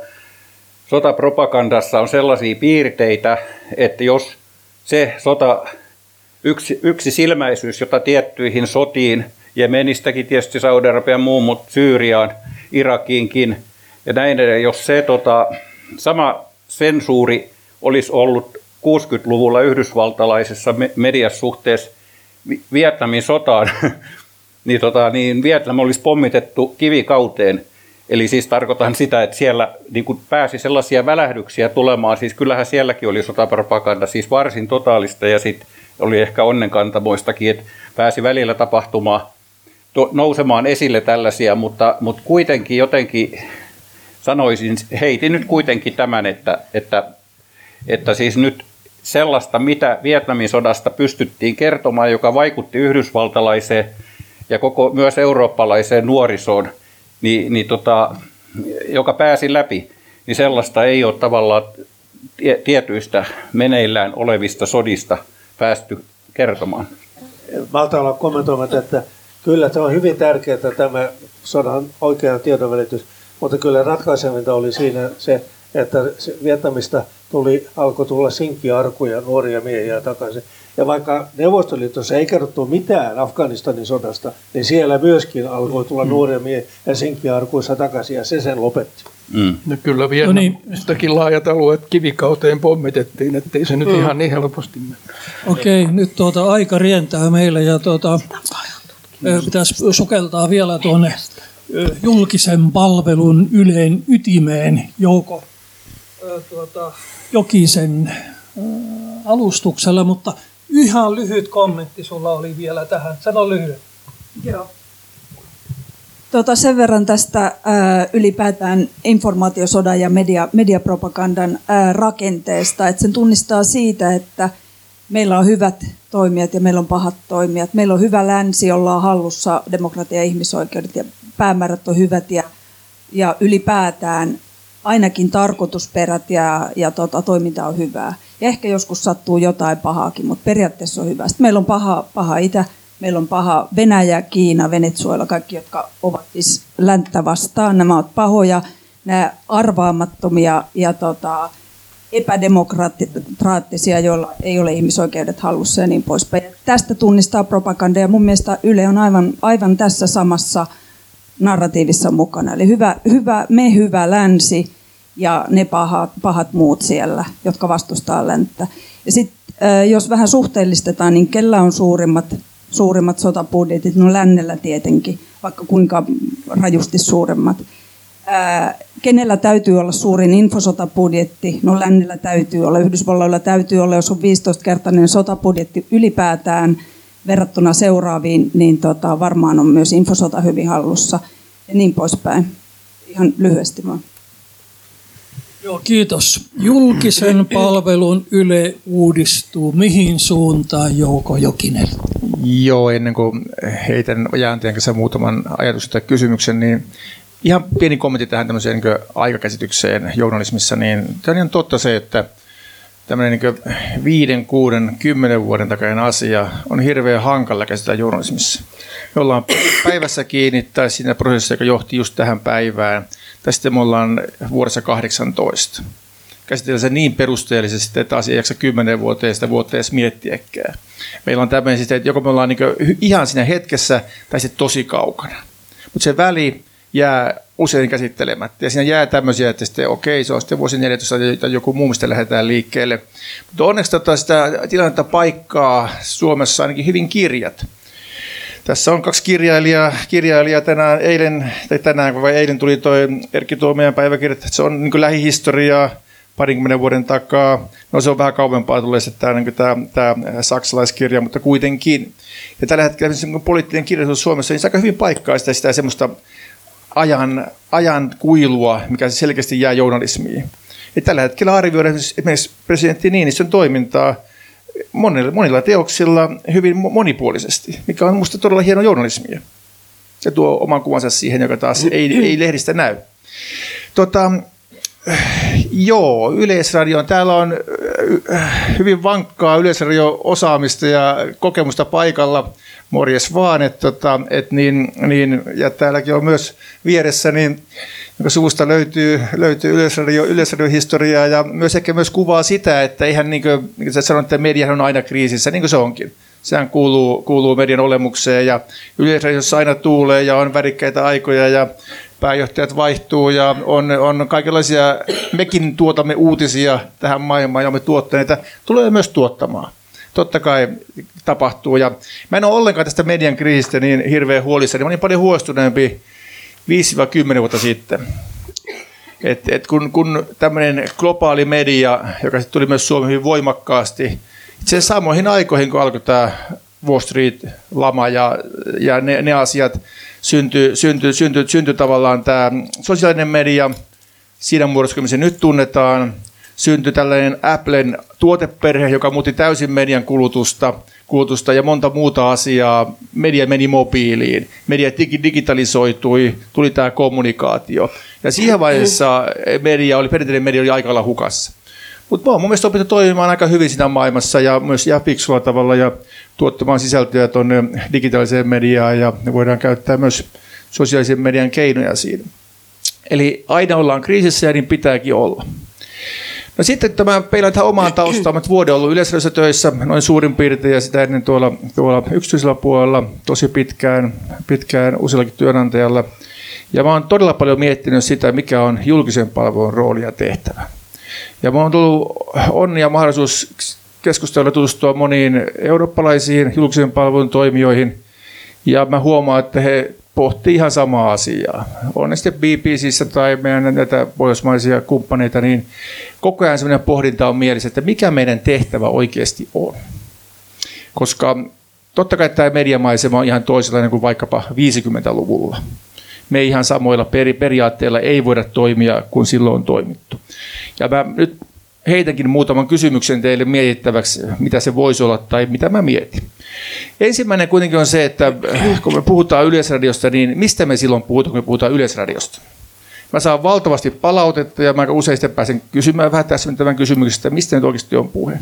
sotapropagandassa on sellaisia piirteitä, että jos se sota, yksi, yksi silmäisyys, jota tiettyihin sotiin, Jemenistäkin tietysti Saudi-Arabian muun, mutta Syyriaan, Irakiinkin ja näin edelleen, jos se tota, sama sensuuri olisi ollut 60-luvulla yhdysvaltalaisessa mediassa suhteessa Vietnamin sotaan, <laughs> niin, tota, niin Vietnam olisi pommitettu kivikauteen. Eli siis tarkoitan sitä, että siellä niin kuin pääsi sellaisia välähdyksiä tulemaan. Siis kyllähän sielläkin oli sotapropaganda, siis varsin totaalista ja sitten oli ehkä onnenkantamoistakin, että pääsi välillä tapahtumaan, nousemaan esille tällaisia, mutta, mutta kuitenkin jotenkin sanoisin, heitin nyt kuitenkin tämän, että, että, että siis nyt sellaista, mitä Vietnamin sodasta pystyttiin kertomaan, joka vaikutti yhdysvaltalaiseen ja koko myös eurooppalaiseen nuorisoon, niin, niin tota, joka pääsi läpi, niin sellaista ei ole tavallaan tietyistä meneillään olevista sodista päästy kertomaan. Malta olla kommentoimatta, että kyllä se on hyvin tärkeää tämä sodan oikea tiedonvälitys, mutta kyllä ratkaisevinta oli siinä se, että Vietnamista tuli, alkoi tulla sinkkiarkuja, nuoria miehiä takaisin. Ja vaikka Neuvostoliitossa ei kerrottu mitään Afganistanin sodasta, niin siellä myöskin alkoi tulla mm. nuoria miehiä ja sinkkiarkuissa takaisin, ja se sen lopetti. Mm. No kyllä Vietnamistakin no niin. laajat alueet kivikauteen pommitettiin, ettei se nyt mm. ihan niin helposti mene. Okei, okay, nyt tuota aika rientää meille ja tuota, pitäisi sukeltaa vielä tuonne julkisen palvelun yleen ytimeen Jouko tuota, Jokisen alustuksella, mutta ihan lyhyt kommentti sulla oli vielä tähän. Sano lyhyt. Joo. Tota, sen verran tästä ää, ylipäätään informaatiosodan ja media, mediapropagandan ää, rakenteesta, että sen tunnistaa siitä, että meillä on hyvät toimijat ja meillä on pahat toimijat. Meillä on hyvä länsi, jolla on hallussa demokratia ja ihmisoikeudet ja päämäärät on hyvät ja, ja ylipäätään ainakin tarkoitusperät ja, ja tota, toiminta on hyvää. Ja ehkä joskus sattuu jotain pahaakin, mutta periaatteessa on hyvä. Sitten meillä on paha, paha Itä, meillä on paha Venäjä, Kiina, Venezuela, kaikki, jotka ovat siis länttä vastaan. Nämä ovat pahoja, nämä arvaamattomia ja tota, epädemokraattisia, joilla ei ole ihmisoikeudet hallussa ja niin poispäin. Tästä tunnistaa propaganda ja mun mielestä Yle on aivan, aivan tässä samassa – narratiivissa mukana. Eli hyvä, hyvä, me hyvä länsi ja ne pahat, pahat muut siellä, jotka vastustaa länttä. Ja sitten jos vähän suhteellistetaan, niin kellä on suurimmat, suurimmat sotabudjetit? No lännellä tietenkin, vaikka kuinka rajusti suuremmat. Ää, kenellä täytyy olla suurin infosotabudjetti? No lännellä täytyy olla, Yhdysvalloilla täytyy olla, jos on 15-kertainen sotabudjetti ylipäätään – verrattuna seuraaviin, niin tota, varmaan on myös infosota hyvin hallussa ja niin poispäin. Ihan lyhyesti vaan. Joo, kiitos. Julkisen palvelun Yle uudistuu. Mihin suuntaan Jouko Jokinen? Joo, ennen kuin heitän Jäänteen kanssa muutaman ajatus tai kysymyksen, niin ihan pieni kommentti tähän tämmöiseen niin aikakäsitykseen journalismissa. Niin tämä on ihan totta se, että tämmöinen niin viiden, kuuden, kymmenen vuoden takainen asia on hirveän hankala käsitellä journalismissa. Me ollaan päivässä kiinni tai siinä prosessissa, joka johti just tähän päivään, tai sitten me ollaan vuodessa 18. Käsitellään se niin perusteellisesti, että asia ei jaksa kymmenen vuoteen sitä vuotta edes miettiäkään. Meillä on tämmöinen, siis, että joko me ollaan niin ihan siinä hetkessä tai sitten tosi kaukana. Mutta se väli jää usein käsittelemättä. Ja siinä jää tämmöisiä, että sitten okei, se on sitten vuosi 14 tai joku muu, mistä lähdetään liikkeelle. Mutta onneksi tota sitä tilannetta paikkaa Suomessa ainakin hyvin kirjat. Tässä on kaksi kirjailijaa, kirjailijaa tänään, eilen, tai tänään, vai eilen tuli tuo Erkki Tuomiojan päiväkirja, että se on niin lähihistoriaa parinkymmenen vuoden takaa. No se on vähän kauempaa tulee sitten tämä, niin tämä, tämä saksalaiskirja, mutta kuitenkin. Ja tällä hetkellä niin poliittinen kirjallisuus Suomessa niin aika hyvin paikkaa sitä, sitä semmoista ajan, ajan kuilua, mikä selkeästi jää journalismiin. Ja tällä hetkellä arvioidaan esimerkiksi presidentti Niinistön toimintaa monilla, monilla teoksilla hyvin monipuolisesti, mikä on minusta todella hieno journalismia. Se tuo oman kuvansa siihen, joka taas ei, ei lehdistä näy. Tota, joo, Yleisradio. Täällä on äh, hyvin vankkaa Yleisradio-osaamista ja kokemusta paikalla morjes vaan, että tota, et niin, niin, ja täälläkin on myös vieressä, niin jonka suvusta löytyy, löytyy yleisradio, yleisradiohistoriaa ja myös ehkä myös kuvaa sitä, että ihan niin kuin, niin kuin sä sanoit, että media on aina kriisissä, niin kuin se onkin. Sehän kuuluu, kuuluu median olemukseen ja yleisradiossa aina tuulee ja on värikkäitä aikoja ja pääjohtajat vaihtuu ja on, on kaikenlaisia, mekin tuotamme uutisia tähän maailmaan ja me tuotteita tulee myös tuottamaan totta kai tapahtuu. Ja mä en ole ollenkaan tästä median kriisistä niin hirveän huolissani. Mä olin paljon huolestuneempi 5-10 vuotta sitten. Et, et kun, kun tämmöinen globaali media, joka sitten tuli myös Suomeen hyvin voimakkaasti, itse samoihin aikoihin, kun alkoi tämä Wall Street-lama ja, ja ne, ne asiat, syntyi, syntyi, syntyi, syntyi tavallaan tämä sosiaalinen media siinä muodossa, kun se nyt tunnetaan – syntyi tällainen Applen tuoteperhe, joka muutti täysin median kulutusta, kulutusta ja monta muuta asiaa. Media meni mobiiliin, media digitalisoitui, tuli tämä kommunikaatio. Ja siihen vaiheessa media oli, perinteinen media oli aikalla hukassa. Mutta mä oon mun mielestä opittu toimimaan aika hyvin siinä maailmassa ja myös ja fiksulla tavalla ja tuottamaan sisältöjä tuonne digitaaliseen mediaan ja ne voidaan käyttää myös sosiaalisen median keinoja siinä. Eli aina ollaan kriisissä ja niin pitääkin olla. No sitten tämä peilaan tähän omaan taustaan. Mä vuoden ollut yleisradiossa töissä, noin suurin piirtein, ja sitä ennen tuolla, tuolla yksityisellä puolella tosi pitkään, pitkään useallakin työnantajalla. Ja mä oon todella paljon miettinyt sitä, mikä on julkisen palvelun rooli ja tehtävä. Ja mä oon tullut onni ja mahdollisuus keskustella tutustua moniin eurooppalaisiin julkisen palvelun toimijoihin. Ja mä huomaan, että he pohtii ihan samaa asiaa. On ne sitten BBCissä tai meidän näitä pohjoismaisia kumppaneita, niin koko ajan sellainen pohdinta on mielessä, että mikä meidän tehtävä oikeasti on. Koska totta kai tämä mediamaisema on ihan toisenlainen kuin vaikkapa 50-luvulla. Me ihan samoilla peri- periaatteilla ei voida toimia kuin silloin on toimittu. Ja mä nyt heitänkin muutaman kysymyksen teille mietittäväksi, mitä se voisi olla tai mitä mä mietin. Ensimmäinen kuitenkin on se, että kun me puhutaan Yleisradiosta, niin mistä me silloin puhutaan, kun me puhutaan Yleisradiosta? Mä saan valtavasti palautetta ja mä usein sitten pääsen kysymään vähän tässä tämän kysymyksestä, mistä nyt oikeasti on puhe.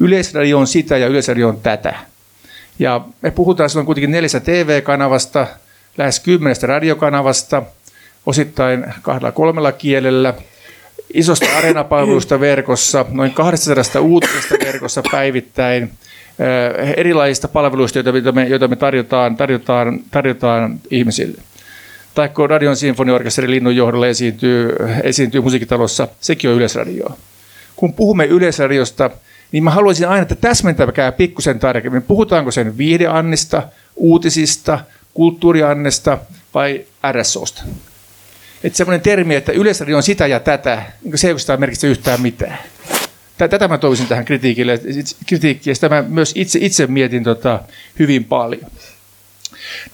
Yleisradio on sitä ja Yleisradio on tätä. Ja me puhutaan silloin kuitenkin neljästä TV-kanavasta, lähes kymmenestä radiokanavasta, osittain kahdella kolmella kielellä, isosta areenapalvelusta verkossa, noin 200 uutisesta verkossa päivittäin, erilaisista palveluista, joita me, joita me tarjotaan, tarjotaan, tarjotaan ihmisille. Tai kun Radion sinfoniorkesteri Linnun johdolla esiintyy, esiintyy musiikkitalossa, sekin on yleisradio. Kun puhumme yleisradiosta, niin mä haluaisin aina, että täsmentäkää pikkusen tarkemmin. Puhutaanko sen viihdeannista, uutisista, kulttuuriannesta vai RSOsta? Että semmoinen termi, että yleisradio on sitä ja tätä, niin se ei oikeastaan merkitse yhtään mitään. Tätä mä toivoisin tähän kritiikille, kritiikkiä, sitä mä myös itse, itse mietin tota, hyvin paljon.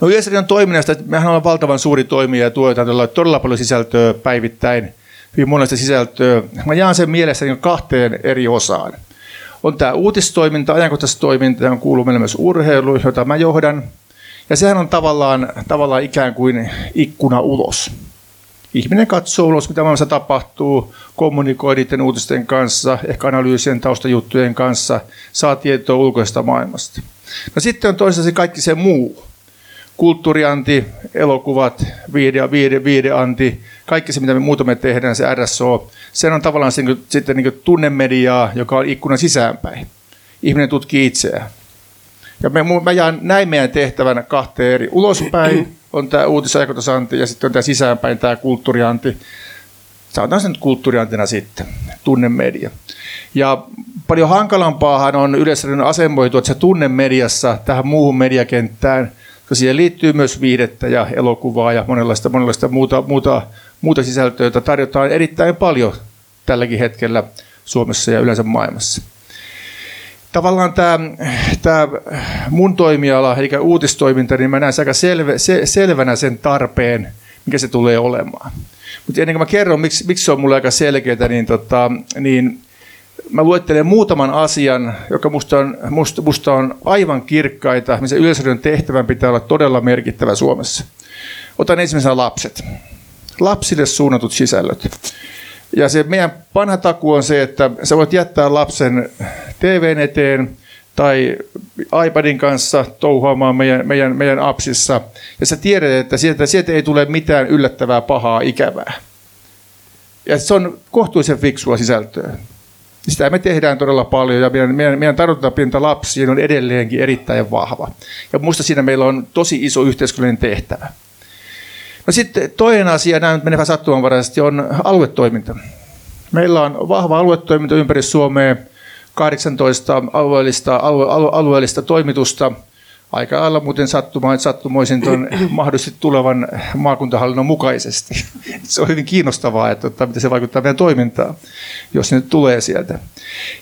No Yleisradion toiminnasta, mehän ollaan valtavan suuri toimija ja tuotetaan todella, todella paljon sisältöä päivittäin, hyvin monesta sisältöä. Mä jaan sen mielessäni kahteen eri osaan. On tämä uutistoiminta, ajankohtaistoiminta, johon kuuluu meille myös urheilu, jota mä johdan. Ja sehän on tavallaan, tavallaan ikään kuin ikkuna ulos Ihminen katsoo ulos, mitä maailmassa tapahtuu, kommunikoi niiden uutisten kanssa, ehkä analyysien taustajuttujen kanssa, saa tietoa ulkoisesta maailmasta. No sitten on toisaalta kaikki se muu. Kulttuurianti, elokuvat, viide, viide, viideanti, kaikki se, mitä me muutamme tehdään, se RSO, se on tavallaan se, niin kuin, sitten niin tunnemediaa, joka on ikkuna sisäänpäin. Ihminen tutkii itseään. Ja me, mä jaan näin meidän tehtävänä kahteen eri. Ulospäin on tämä uutisajakotasanti ja sitten on tämä sisäänpäin tämä kulttuurianti. Sanotaan sen kulttuuriantina sitten, tunnemedia. Ja paljon hankalampaahan on yleensä asemoitu, että se tunnemediassa tähän muuhun mediakenttään, koska siihen liittyy myös viihdettä ja elokuvaa ja monenlaista, monenlaista muuta, muuta, muuta sisältöä, jota tarjotaan erittäin paljon tälläkin hetkellä Suomessa ja yleensä maailmassa tavallaan tämä, tämä mun toimiala, eli uutistoiminta, niin mä näen aika selve, se, selvänä sen tarpeen, mikä se tulee olemaan. Mutta ennen kuin mä kerron, miksi, miksi se on mulle aika selkeää, niin, tota, niin mä luettelen muutaman asian, joka musta on, musta, musta on aivan kirkkaita, missä yleisradion tehtävän pitää olla todella merkittävä Suomessa. Otan ensimmäisenä lapset. Lapsille suunnatut sisällöt. Ja se meidän vanha taku on se, että sä voit jättää lapsen TVn eteen tai iPadin kanssa touhuamaan meidän, meidän, meidän appsissa. Ja sä tiedät, että sieltä, sieltä ei tule mitään yllättävää, pahaa, ikävää. Ja se on kohtuullisen fiksua sisältöä. Sitä me tehdään todella paljon ja meidän, meidän, meidän tartuntapinta lapsiin on edelleenkin erittäin vahva. Ja minusta siinä meillä on tosi iso yhteiskunnallinen tehtävä. No sitten toinen asia, nämä nyt sattumanvaraisesti, on aluetoiminta. Meillä on vahva aluetoiminta ympäri Suomea, 18 alueellista, alue, alue, alueellista toimitusta. Aika lailla muuten sattumoisin tuon <clears throat> mahdollisesti tulevan maakuntahallinnon mukaisesti. <laughs> Se on hyvin kiinnostavaa, että, että miten se vaikuttaa meidän toimintaan, jos ne tulee sieltä.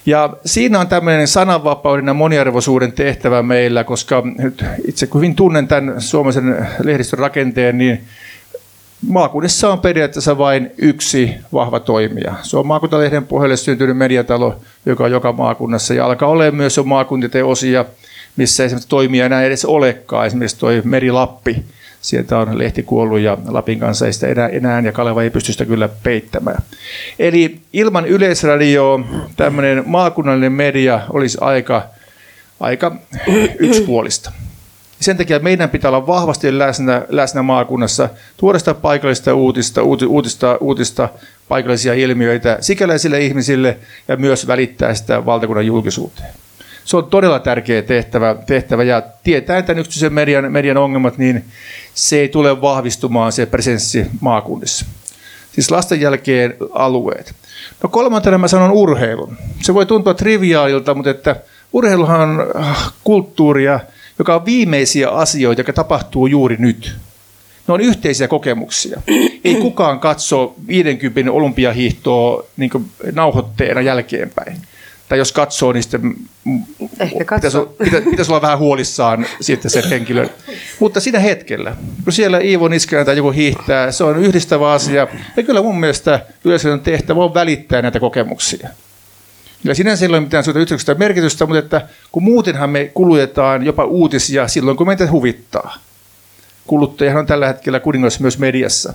Ja siinä on tämmöinen sananvapauden ja moniarvoisuuden tehtävä meillä, koska nyt itse kun hyvin tunnen tämän suomalaisen lehdistön rakenteen, niin maakunnissa on periaatteessa vain yksi vahva toimija. Se on maakuntalehden pohjalle syntynyt mediatalo, joka on joka maakunnassa ja alkaa olla myös jo maakuntien osia, missä esimerkiksi toimia enää edes olekaan. Esimerkiksi toi Meri Lappi, sieltä on lehti kuollut ja Lapin kanssa ei sitä enää, enää ja Kaleva ei pysty sitä kyllä peittämään. Eli ilman yleisradioa tämmöinen maakunnallinen media olisi aika, aika yksipuolista. Sen takia meidän pitää olla vahvasti läsnä, läsnä maakunnassa, tuoda sitä paikallista uutista, uutista, uutista paikallisia ilmiöitä sikäläisille ihmisille ja myös välittää sitä valtakunnan julkisuuteen. Se on todella tärkeä tehtävä, tehtävä ja tietää tämän yksityisen median, median ongelmat, niin se ei tule vahvistumaan se presenssi maakunnissa. Siis lasten jälkeen alueet. No kolmantena mä sanon urheilun. Se voi tuntua triviaalilta, mutta että urheiluhan on kulttuuria, joka on viimeisiä asioita, jotka tapahtuu juuri nyt. Ne on yhteisiä kokemuksia. Ei kukaan katso 50 olympiahiihtoa niin nauhoitteena jälkeenpäin. Tai jos katsoo, niin sitten Ehkä pitäisi, pitäisi, pitäisi olla vähän huolissaan sitten se henkilö. Mutta siinä hetkellä, kun siellä Iivo Niskanen tai joku hiihtää, se on yhdistävä asia. Ja kyllä mun mielestä yleisön tehtävä on välittää näitä kokemuksia. Ja sinänsä ei ole mitään suurta merkitystä, mutta että kun muutenhan me kulutetaan jopa uutisia silloin, kun meitä huvittaa. Kuluttajahan on tällä hetkellä kuningas myös mediassa.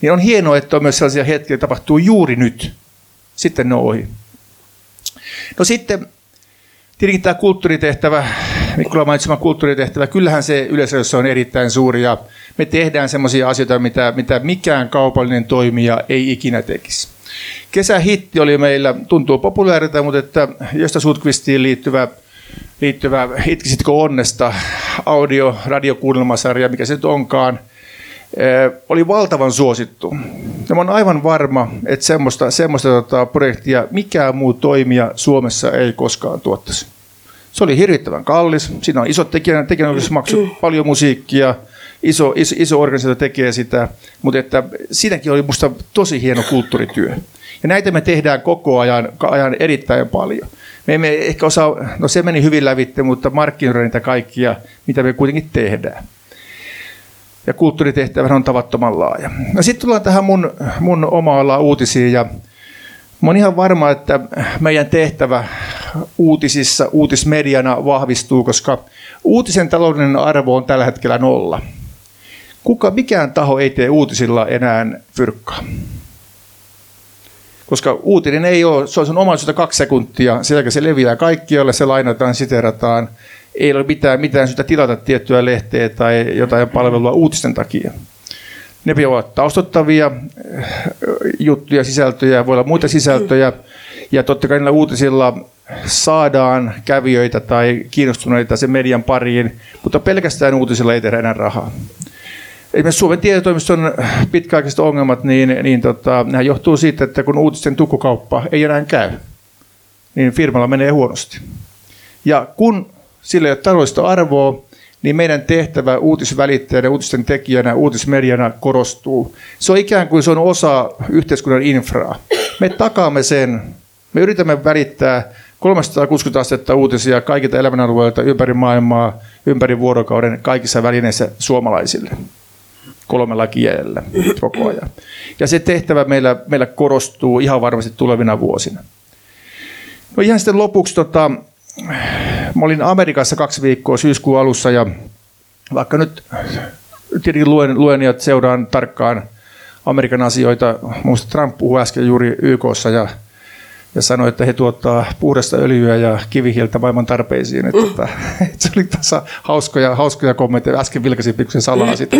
Niin on hienoa, että on myös sellaisia hetkiä, että tapahtuu juuri nyt. Sitten ne on ohi. No sitten tietenkin tämä kulttuuritehtävä, Mikkola mainitsema kulttuuritehtävä, kyllähän se yleisössä on erittäin suuri ja me tehdään sellaisia asioita, mitä, mitä mikään kaupallinen toimija ei ikinä tekisi. Kesähitti oli meillä, tuntuu populaarilta, mutta että Josta Sutqvistiin liittyvä, liittyvä Itkisitkö onnesta audio, radiokuunnelmasarja, mikä se nyt onkaan, eh, oli valtavan suosittu. Ja mä olen aivan varma, että semmoista, semmoista tota, projektia mikään muu toimija Suomessa ei koskaan tuottaisi. Se oli hirvittävän kallis. Siinä on isot tekijänoikeusmaksut, paljon musiikkia, iso, iso, iso organisaatio tekee sitä, mutta että siinäkin oli minusta tosi hieno kulttuurityö. Ja näitä me tehdään koko ajan, ajan erittäin paljon. Me emme ehkä osaa, no se meni hyvin lävitte, mutta markkinoida niitä kaikkia, mitä me kuitenkin tehdään. Ja kulttuuritehtävä on tavattoman laaja. No sitten tullaan tähän mun, mun oma uutisiin ja Mä olen ihan varma, että meidän tehtävä uutisissa, uutismediana vahvistuu, koska uutisen taloudellinen arvo on tällä hetkellä nolla kuka, mikään taho ei tee uutisilla enää fyrkkaa. Koska uutinen ei ole, se on sun omaisuutta kaksi sekuntia, jälkeen se leviää kaikkialle, se lainataan, siterataan. Ei ole mitään, mitään syytä tilata tiettyä lehteä tai jotain palvelua uutisten takia. Ne ovat taustottavia eh, juttuja, sisältöjä, voi olla muita sisältöjä. Ja totta kai niillä uutisilla saadaan kävijöitä tai kiinnostuneita sen median pariin, mutta pelkästään uutisilla ei tehdä enää rahaa. Esimerkiksi Suomen tietotoimiston pitkäaikaiset ongelmat, niin, niin tota, nämä johtuu siitä, että kun uutisten tukkukauppa ei enää käy, niin firmalla menee huonosti. Ja kun sillä ei ole taloudellista arvoa, niin meidän tehtävä uutisvälittäjänä, uutisten tekijänä, uutismediana korostuu. Se on ikään kuin se on osa yhteiskunnan infraa. Me takaamme sen, me yritämme välittää 360 astetta uutisia kaikilta elämänalueilta ympäri maailmaa, ympäri vuorokauden, kaikissa välineissä suomalaisille kolmella kielellä koko ajan. Ja se tehtävä meillä, meillä korostuu ihan varmasti tulevina vuosina. No ihan sitten lopuksi, tota, mä olin Amerikassa kaksi viikkoa syyskuun alussa ja vaikka nyt tietenkin luen, luen ja seuraan tarkkaan Amerikan asioita, minusta Trump puhui äsken juuri YKssa ja ja sanoi, että he tuottaa puhdasta öljyä ja kivihiiltä maailman tarpeisiin. Että, että, että <laughs> se oli tässä hauskoja, hauskoja kommentteja. Äsken vilkasin pikkusen salaa sitä.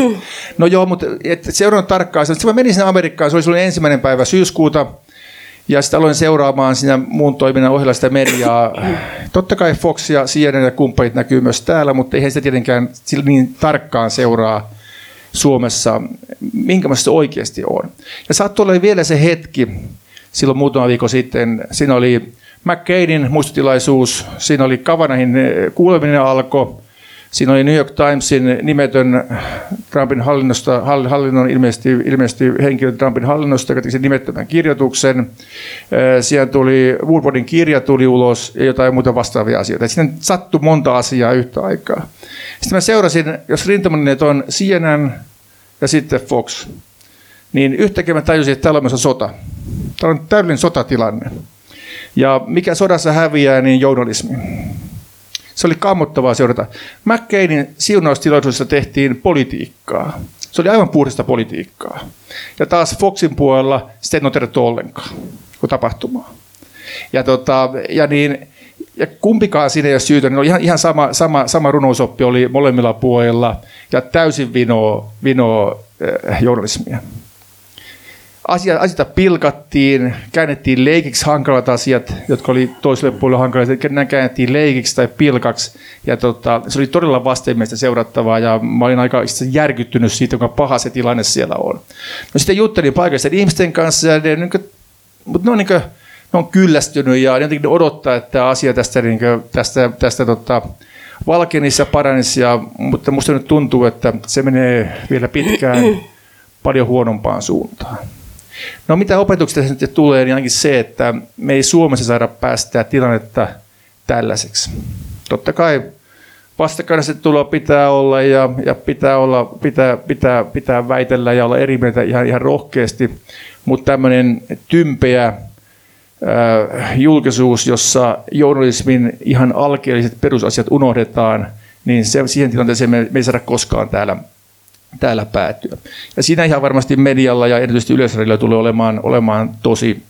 No joo, mutta että seuraan tarkkaan. Sitten mä menin sinne Amerikkaan, se oli silloin ensimmäinen päivä syyskuuta. Ja sitten aloin seuraamaan siinä muun toiminnan ohella sitä mediaa. Totta kai Fox ja CNN ja kumppanit näkyy myös täällä, mutta eihän sitä tietenkään niin tarkkaan seuraa Suomessa, minkälaista se oikeasti on. Ja saattoi olla vielä se hetki, silloin muutama viikko sitten. Siinä oli McCainin muistotilaisuus, siinä oli Kavanahin eh, kuuleminen alko, siinä oli New York Timesin nimetön Trumpin hallinnosta, hallinnon ilmeisesti, ilmeisesti henkilö Trumpin hallinnosta, joka teki sen nimettömän kirjoituksen. Eh, siellä tuli, Woodwardin kirja tuli ulos ja jotain muuta vastaavia asioita. Siinä sattui monta asiaa yhtä aikaa. Sitten mä seurasin, jos rintamannet on CNN ja sitten Fox, niin yhtäkkiä mä tajusin, että täällä on myös sota. Tämä on täydellinen sotatilanne. Ja mikä sodassa häviää, niin journalismi. Se oli kammottavaa seurata. McCainin siunaustilaisuudessa tehtiin politiikkaa. Se oli aivan puhdasta politiikkaa. Ja taas Foxin puolella sitä ei noterattu ollenkaan kuin tapahtumaa. Ja, tota, ja, niin, ja kumpikaan siinä ei ole syytä, niin oli ihan, ihan sama, sama, sama runousoppi oli molemmilla puolilla ja täysin vinoa, vinoa äh, journalismia asia, asioita pilkattiin, käännettiin leikiksi hankalat asiat, jotka oli toiselle puolelle hankalat, nämä käännettiin leikiksi tai pilkaksi. Ja tota, se oli todella vastenmielistä seurattavaa ja mä olin aika järkyttynyt siitä, kuinka paha se tilanne siellä on. No sitten juttelin paikallisten ihmisten kanssa ja ne, niin kuin, mutta ne on, niin kuin, ne on kyllästynyt ja jotenkin odottaa, että tämä asia tästä, niin kuin, tästä, tästä tota, valkenissa paranisi, ja, mutta musta nyt tuntuu, että se menee vielä pitkään <clears throat> paljon huonompaan suuntaan. No mitä opetuksesta nyt tulee, niin ainakin se, että me ei Suomessa saada päästää tilannetta tällaiseksi. Totta kai vastakkainasettelua pitää olla ja, ja pitää, olla, pitää, pitää, pitää väitellä ja olla eri mieltä ihan, ihan rohkeasti, mutta tämmöinen tympeä julkisuus, jossa journalismin ihan alkeelliset perusasiat unohdetaan, niin se, siihen tilanteeseen me, me ei saada koskaan täällä täällä päätyä. Ja siinä ihan varmasti medialla ja erityisesti yleisradiolla tulee olemaan, olemaan tosi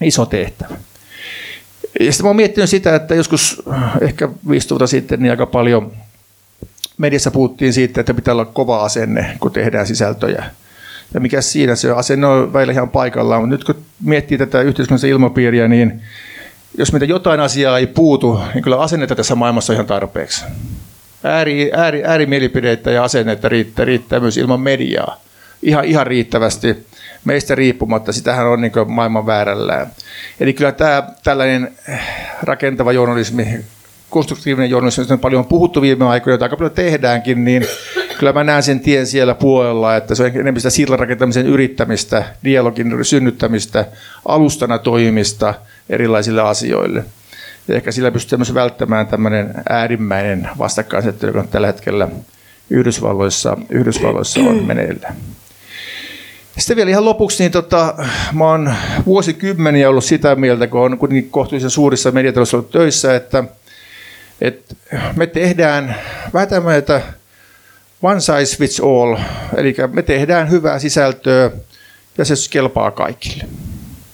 iso tehtävä. Ja sitten mä oon miettinyt sitä, että joskus ehkä viisi vuotta sitten niin aika paljon mediassa puhuttiin siitä, että pitää olla kova asenne, kun tehdään sisältöjä. Ja mikä siinä se asenne on välillä ihan paikallaan, mutta nyt kun miettii tätä yhteiskunnallista ilmapiiriä, niin jos meitä jotain asiaa ei puutu, niin kyllä asennetta tässä maailmassa on ihan tarpeeksi ääri, ääri, äärimielipideitä ja asennetta riittää, riittää myös ilman mediaa. Ihan, ihan riittävästi meistä riippumatta. Sitähän on niin maailman väärällään. Eli kyllä tämä tällainen rakentava journalismi, konstruktiivinen journalismi, josta on paljon puhuttu viime aikoina, jota aika paljon tehdäänkin, niin kyllä mä näen sen tien siellä puolella, että se on enemmän sitä sillanrakentamisen yrittämistä, dialogin synnyttämistä, alustana toimimista erilaisille asioille. Ja ehkä sillä pystytään myös välttämään tämmöinen äärimmäinen vastakkainasettelu, joka tällä hetkellä Yhdysvalloissa, Yhdysvalloissa on meneillä. Sitten vielä ihan lopuksi, niin tota, mä oon vuosikymmeniä ollut sitä mieltä, kun on kuitenkin kohtuullisen suurissa mediataloissa ollut töissä, että, että me tehdään vähän tämmöitä one size fits all, eli me tehdään hyvää sisältöä ja se kelpaa kaikille.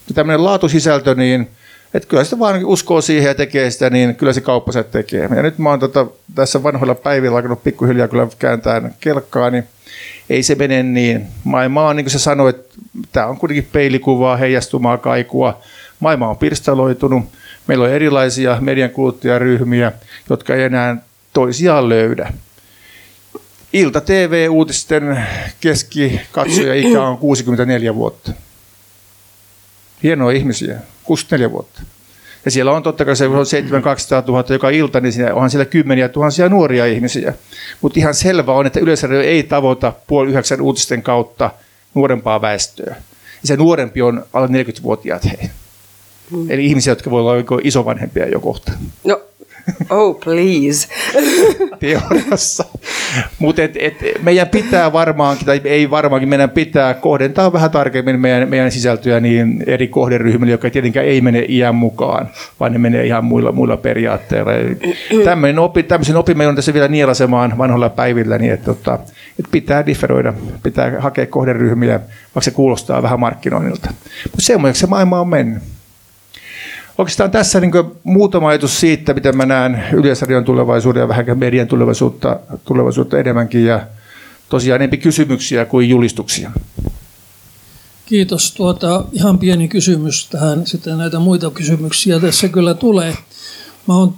Ja tämmöinen laatusisältö, niin että kyllä sitä vaan uskoo siihen ja tekee sitä, niin kyllä se kauppa se tekee. Ja nyt mä oon tota, tässä vanhoilla päivillä alkanut pikkuhiljaa kyllä kääntää kelkkaa, niin ei se mene niin. Maailma on, niin kuin sä sanoit, tämä on kuitenkin peilikuvaa, heijastumaa, kaikua. Maailma on pirstaloitunut. Meillä on erilaisia median kuluttajaryhmiä, jotka ei enää toisiaan löydä. Ilta TV-uutisten keskikatsoja ikä on 64 vuotta. Hienoja ihmisiä, 64 vuotta. Ja siellä on totta kai se on 700 000 joka ilta, niin siinä onhan siellä kymmeniä tuhansia nuoria ihmisiä. Mutta ihan selvä on, että Yleisradio ei tavoita puoli yhdeksän uutisten kautta nuorempaa väestöä. Ja se nuorempi on alle 40-vuotiaat he. Mm. Eli ihmisiä, jotka voi olla isovanhempia jo kohta. No, Oh, please. <laughs> Teoriassa. Mutta et, et, meidän pitää varmaankin, tai ei varmaankin, meidän pitää kohdentaa vähän tarkemmin meidän, meidän sisältöjä niin eri kohderyhmille, jotka tietenkään ei mene iän mukaan, vaan ne menee ihan muilla, muilla periaatteilla. Tämmöinen opi, tämmöisen opimme on tässä vielä nielasemaan vanhoilla päivillä, niin että, että, että pitää differoida, pitää hakea kohderyhmiä, vaikka se kuulostaa vähän markkinoinnilta. Mutta semmoiseksi se maailma on mennyt. Oikeastaan tässä niin muutama ajatus siitä, miten mä näen Yleisradion tulevaisuuden ja vähän median tulevaisuutta, tulevaisuutta enemmänkin ja tosiaan enemmän kysymyksiä kuin julistuksia. Kiitos. Tuota, ihan pieni kysymys tähän. Sitten näitä muita kysymyksiä tässä kyllä tulee. Mä oon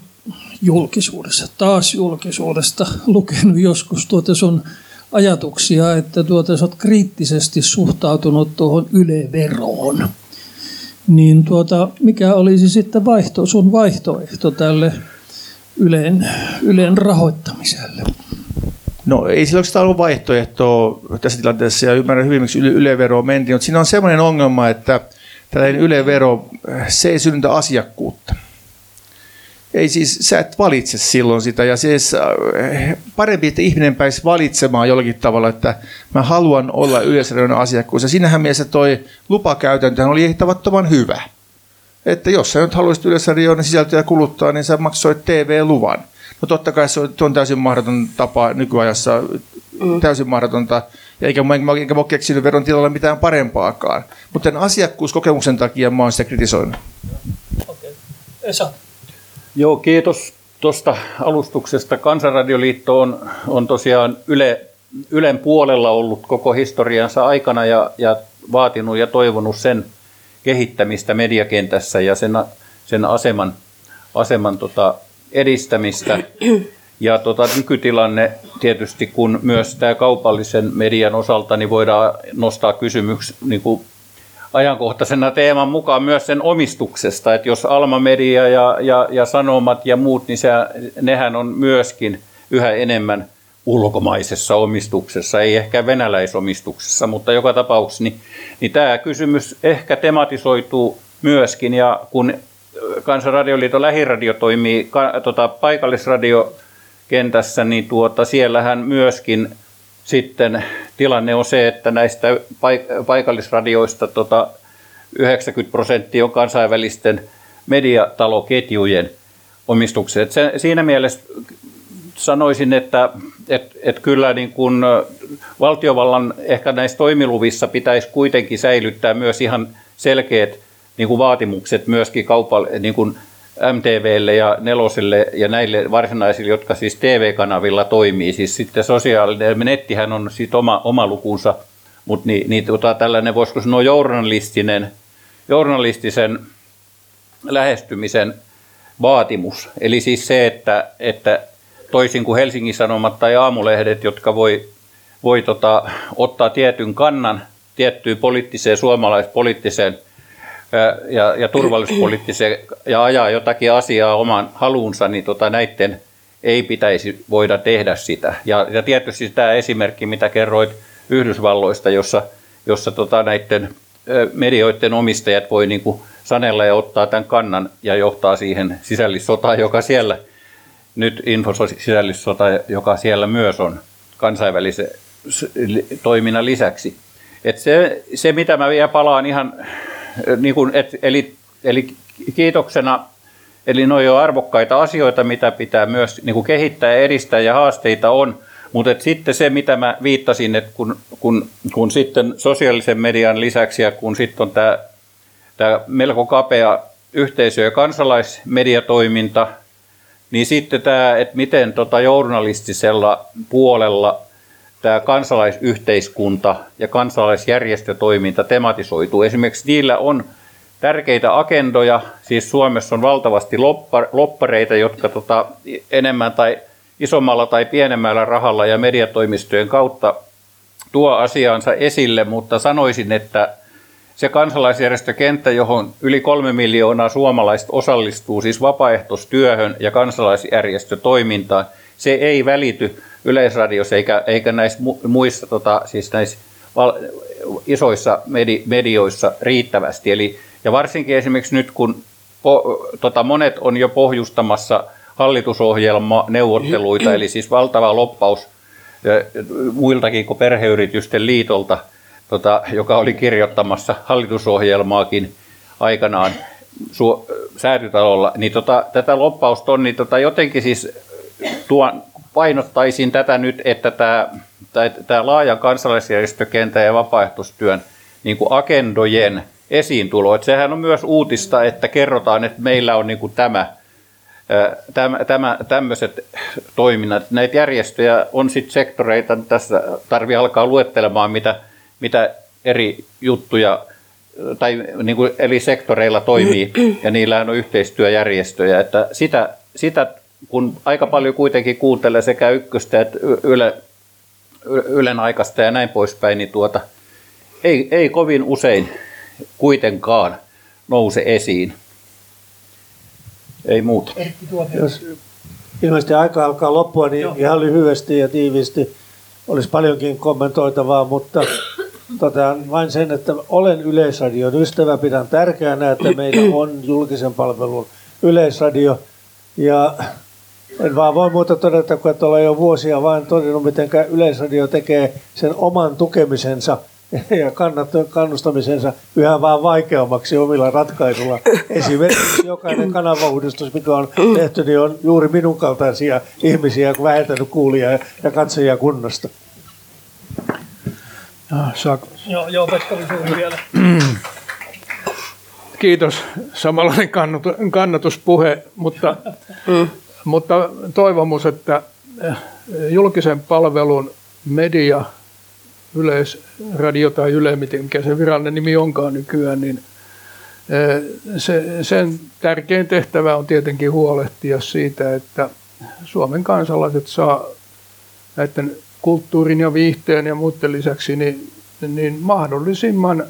julkisuudessa, taas julkisuudesta lukenut joskus tuota sun ajatuksia, että tuota, sä oot kriittisesti suhtautunut tuohon yleveroon niin tuota, mikä olisi sitten vaihto, sun vaihtoehto tälle Ylen, Ylen rahoittamiselle? No ei sillä oikeastaan ollut vaihtoehtoa tässä tilanteessa ja ymmärrän hyvin, miksi ylevero mentiin, mutta siinä on sellainen ongelma, että tällainen ylevero, se ei synnytä asiakkuutta ei siis, sä et valitse silloin sitä ja siis äh, parempi, että ihminen pääsi valitsemaan jollakin tavalla, että mä haluan olla yleisradion asiakkuus. Ja siinähän mielessä toi lupakäytäntö oli tavattoman hyvä. Että jos sä nyt haluaisit yleisradion sisältöjä kuluttaa, niin sä maksoit TV-luvan. No totta kai se on täysin mahdoton tapa nykyajassa, mm. täysin mahdotonta. Ja eikä, mä, enkä mä keksinyt veron tilalla mitään parempaakaan. Mutta asiakkuuskokemuksen takia mä oon sitä kritisoinut. Okei. Okay. Esa. Joo, kiitos tuosta alustuksesta. Kansanradioliitto on, on tosiaan Yle, Ylen puolella ollut koko historiansa aikana ja, ja vaatinut ja toivonut sen kehittämistä mediakentässä ja sen, sen aseman, aseman tota edistämistä. Ja tota, nykytilanne tietysti, kun myös tämä kaupallisen median osalta, niin voidaan nostaa kysymyksi niin ajankohtaisena teeman mukaan myös sen omistuksesta, että jos Alma Media ja, ja, ja Sanomat ja muut, niin se, nehän on myöskin yhä enemmän ulkomaisessa omistuksessa, ei ehkä venäläisomistuksessa, mutta joka tapauksessa niin, niin tämä kysymys ehkä tematisoituu myöskin, ja kun Kansanradioliiton lähiradio toimii ka, tota, paikallisradiokentässä, niin tuota, siellähän myöskin sitten tilanne on se, että näistä paikallisradioista tota 90 prosenttia on kansainvälisten mediataloketjujen omistuksia. Se, siinä mielessä sanoisin, että et, et kyllä niin kun valtiovallan ehkä näissä toimiluvissa pitäisi kuitenkin säilyttää myös ihan selkeät niin kuin vaatimukset myöskin kaupalle, niin kuin MTVlle ja Neloselle ja näille varsinaisille, jotka siis TV-kanavilla toimii. Siis sitten sosiaalinen nettihän on sitten oma, oma lukunsa, mutta niin, niin tota, tällainen voisiko sanoa journalistinen, journalistisen lähestymisen vaatimus. Eli siis se, että, että toisin kuin Helsingin Sanomat tai Aamulehdet, jotka voi, voi tota, ottaa tietyn kannan tiettyyn poliittiseen, suomalaispoliittiseen ja, ja turvallisuuspoliittiseen ja ajaa jotakin asiaa oman haluunsa, niin tota, näiden ei pitäisi voida tehdä sitä. Ja, ja tietysti tämä esimerkki, mitä kerroit Yhdysvalloista, jossa, jossa tota, näiden medioiden omistajat voi niin kuin sanella ja ottaa tämän kannan ja johtaa siihen sisällissotaan, joka siellä, nyt infosisällissota, joka siellä myös on kansainvälisen toiminnan lisäksi. Et se, se, mitä mä vielä palaan ihan niin kuin, et, eli, eli kiitoksena, eli ne on arvokkaita asioita, mitä pitää myös niin kuin kehittää ja edistää ja haasteita on, Mutta sitten se, mitä mä viittasin, että kun, kun, kun sitten sosiaalisen median lisäksi ja kun sitten on tämä, tämä melko kapea yhteisö- ja kansalaismediatoiminta, niin sitten tämä, että miten tota journalistisella puolella tämä kansalaisyhteiskunta ja kansalaisjärjestötoiminta tematisoituu. Esimerkiksi niillä on tärkeitä agendoja, siis Suomessa on valtavasti loppareita, jotka tota, enemmän tai isommalla tai pienemmällä rahalla ja mediatoimistojen kautta tuo asiansa esille, mutta sanoisin, että se kansalaisjärjestökenttä, johon yli kolme miljoonaa suomalaista osallistuu siis vapaaehtoistyöhön ja kansalaisjärjestötoimintaan, se ei välity Yleisradiossa eikä, eikä näissä muissa tota, siis näissä val, isoissa medi, medioissa riittävästi. Eli, ja varsinkin esimerkiksi nyt, kun po, tota, monet on jo pohjustamassa hallitusohjelma neuvotteluita, eli siis valtava loppaus muiltakin kuin perheyritysten liitolta, tota, joka oli kirjoittamassa hallitusohjelmaakin aikanaan su- säätytalolla, niin tota, tätä loppausta on, niin tota, jotenkin siis tuon, painottaisin tätä nyt, että tämä, tämä, laajan kansalaisjärjestökentän ja vapaaehtoistyön niin kuin agendojen esiintulo, että sehän on myös uutista, että kerrotaan, että meillä on niin kuin tämä, tämä, tämä, tämmöiset toiminnat. Näitä järjestöjä on sitten sektoreita, tässä tarvii alkaa luettelemaan, mitä, mitä eri juttuja tai niin kuin eri sektoreilla toimii, ja niillä on yhteistyöjärjestöjä, että sitä, sitä kun aika paljon kuitenkin kuuntelee sekä ykköstä että yle, Ylen aikaista ja näin poispäin, niin tuota, ei, ei kovin usein kuitenkaan nouse esiin. Ei muuta. Jos ilmeisesti aika alkaa loppua, niin Joo. ihan lyhyesti ja tiiviisti olisi paljonkin kommentoitavaa, mutta <coughs> totean vain sen, että olen Yleisradion ystävä, pidän tärkeänä, että meillä on julkisen palvelun Yleisradio. Ja en vaan voi muuta todeta, kun että olen jo vuosia vain todennut, miten Yleisradio tekee sen oman tukemisensa <laughs> ja kannustamisensa yhä vaan vaikeammaksi omilla ratkaisuilla. <laughs> Esimerkiksi jokainen kanavauudistus, mikä on tehty, niin on juuri minun kaltaisia ihmisiä vähentänyt kuulia ja katsojia kunnosta. Saako? Joo, joo Pekka vielä. Kiitos. Samanlainen kannatuspuhe, mutta mm. Mutta toivomus, että eh, julkisen palvelun media, yleisradio tai Yle, mikä se virallinen nimi onkaan nykyään, niin eh, se, sen tärkein tehtävä on tietenkin huolehtia siitä, että Suomen kansalaiset saa näiden kulttuurin ja viihteen ja muiden lisäksi niin, niin mahdollisimman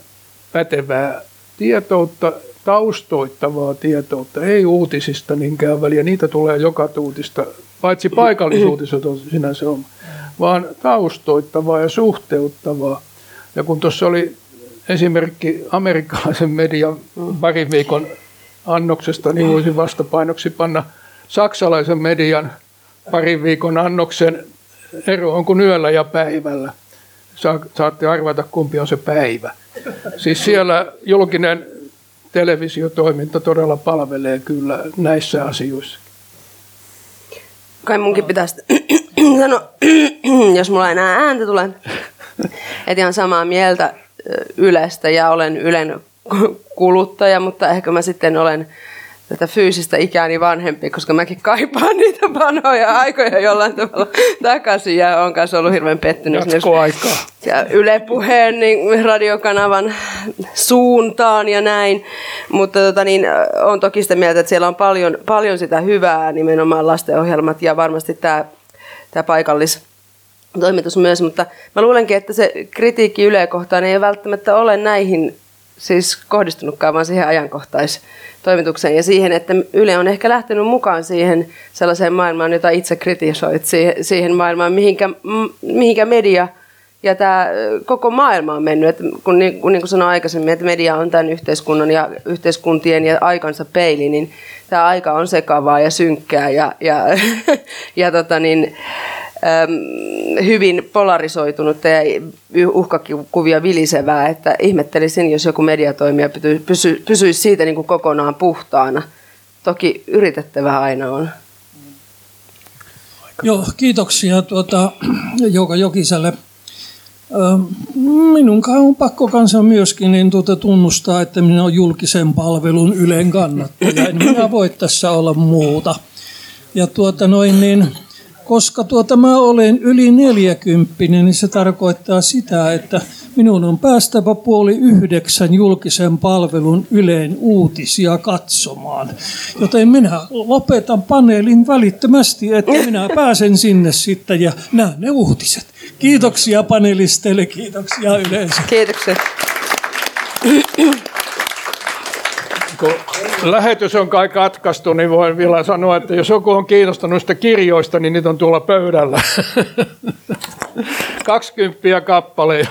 pätevää tietoutta taustoittavaa tietoutta, ei uutisista niinkään väliä, niitä tulee joka tuutista, paitsi paikallisuutiset on sinänsä on, vaan taustoittavaa ja suhteuttavaa. Ja kun tuossa oli esimerkki amerikkalaisen median parin viikon annoksesta, niin voisin vastapainoksi panna saksalaisen median parin viikon annoksen ero on kuin yöllä ja päivällä. Saatte arvata, kumpi on se päivä. Siis siellä julkinen televisiotoiminta todella palvelee kyllä näissä asioissa. Kai munkin pitäisi <clears throat> sanoa, <clears throat> jos mulla enää ääntä tulee, että ihan samaa mieltä Ylestä ja olen Ylen kuluttaja, mutta ehkä mä sitten olen tätä fyysistä ikääni vanhempi, koska mäkin kaipaan <laughs> niitä vanhoja aikoja jollain tavalla takaisin. Ja on kanssa ollut hirveän pettynyt. Ja Yle Puheen niin radiokanavan suuntaan ja näin, mutta tota, niin, on toki sitä mieltä, että siellä on paljon, paljon sitä hyvää, nimenomaan lastenohjelmat ja varmasti tämä, tämä paikallis toimitus myös, mutta mä luulenkin, että se kritiikki Yle kohtaan ei välttämättä ole näihin siis kohdistunutkaan, vaan siihen ajankohtaistoimitukseen ja siihen, että Yle on ehkä lähtenyt mukaan siihen sellaiseen maailmaan, jota itse kritisoit, siihen, maailmaan, mihinkä, mihinkä media ja tämä koko maailma on mennyt. Että kun, niin, kun niin kuin sanoin aikaisemmin, että media on tämän yhteiskunnan ja yhteiskuntien ja aikansa peili, niin tämä aika on sekavaa ja synkkää ja, ja, <laughs> ja tota niin, hyvin polarisoitunutta ja uhkakuvia vilisevää, että ihmettelisin, jos joku mediatoimija pysy, pysyisi siitä niin kuin kokonaan puhtaana. Toki yritettävä aina on. Joo, kiitoksia tuota, <clears throat> Jouko Jokiselle. Minun on pakko kanssa myöskin niin tuota tunnustaa, että minä olen julkisen palvelun Ylen kannattaja. En minä voi tässä olla muuta. Ja tuota noin niin, koska tuota mä olen yli 40, niin se tarkoittaa sitä, että minun on päästävä puoli yhdeksän julkisen palvelun Yleen uutisia katsomaan. Joten minä lopetan paneelin välittömästi, että minä pääsen sinne sitten ja näen ne uutiset. Kiitoksia panelisteille, kiitoksia yleensä. Kiitoksia. Kun lähetys on kai katkaistu, niin voin vielä sanoa, että jos joku on kiinnostunut sitä kirjoista, niin niitä on tuolla pöydällä. <laughs> 20 kappale.